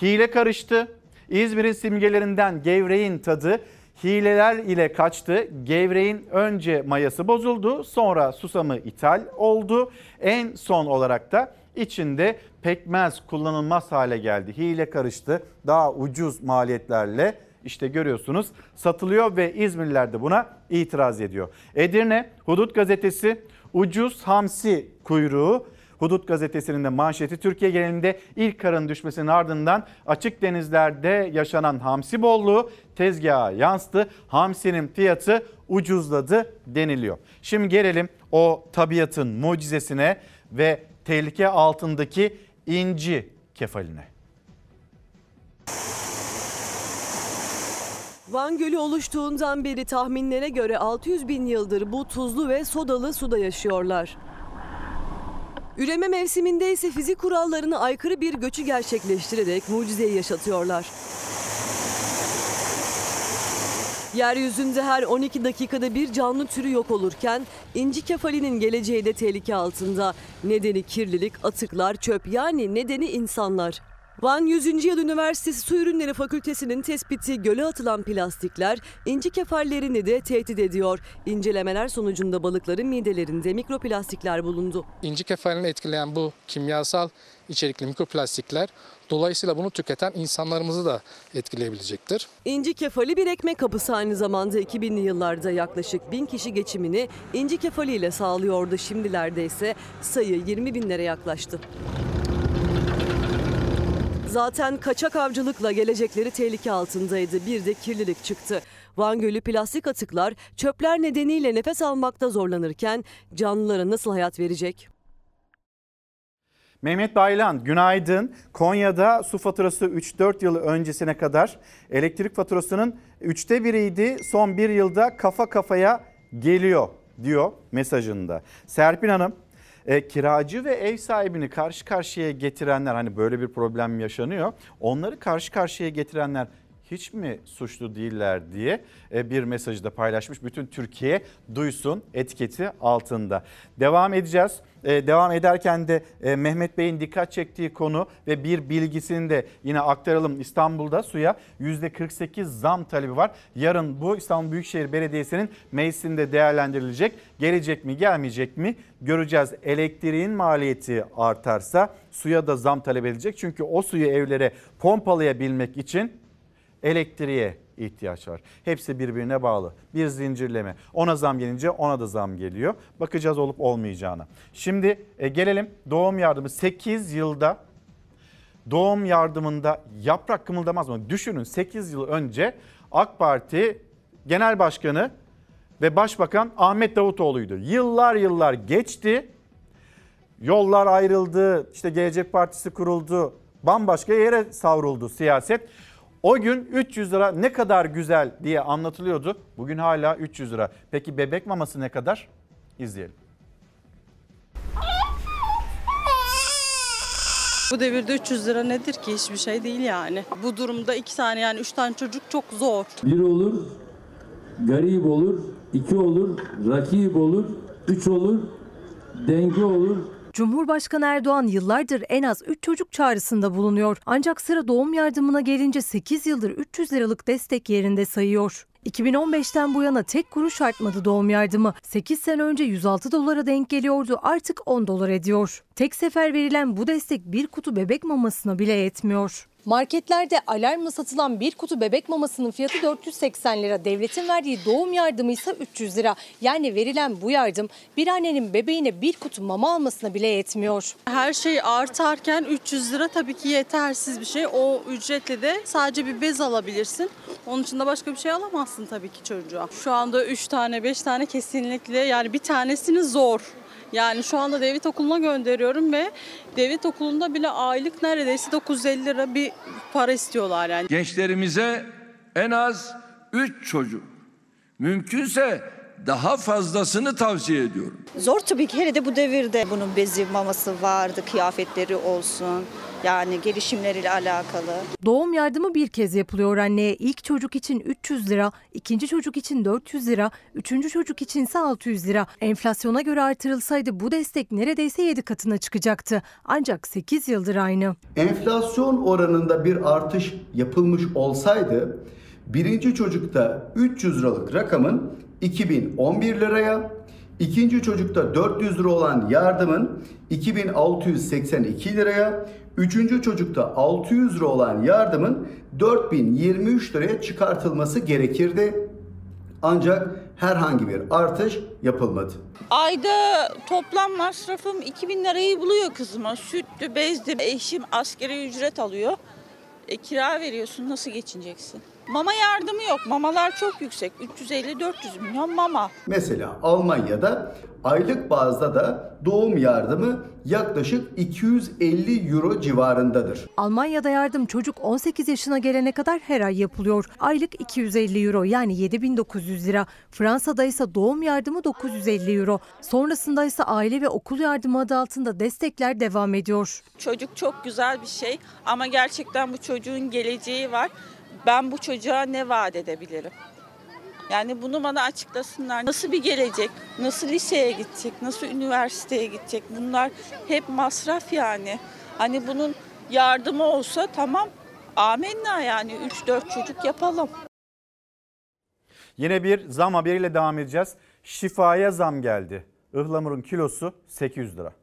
hile karıştı. İzmir'in simgelerinden gevreğin tadı hileler ile kaçtı. Gevreğin önce mayası bozuldu, sonra susamı ithal oldu. En son olarak da içinde pekmez kullanılmaz hale geldi. Hile karıştı. Daha ucuz maliyetlerle işte görüyorsunuz satılıyor ve İzmirliler de buna itiraz ediyor. Edirne Hudut gazetesi ucuz hamsi kuyruğu Hudut gazetesinin de manşeti Türkiye genelinde ilk karın düşmesinin ardından açık denizlerde yaşanan hamsi bolluğu tezgaha yansıdı. Hamsinin fiyatı ucuzladı deniliyor. Şimdi gelelim o tabiatın mucizesine ve tehlike altındaki inci kefaline. Van Gölü oluştuğundan beri tahminlere göre 600 bin yıldır bu tuzlu ve sodalı suda yaşıyorlar. Üreme mevsiminde ise fizik kurallarına aykırı bir göçü gerçekleştirerek mucizeyi yaşatıyorlar. Yeryüzünde her 12 dakikada bir canlı türü yok olurken inci kefalinin geleceği de tehlike altında. Nedeni kirlilik, atıklar, çöp yani nedeni insanlar. Van 100. Yıl Üniversitesi Su Ürünleri Fakültesi'nin tespiti göle atılan plastikler inci kefallerini de tehdit ediyor. İncelemeler sonucunda balıkların midelerinde mikroplastikler bulundu. İnci kefalini etkileyen bu kimyasal içerikli mikroplastikler dolayısıyla bunu tüketen insanlarımızı da etkileyebilecektir. İnci kefali bir ekmek kapısı aynı zamanda 2000'li yıllarda yaklaşık 1000 kişi geçimini inci kefali ile sağlıyordu. Şimdilerde ise sayı 20 binlere yaklaştı. Zaten kaçak avcılıkla gelecekleri tehlike altındaydı. Bir de kirlilik çıktı. Van Gölü plastik atıklar çöpler nedeniyle nefes almakta zorlanırken canlılara nasıl hayat verecek? Mehmet Baylan günaydın. Konya'da su faturası 3-4 yıl öncesine kadar elektrik faturasının 3'te biriydi. Son bir yılda kafa kafaya geliyor diyor mesajında. Serpil Hanım e, kiracı ve ev sahibini karşı karşıya getirenler hani böyle bir problem yaşanıyor. Onları karşı karşıya getirenler hiç mi suçlu değiller diye e, bir mesajı da paylaşmış. Bütün Türkiye duysun etiketi altında. Devam edeceğiz. E, Devam ederken de e, Mehmet Bey'in dikkat çektiği konu ve bir bilgisini de yine aktaralım. İstanbul'da suya %48 zam talebi var. Yarın bu İstanbul Büyükşehir Belediyesi'nin meclisinde değerlendirilecek. Gelecek mi gelmeyecek mi göreceğiz. Elektriğin maliyeti artarsa suya da zam talep edilecek. Çünkü o suyu evlere pompalayabilmek için elektriğe ihtiyaç var. Hepsi birbirine bağlı. Bir zincirleme. Ona zam gelince ona da zam geliyor. Bakacağız olup olmayacağına. Şimdi e, gelelim doğum yardımı 8 yılda doğum yardımında yaprak kımıldamaz mı? Düşünün 8 yıl önce AK Parti Genel Başkanı ve Başbakan Ahmet Davutoğlu'ydu. Yıllar yıllar geçti. Yollar ayrıldı. işte Gelecek Partisi kuruldu. Bambaşka yere savruldu siyaset. O gün 300 lira ne kadar güzel diye anlatılıyordu. Bugün hala 300 lira. Peki bebek maması ne kadar? İzleyelim. Bu devirde 300 lira nedir ki? Hiçbir şey değil yani. Bu durumda iki tane yani üç tane çocuk çok zor. Bir olur, garip olur, iki olur, rakip olur, üç olur, denge olur, Cumhurbaşkanı Erdoğan yıllardır en az 3 çocuk çağrısında bulunuyor. Ancak sıra doğum yardımına gelince 8 yıldır 300 liralık destek yerinde sayıyor. 2015'ten bu yana tek kuruş artmadı doğum yardımı. 8 sene önce 106 dolara denk geliyordu artık 10 dolar ediyor. Tek sefer verilen bu destek bir kutu bebek mamasına bile yetmiyor. Marketlerde alarmla satılan bir kutu bebek mamasının fiyatı 480 lira. Devletin verdiği doğum yardımı ise 300 lira. Yani verilen bu yardım bir annenin bebeğine bir kutu mama almasına bile yetmiyor. Her şey artarken 300 lira tabii ki yetersiz bir şey. O ücretle de sadece bir bez alabilirsin. Onun dışında başka bir şey alamazsın tabii ki çocuğa. Şu anda 3 tane 5 tane kesinlikle yani bir tanesini zor. Yani şu anda devlet okuluna gönderiyorum ve devlet okulunda bile aylık neredeyse 950 lira bir para istiyorlar yani. Gençlerimize en az 3 çocuk, mümkünse daha fazlasını tavsiye ediyorum. Zor tabii ki hele de bu devirde bunun bezi maması vardı, kıyafetleri olsun. Yani gelişimleriyle alakalı. Doğum yardımı bir kez yapılıyor anneye. İlk çocuk için 300 lira, ikinci çocuk için 400 lira, üçüncü çocuk için ise 600 lira. Enflasyona göre artırılsaydı bu destek neredeyse 7 katına çıkacaktı. Ancak 8 yıldır aynı. Enflasyon oranında bir artış yapılmış olsaydı birinci çocukta 300 liralık rakamın 2011 liraya, ikinci çocukta 400 lira olan yardımın 2682 liraya, üçüncü çocukta 600 lira olan yardımın 4023 liraya çıkartılması gerekirdi. Ancak herhangi bir artış yapılmadı. Ayda toplam masrafım 2000 lirayı buluyor kızıma. Sütlü, bezli. Eşim askeri ücret alıyor. E, kira veriyorsun nasıl geçineceksin? Mama yardımı yok. Mamalar çok yüksek. 350-400 milyon mama. Mesela Almanya'da aylık bazda da doğum yardımı yaklaşık 250 euro civarındadır. Almanya'da yardım çocuk 18 yaşına gelene kadar her ay yapılıyor. Aylık 250 euro yani 7900 lira. Fransa'da ise doğum yardımı 950 euro. Sonrasında ise aile ve okul yardımı adı altında destekler devam ediyor. Çocuk çok güzel bir şey ama gerçekten bu çocuğun geleceği var. Ben bu çocuğa ne vaat edebilirim? Yani bunu bana açıklasınlar. Nasıl bir gelecek? Nasıl liseye gidecek? Nasıl üniversiteye gidecek? Bunlar hep masraf yani. Hani bunun yardımı olsa tamam. Amenna yani 3-4 çocuk yapalım. Yine bir zam haberiyle devam edeceğiz. Şifaya zam geldi. Ihlamurun kilosu 800 lira.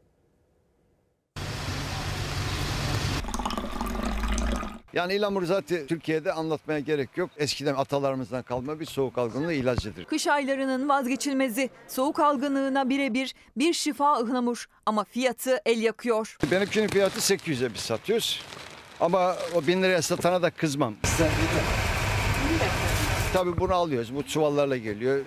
Yani ilamur zaten Türkiye'de anlatmaya gerek yok. Eskiden atalarımızdan kalma bir soğuk algınlığı ilacıdır. Kış aylarının vazgeçilmezi, soğuk algınlığına birebir bir şifa ıhlamur ama fiyatı el yakıyor. Benimkinin fiyatı 800'e biz satıyoruz. Ama o bin liraya satana da kızmam. Tabii bunu alıyoruz. Bu çuvallarla geliyor.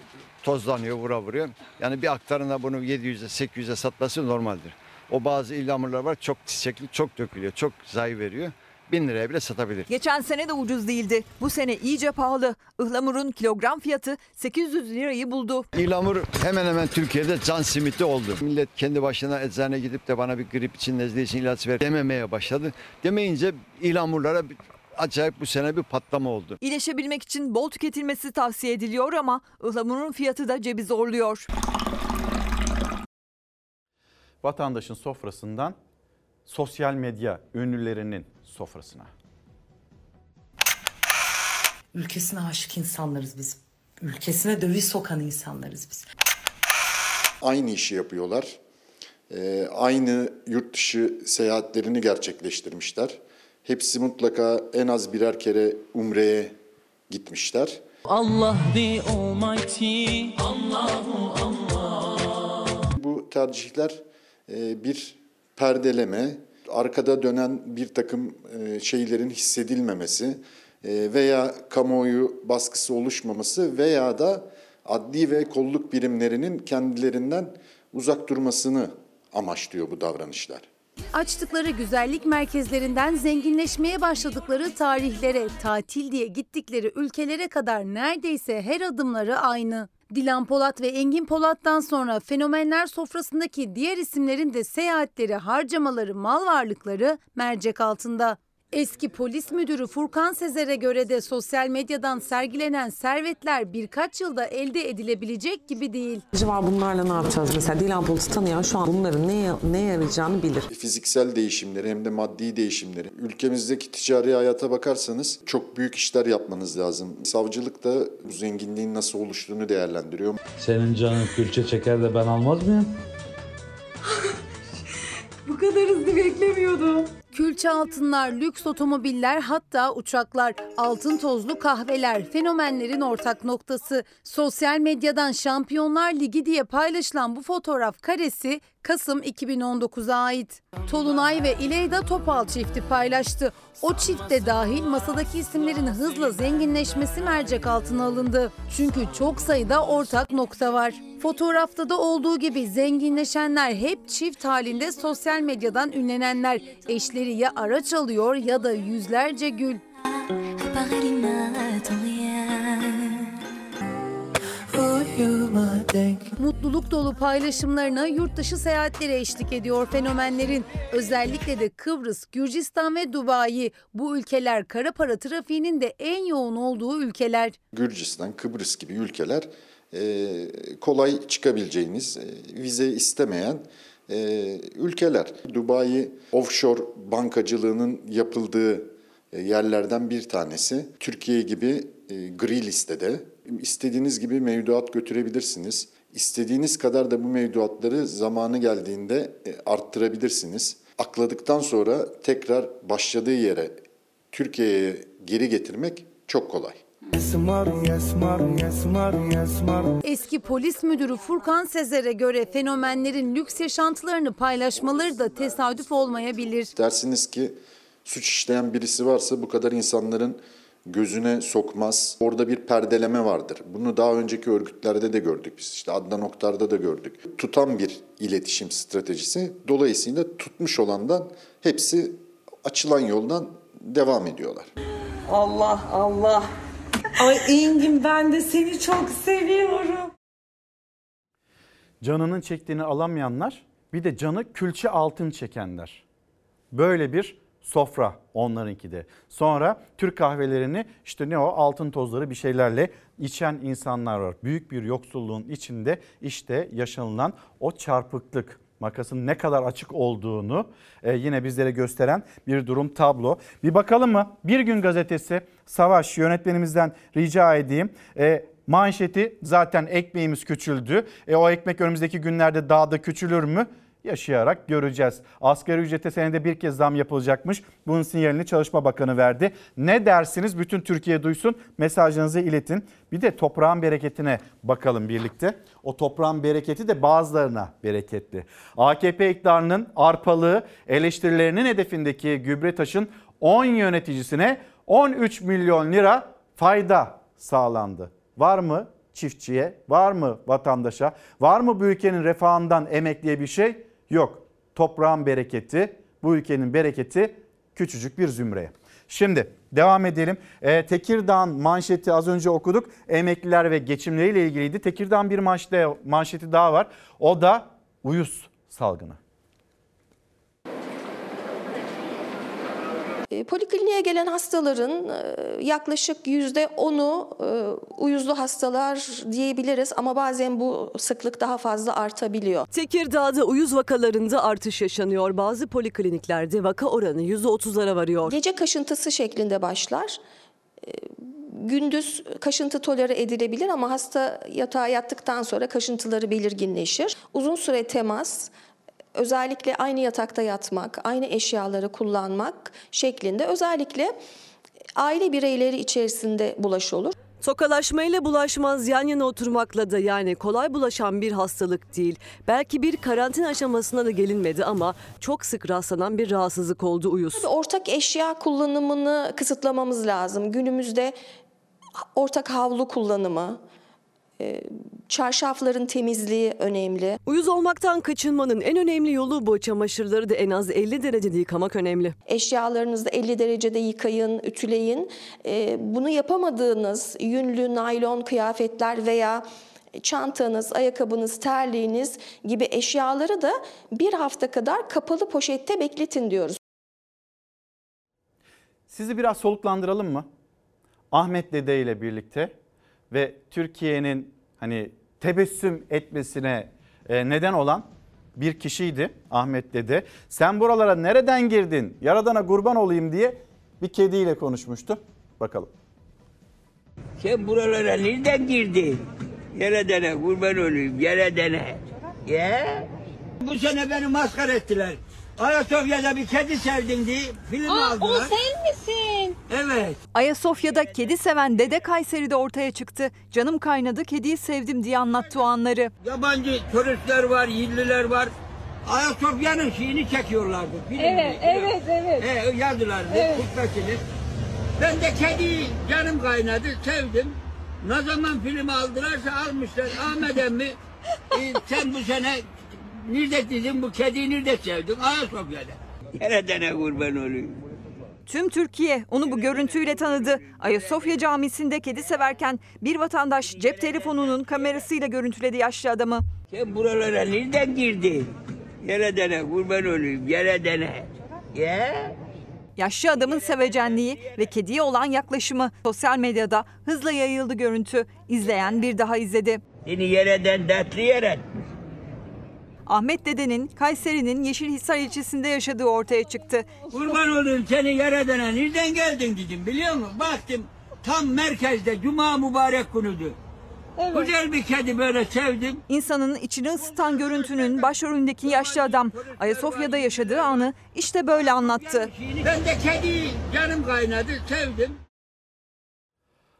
Tozlanıyor, vura vuruyor. Yani bir aktarına bunu 700'e 800'e satması normaldir. O bazı ilhamurlar var çok çiçekli, çok dökülüyor, çok zayi veriyor. Bin liraya bile satabilir. Geçen sene de ucuz değildi. Bu sene iyice pahalı. Ihlamurun kilogram fiyatı 800 lirayı buldu. İlamur hemen hemen Türkiye'de can simiti oldu. Millet kendi başına eczane gidip de bana bir grip için, nezle için ilaç ver dememeye başladı. Demeyince ilamurlara bir- acayip bu sene bir patlama oldu. İyileşebilmek için bol tüketilmesi tavsiye ediliyor ama ıhlamurun fiyatı da cebi zorluyor. Vatandaşın sofrasından sosyal medya ünlülerinin sofrasına. Ülkesine aşık insanlarız biz. Ülkesine döviz sokan insanlarız biz. aynı işi yapıyorlar. Ee, aynı yurt dışı seyahatlerini gerçekleştirmişler. Hepsi mutlaka en az birer kere Umre'ye gitmişler. Allah the Almighty, Allahu Allah. Bu tercihler e, bir perdeleme, arkada dönen bir takım e, şeylerin hissedilmemesi e, veya kamuoyu baskısı oluşmaması veya da adli ve kolluk birimlerinin kendilerinden uzak durmasını amaçlıyor bu davranışlar. Açtıkları güzellik merkezlerinden zenginleşmeye başladıkları tarihlere, tatil diye gittikleri ülkelere kadar neredeyse her adımları aynı. Dilan Polat ve Engin Polat'tan sonra fenomenler sofrasındaki diğer isimlerin de seyahatleri, harcamaları, mal varlıkları mercek altında. Eski polis müdürü Furkan Sezer'e göre de sosyal medyadan sergilenen servetler birkaç yılda elde edilebilecek gibi değil. Acaba bunlarla ne yapacağız? Mesela Dilan Polat'ı tanıyan şu an bunların neye, neye yarayacağını bilir. Fiziksel değişimleri hem de maddi değişimleri. Ülkemizdeki ticari hayata bakarsanız çok büyük işler yapmanız lazım. Savcılık da bu zenginliğin nasıl oluştuğunu değerlendiriyor. Senin canın külçe çeker de ben almaz mıyım? (laughs) Bu kadar hızlı beklemiyordum. Külçe altınlar, lüks otomobiller hatta uçaklar, altın tozlu kahveler fenomenlerin ortak noktası. Sosyal medyadan Şampiyonlar Ligi diye paylaşılan bu fotoğraf karesi Kasım 2019'a ait. Tolunay ve İleyda Topal çifti paylaştı. O çift de dahil masadaki isimlerin hızla zenginleşmesi mercek altına alındı. Çünkü çok sayıda ortak nokta var. Fotoğrafta da olduğu gibi zenginleşenler hep çift halinde sosyal medyadan ünlenenler. Eşleri ya araç alıyor ya da yüzlerce gül. Mutluluk dolu paylaşımlarına yurt dışı seyahatleri eşlik ediyor fenomenlerin. Özellikle de Kıbrıs, Gürcistan ve Dubai. Bu ülkeler kara para trafiğinin de en yoğun olduğu ülkeler. Gürcistan, Kıbrıs gibi ülkeler kolay çıkabileceğiniz, e, vize istemeyen e, ülkeler. Dubai offshore bankacılığının yapıldığı e, yerlerden bir tanesi. Türkiye gibi e, gri listede. İstediğiniz gibi mevduat götürebilirsiniz. İstediğiniz kadar da bu mevduatları zamanı geldiğinde e, arttırabilirsiniz. Akladıktan sonra tekrar başladığı yere Türkiye'ye geri getirmek çok kolay. Eski polis müdürü Furkan Sezer'e göre fenomenlerin lüks yaşantılarını paylaşmaları da tesadüf olmayabilir. Dersiniz ki suç işleyen birisi varsa bu kadar insanların gözüne sokmaz. Orada bir perdeleme vardır. Bunu daha önceki örgütlerde de gördük biz. İşte Adnan Oktar'da da gördük. Tutan bir iletişim stratejisi. Dolayısıyla tutmuş olandan hepsi açılan yoldan devam ediyorlar. Allah Allah. Ay Engin ben de seni çok seviyorum. Canının çektiğini alamayanlar bir de canı külçe altın çekenler. Böyle bir sofra onlarınki de. Sonra Türk kahvelerini işte ne o altın tozları bir şeylerle içen insanlar var. Büyük bir yoksulluğun içinde işte yaşanılan o çarpıklık makasın ne kadar açık olduğunu e, yine bizlere gösteren bir durum tablo. Bir bakalım mı? Bir gün gazetesi Savaş yönetmenimizden rica edeyim. E, manşeti zaten ekmeğimiz küçüldü. E, o ekmek önümüzdeki günlerde daha da küçülür mü? Yaşayarak göreceğiz. Asgari ücrete senede bir kez zam yapılacakmış. Bunun sinyalini Çalışma Bakanı verdi. Ne dersiniz? Bütün Türkiye duysun. Mesajınızı iletin. Bir de toprağın bereketine bakalım birlikte. O toprağın bereketi de bazılarına bereketli. AKP iktidarının arpalığı eleştirilerinin hedefindeki Gübretaş'ın 10 yöneticisine 13 milyon lira fayda sağlandı. Var mı çiftçiye, var mı vatandaşa, var mı bu ülkenin refahından emekliye bir şey? Yok. Toprağın bereketi, bu ülkenin bereketi küçücük bir zümreye. Şimdi devam edelim. Ee, Tekirdağ'ın manşeti az önce okuduk. Emekliler ve geçimleriyle ilgiliydi. Tekirdağ'ın bir manşeti, manşeti daha var. O da uyuz salgını. Polikliniğe gelen hastaların e, yaklaşık yüzde onu e, uyuzlu hastalar diyebiliriz ama bazen bu sıklık daha fazla artabiliyor. Tekirdağ'da uyuz vakalarında artış yaşanıyor. Bazı polikliniklerde vaka oranı %30'lara varıyor. Gece kaşıntısı şeklinde başlar. E, Gündüz kaşıntı tolere edilebilir ama hasta yatağa yattıktan sonra kaşıntıları belirginleşir. Uzun süre temas, özellikle aynı yatakta yatmak, aynı eşyaları kullanmak şeklinde özellikle aile bireyleri içerisinde bulaşı olur. Tokalaşmayla bulaşmaz yan yana oturmakla da yani kolay bulaşan bir hastalık değil. Belki bir karantina aşamasına da gelinmedi ama çok sık rastlanan bir rahatsızlık oldu uyuz. Tabii ortak eşya kullanımını kısıtlamamız lazım. Günümüzde ortak havlu kullanımı, çarşafların temizliği önemli. Uyuz olmaktan kaçınmanın en önemli yolu bu. Çamaşırları da en az 50 derecede yıkamak önemli. Eşyalarınızı 50 derecede yıkayın, ütüleyin. E, Bunu yapamadığınız yünlü, naylon kıyafetler veya çantanız, ayakkabınız, terliğiniz gibi eşyaları da bir hafta kadar kapalı poşette bekletin diyoruz. Sizi biraz soluklandıralım mı? Ahmet Dede ile birlikte ve Türkiye'nin hani tebessüm etmesine e, neden olan bir kişiydi Ahmet Dede. Sen buralara nereden girdin? Yaradana kurban olayım diye bir kediyle konuşmuştu. Bakalım. Sen buralara nereden girdin? Yere dene kurban olayım yere dene. Ya? Bu sene beni maskara ettiler. Ayasofya'da bir kedi sevdin diye film Aa, aldılar. o sen misin? Evet. Ayasofya'da kedi seven Dede Kayseri'de ortaya çıktı. Canım kaynadı, kediyi sevdim diye anlattı o anları. Yabancı turistler var, yerliler var. Ayasofya'nın şeyini çekiyorlardı. filmini. Evet, evet, evet. He, yazdılardı, Evet. Ben de kediyi canım kaynadı, sevdim. Ne zaman film aldılarsa almışlar. Ahmet emmi, e, sen bu sene nerede dedin bu kediyi nerede sevdin? Ayasofya'da. Nereden kurban olayım? Tüm Türkiye onu bu görüntüyle tanıdı. Ayasofya Camisi'nde kedi severken bir vatandaş cep telefonunun kamerasıyla görüntüledi yaşlı adamı. Sen buralara nereden girdin? Yere dene kurban olayım, yere dene. Ya? Yaşlı adamın sevecenliği ve kediye olan yaklaşımı sosyal medyada hızla yayıldı görüntü. İzleyen bir daha izledi. Seni yereden dertli yere. Ahmet Dede'nin Kayseri'nin Yeşilhisar ilçesinde yaşadığı ortaya çıktı. Kurban olayım seni yere dene. Nereden geldin dedim biliyor musun? Baktım tam merkezde cuma mübarek günüdü. Güzel bir kedi böyle sevdim. İnsanın içini ısıtan görüntünün başrolündeki yaşlı adam Ayasofya'da yaşadığı anı işte böyle anlattı. Ben de kediyi canım kaynadı sevdim.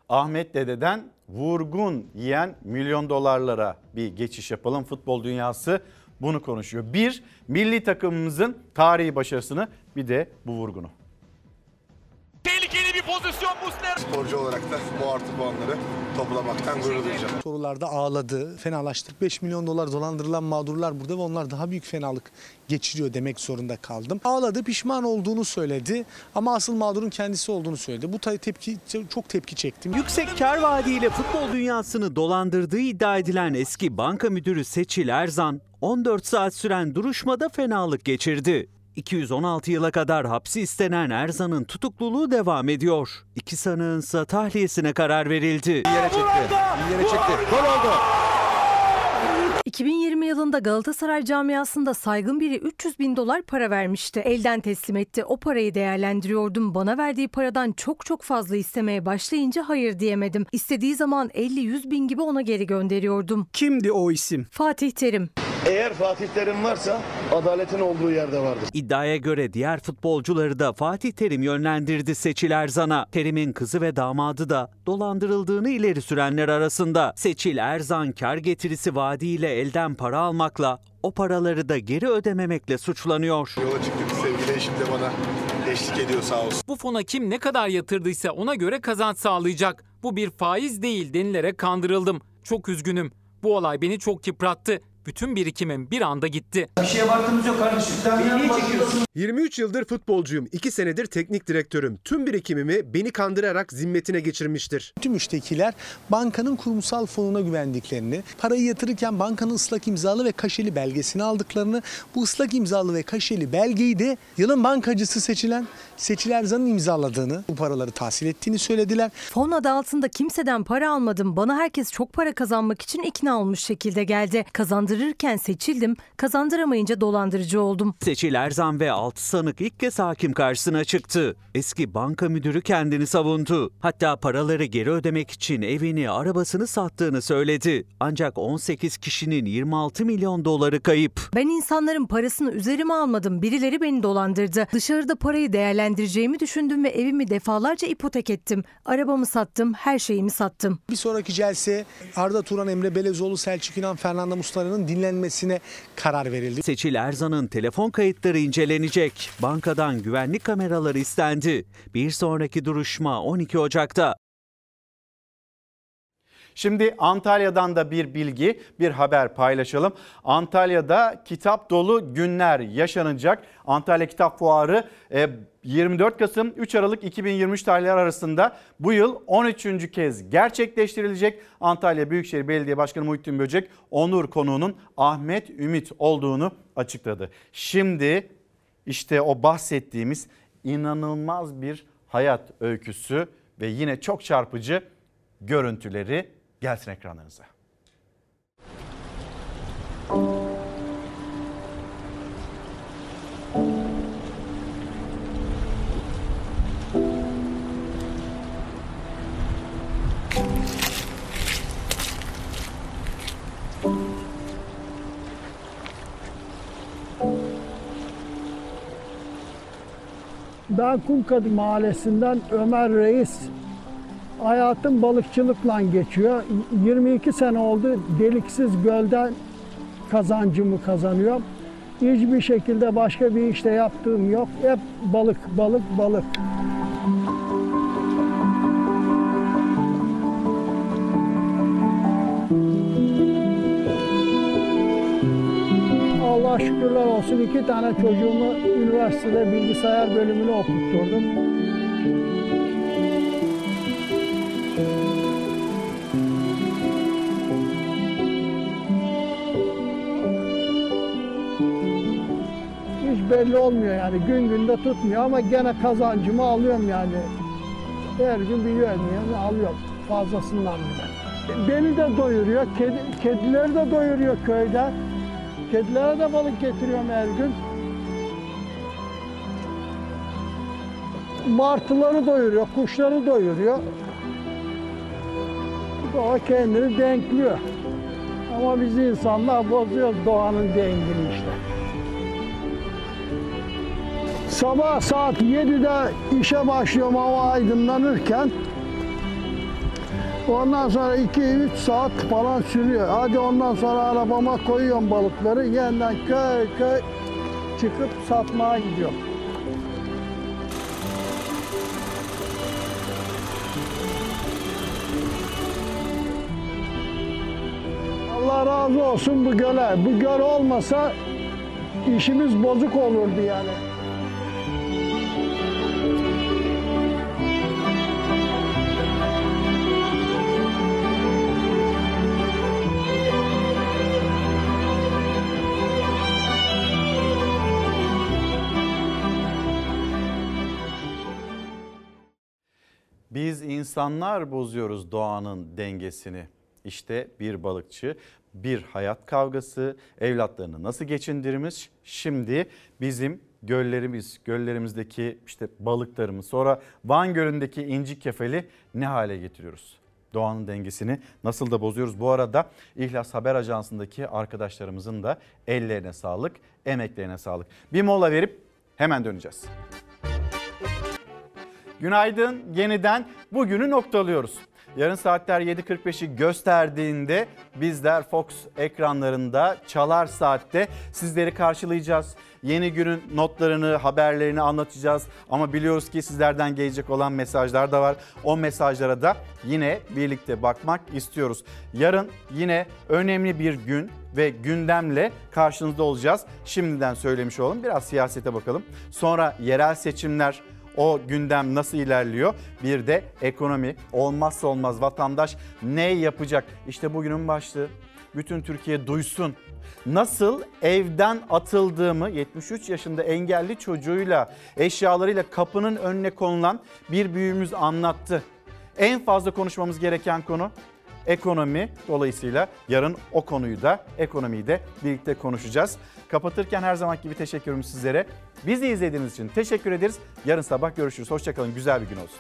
Ahmet Dede'den vurgun yiyen milyon dolarlara bir geçiş yapalım. Futbol dünyası bunu konuşuyor. Bir, milli takımımızın tarihi başarısını bir de bu vurgunu. Tehlikeli bir pozisyon Muslera. Sporcu olarak da bu artı puanları toplamaktan gurur duyacağım. Sorularda ağladı, fenalaştık. 5 milyon dolar dolandırılan mağdurlar burada ve onlar daha büyük fenalık geçiriyor demek zorunda kaldım. Ağladı, pişman olduğunu söyledi ama asıl mağdurun kendisi olduğunu söyledi. Bu tepki çok tepki çektim. Yüksek kar vaadiyle futbol dünyasını dolandırdığı iddia edilen eski banka müdürü Seçil Erzan 14 saat süren duruşmada fenalık geçirdi. 216 yıla kadar hapsi istenen Erzan'ın tutukluluğu devam ediyor. İki sanığın ise tahliyesine karar verildi. Yere çekti. Yere çekti. Gol oldu. 2020 yılında Galatasaray camiasında saygın biri 300 bin dolar para vermişti. Elden teslim etti. O parayı değerlendiriyordum. Bana verdiği paradan çok çok fazla istemeye başlayınca hayır diyemedim. İstediği zaman 50-100 bin gibi ona geri gönderiyordum. Kimdi o isim? Fatih Terim. Eğer Fatih Terim varsa adaletin olduğu yerde vardır. İddiaya göre diğer futbolcuları da Fatih Terim yönlendirdi Seçil Erzan'a. Terim'in kızı ve damadı da dolandırıldığını ileri sürenler arasında. Seçil Erzan kar getirisi vaadiyle elden para almakla o paraları da geri ödememekle suçlanıyor. Yola çıktık sevgili eşim de bana eşlik ediyor sağ olsun. Bu fona kim ne kadar yatırdıysa ona göre kazanç sağlayacak. Bu bir faiz değil denilerek kandırıldım. Çok üzgünüm. Bu olay beni çok yıprattı. Bütün birikimim bir anda gitti. Bir şeye baktığımız yok kardeşim. Sen beni niye çekiyorsun? 23 yıldır futbolcuyum. 2 senedir teknik direktörüm. Tüm birikimimi beni kandırarak zimmetine geçirmiştir. Tüm müştekiler bankanın kurumsal fonuna güvendiklerini, parayı yatırırken bankanın ıslak imzalı ve kaşeli belgesini aldıklarını, bu ıslak imzalı ve kaşeli belgeyi de yılın bankacısı seçilen Seçil Erzan'ın imzaladığını, bu paraları tahsil ettiğini söylediler. Fon adı altında kimseden para almadım. Bana herkes çok para kazanmak için ikna olmuş şekilde geldi. Kazandırırken seçildim, kazandıramayınca dolandırıcı oldum. Seçil Erzan ve 6 sanık ilk kez hakim karşısına çıktı. Eski banka müdürü kendini savundu. Hatta paraları geri ödemek için evini, arabasını sattığını söyledi. Ancak 18 kişinin 26 milyon doları kayıp. Ben insanların parasını üzerime almadım. Birileri beni dolandırdı. Dışarıda parayı değerlendireceğimi düşündüm ve evimi defalarca ipotek ettim. Arabamı sattım, her şeyimi sattım. Bir sonraki celse Arda Turan, Emre Belezoğlu, Selçuk İnan, Fernando Mustara'nın dinlenmesine karar verildi. Seçil Erzan'ın telefon kayıtları incelenecek. Bankadan güvenlik kameraları istendi. Bir sonraki duruşma 12 Ocak'ta. Şimdi Antalya'dan da bir bilgi, bir haber paylaşalım. Antalya'da kitap dolu günler yaşanacak. Antalya Kitap Fuarı e, 24 Kasım 3 Aralık 2023 tarihleri arasında bu yıl 13. kez gerçekleştirilecek. Antalya Büyükşehir Belediye Başkanı Muhittin Böcek onur konuğunun Ahmet Ümit olduğunu açıkladı. Şimdi işte o bahsettiğimiz inanılmaz bir hayat öyküsü ve yine çok çarpıcı görüntüleri gelsin ekranlarınıza. Ben Kumkadı Mahallesi'nden Ömer Reis. Hayatım balıkçılıkla geçiyor. 22 sene oldu deliksiz gölden kazancımı kazanıyorum. Hiçbir şekilde başka bir işte yaptığım yok. Hep balık, balık, balık. Allah şükürler olsun iki tane çocuğumu üniversitede bilgisayar bölümünü okutturdum. Belli olmuyor yani gün günde tutmuyor ama gene kazancımı alıyorum yani. Her gün biliyorum yani alıyorum fazlasından bile. Beni de doyuruyor, kedi, kedileri de doyuruyor köyde. Kedilere de balık getiriyorum her gün. Martıları doyuruyor, kuşları doyuruyor. Doğa kendini denkliyor. Ama biz insanlar bozuyoruz doğanın dengini işte. Sabah saat 7'de işe başlıyorum hava aydınlanırken. Ondan sonra 2-3 saat falan sürüyor. Hadi ondan sonra arabama koyuyorum balıkları. Yeniden köy köy çıkıp satmaya gidiyorum. Allah razı olsun bu göle. Bu göl olmasa işimiz bozuk olurdu yani. İnsanlar bozuyoruz doğanın dengesini. İşte bir balıkçı, bir hayat kavgası, evlatlarını nasıl geçindirmiş? Şimdi bizim göllerimiz, göllerimizdeki işte balıklarımız, sonra Van Gölü'ndeki incik kefeli ne hale getiriyoruz? doğanın dengesini nasıl da bozuyoruz. Bu arada İhlas Haber Ajansı'ndaki arkadaşlarımızın da ellerine sağlık, emeklerine sağlık. Bir mola verip hemen döneceğiz. Günaydın yeniden bugünü noktalıyoruz. Yarın saatler 7.45'i gösterdiğinde bizler Fox ekranlarında çalar saatte sizleri karşılayacağız. Yeni günün notlarını, haberlerini anlatacağız. Ama biliyoruz ki sizlerden gelecek olan mesajlar da var. O mesajlara da yine birlikte bakmak istiyoruz. Yarın yine önemli bir gün ve gündemle karşınızda olacağız. Şimdiden söylemiş olalım. Biraz siyasete bakalım. Sonra yerel seçimler, o gündem nasıl ilerliyor? Bir de ekonomi olmazsa olmaz vatandaş ne yapacak? İşte bugünün başlığı. Bütün Türkiye duysun. Nasıl evden atıldığımı 73 yaşında engelli çocuğuyla eşyalarıyla kapının önüne konulan bir büyüğümüz anlattı. En fazla konuşmamız gereken konu ekonomi. Dolayısıyla yarın o konuyu da ekonomiyi de birlikte konuşacağız. Kapatırken her zaman gibi teşekkürüm sizlere. Bizi izlediğiniz için teşekkür ederiz. Yarın sabah görüşürüz. Hoşçakalın. Güzel bir gün olsun.